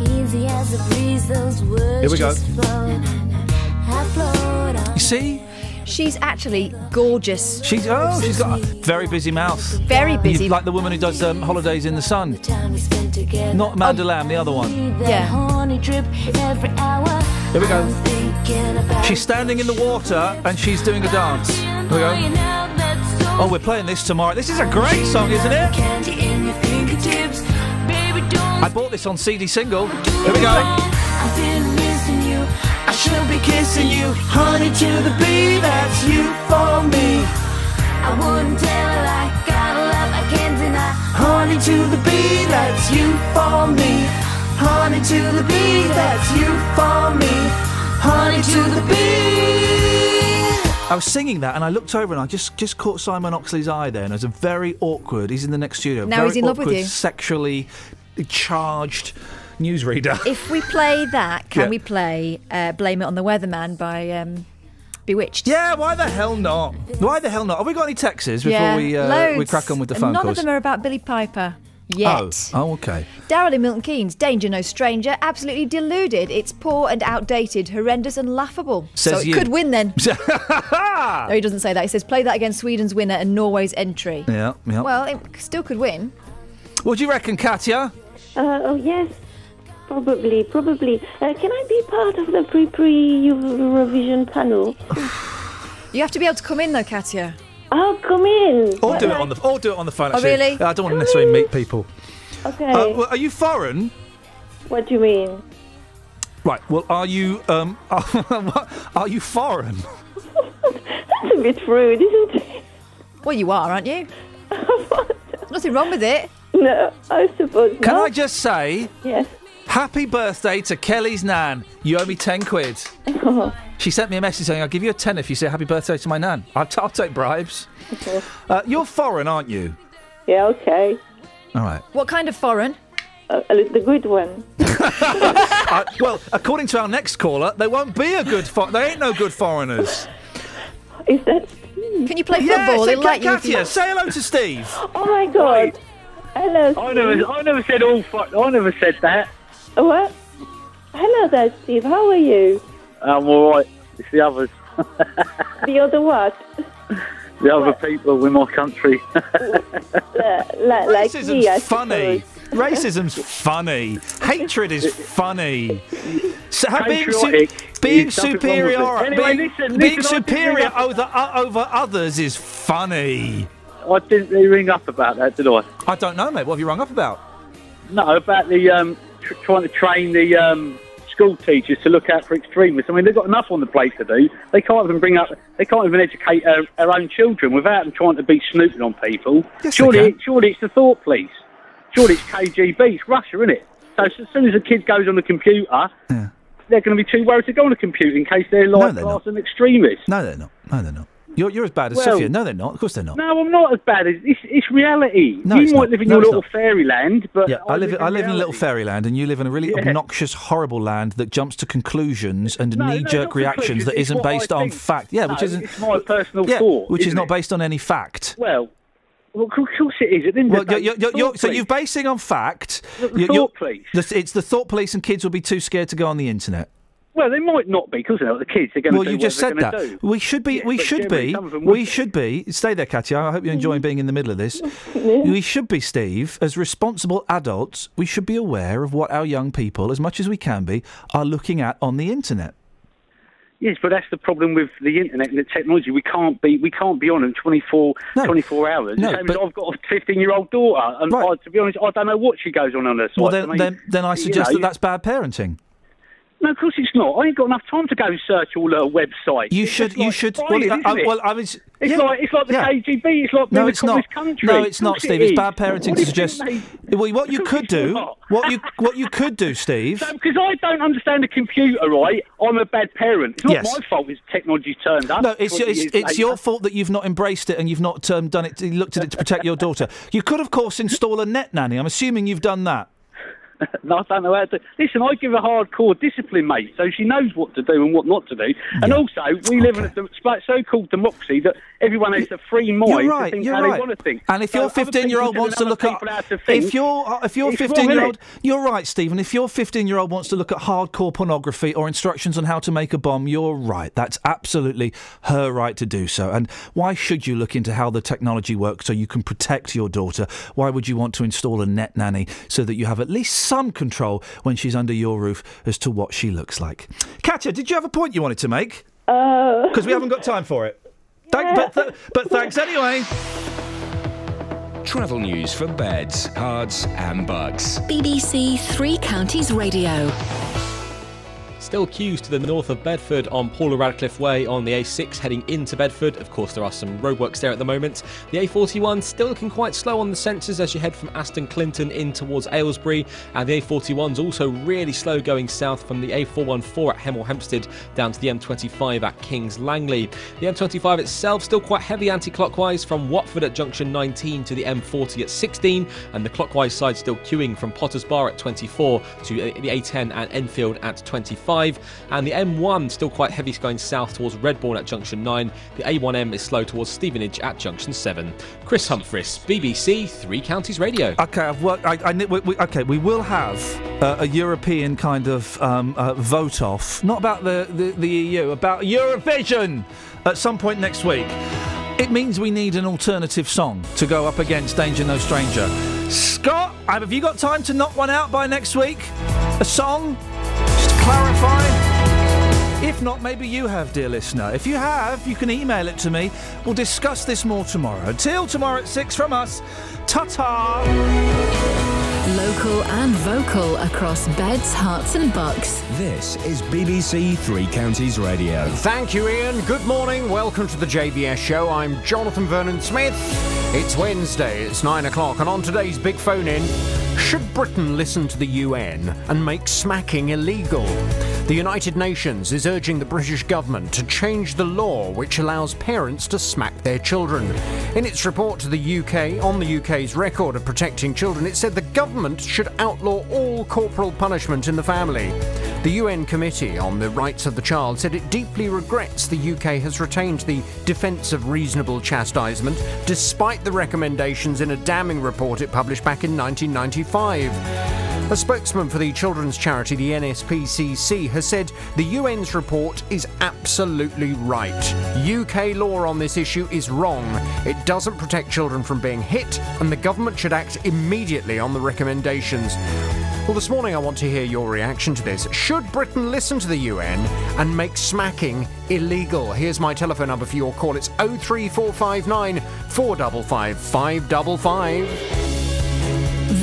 Easy as a breeze, those words Here we go. You see? She's actually gorgeous. She's oh, she's got a very busy mouth. Very busy. You- like the woman who does um, Holidays in the Sun. Not Amanda Lamb, the other one. Yeah. Honey drip every hour. Here we go. She's standing in the water and she's doing a dance. Here we go. Oh, we're playing this tomorrow. This is a great song, isn't it? candy in your fingertips. Baby, don't I bought this on CD single. Here we go. I should be kissing you. Honey to the bee, that's you for me. I wouldn't tell a lie. Got a love I can't deny. Honey to the bee, that's you for me. Honey to the bee, that's you for me. Honey to the bee. I was singing that and I looked over and I just, just caught Simon Oxley's eye there and it was a very awkward, he's in the next studio, Now very he's in love with awkward, you. sexually charged newsreader. If we play that, can Yeah. we play uh, "Blame It on the Weatherman" by um, B*Witched? Yeah, why the hell not? Why the hell not? Have we got any texts before yeah, we uh, we crack on with the And phone None calls? of them are about Billie Piper yet. Oh, oh, okay. Daryl in Milton Keynes, danger no stranger, absolutely deluded. It's poor and outdated, horrendous and laughable. so it you. could win then. no, he doesn't say that. He says play that against Sweden's winner and Norway's entry. Yeah, yeah. Well, it still could win. what do you reckon, Katya? Uh, oh yes, probably, probably. Uh, can I be part of the pre-pre Eurovision panel? You have to be able to come in though, Katya. Oh, come in. Or What, do it on the or do it on the phone. Actually. Oh, really? I don't want to necessarily meet people. Okay. Uh, well, are you foreign? what do you mean? Right. Well, are you um are you foreign? That's a bit rude, isn't it? Well, you are, aren't you? There's nothing wrong with it. No, I suppose Can not. I just say, Yes. Happy birthday to Kelly's nan. You owe me ten quid. She sent me a message saying, "I'll give you a ten if you say happy birthday to my nan." I'll, t- I'll take bribes. Uh, you're foreign, aren't you? Yeah, okay. All right. What kind of foreign? Uh, the good one. Uh, well, according to our next caller, they won't be a good. For- there ain't no good foreigners. Is that? Can you play Yeah, football? say, He'll like you if you- say hello to Steve. Oh my God. Hello. I never, I never said all. Fu- I never said that. What? Hello there, Steve. How are you? I'm all right. It's the others, The other what? the other people in my country. Uh, li- like me, I Racism's funny. suppose. Racism's funny. Hatred is funny. So, being, su- being is nothing wrong with it. superior, Anyway, being, listen, being listen, I superior over uh, over others is funny. I didn't really ring up about that, did I? I don't know, mate. What have you rung up about? No, about the um, tr- trying to train the um, school teachers to look out for extremists. I mean, they've got enough on the plate to do. They can't even bring up. They can't even educate our, our own children without them trying to be snooping on people. Yes, surely, surely it's the thought police. Surely it's KGB. It's Russia, isn't it? So as soon as a kid goes on the computer, they're going to be too worried to go on the computer in case they're like they're class an extremist. No, they're not. No, they're not. You're, you're as bad as Well- Sophia. No, they're not. Of course they're not. No, I'm not as bad as it's, it's reality. No, you it's might not. live in No, your little not. fairyland, but Yeah, I live. I live in a little fairyland, and you live in a really Yeah. obnoxious, horrible land that jumps to conclusions and No, knee-jerk not reactions that isn't based on fact. Yeah, which isn't. It's my personal yeah, thought, which is isn't it? based on any fact. Well, well, of course it is. At the end Well, of the you're, you're, you're, so you're basing on fact. The- the thought police. the- it's the thought police, and kids will be too scared to go on the internet. Well, they might not be because they're not the kids. They're going to Well, do you just said that. Do. We should be. Yeah, we should be. some of them We would. should be. Stay there, Katya. I hope you're enjoying being in the middle of this. Mm-hmm. We should be, Steve, as responsible adults. We should be aware of what our young people, as much as we can be, are looking at on the internet. Yes, but that's the problem with the internet and the technology. We can't be we can't be on them 24, 24 hours. No, but- I've got a fifteen year old daughter, and I, to be honest, I don't know what she goes on on her site. Well, then, I mean, then, then I you suggest know, that that's bad parenting. No, of course it's not. I ain't got enough time to go and search all her websites. You should. You like should. spying, well, I, well, I was. It's yeah, like it's like the yeah. KGB. It's like No, it's not. country. No, it's not, course it Steve. It's bad parenting What to do you think, suggest. Well, what you could do, not. what you what you could do, Steve. So, because I don't understand the computer, right? I'm a bad parent. It's not Yes. my fault. It's technology's turned up. No, it's 20 it's, it's later. your fault that you've not embraced it and you've not um, done it. Looked at it to protect your daughter. You could, of course, install a net nanny. I'm assuming you've done that. No, I don't know how to. Listen, I give a hardcore discipline, mate, so she knows what to do and what not to do. And also, we live in a so-called democracy that everyone has a free mind You're to think You're how right. they want to think. And if So your 15 year old wants to look at, to think, if your uh, if your 15 year old, you're right, Stephen. If your 15 year old wants to look at hardcore pornography or instructions on how to make a bomb, you're right. That's absolutely her right to do so. And why should you look into how the technology works so you can protect your daughter? Why would you want to install a net nanny so that you have at least some control when she's under your roof as to what she looks like? Katya, did you have a point you wanted to make? Uh, Because we haven't got time for it. Thank, but, th- but thanks anyway. Travel news for beds, cards, and Bucks. BBC Three Counties Radio. Still queues to the north of Bedford on Paula Radcliffe Way on the A6 heading into Bedford. Of course, there are some roadworks there at the moment. The A41 still looking quite slow on the sensors as you head from Aston Clinton in towards Aylesbury. And the A41's also really slow going south from the A414 at Hemel Hempstead down to the M25 at Kings Langley. The M25 itself still quite heavy anti clockwise from Watford at junction 19 to the M40 at 16. And the clockwise side still queuing from Potters Bar at 24 to the A10 and Enfield at 25. And the M1 still quite heavy going south towards Redbourn at junction 9. The A1M is slow towards Stevenage at junction 7. Chris Humphreys, BBC Three Counties Radio. Okay, I've worked. I, I, we, we, okay, we will have uh, a European kind of um, uh, vote off, not about the, the, the EU, about Eurovision at some point next week. It means we need an alternative song to go up against Danger No Stranger. Scott, have you got time to knock one out by next week? A song? Clarify. If not, maybe you have, dear listener. If you have, you can email it to me. We'll discuss this more tomorrow. Until tomorrow at 6 from us, ta ta! Local and vocal across beds, Herts, and bucks. This is BBC Three Counties Radio. Thank you, Iain. Good morning. Welcome to the JVS show. I'm Jonathan Vernon Smith. It's Wednesday, it's nine o'clock, and on today's big phone in, should Britain listen to the UN and make smacking illegal? The United Nations is urging the British government to change the law which allows parents to smack their children. In its report to the UK on the UK's record of protecting children, it said the government should outlaw all corporal punishment in the family. The UN Committee on the Rights of the Child said it deeply regrets the UK has retained the defence of reasonable chastisement despite the recommendations in a damning report it published back in 1995. A spokesman for the children's charity, the NSPCC, has said the UN's report is absolutely right. UK law on this issue is wrong. It doesn't protect children from being hit, and the government should act immediately on the recommendations. Well, this morning I want to hear your reaction to this. Should Britain listen to the UN and make smacking illegal? Here's my telephone number for your call. It's 03459 455 555.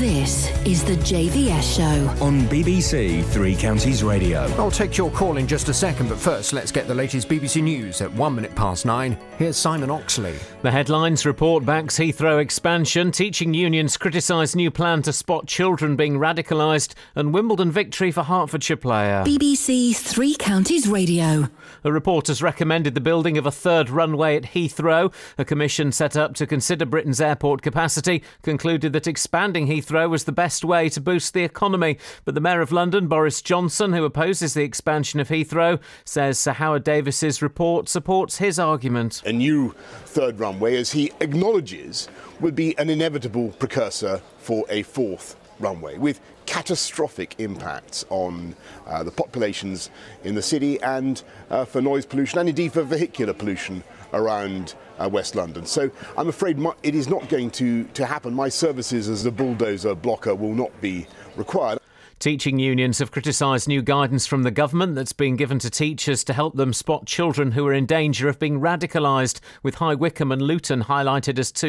This is the JVS show. On BBC Three Counties Radio. I'll take your call in just a second, but first let's get the latest BBC News at one minute past nine. Here's Simon Oxley. The headlines report backs Heathrow expansion, teaching unions criticise new plan to spot children being radicalised, and Wimbledon victory for Hertfordshire player. BBC Three Counties Radio. A report has recommended the building of a third runway at Heathrow. A commission set up to consider Britain's airport capacity concluded that expanding Heathrow was the best way to boost the economy. But the Mayor of London, Boris Johnson, who opposes the expansion of Heathrow, says Sir Howard Davies's report supports his argument. A new third runway, as he acknowledges, would be an inevitable precursor for a fourth runway with catastrophic impacts on uh, the populations in the city and uh, for noise pollution and indeed for vehicular pollution around uh, West London. So I'm afraid my, it is not going to, to happen. My services as a bulldozer blocker will not be required. Teaching unions have criticised new guidance from the government that's been given to teachers to help them spot children who are in danger of being radicalised, with High Wycombe and Luton highlighted as two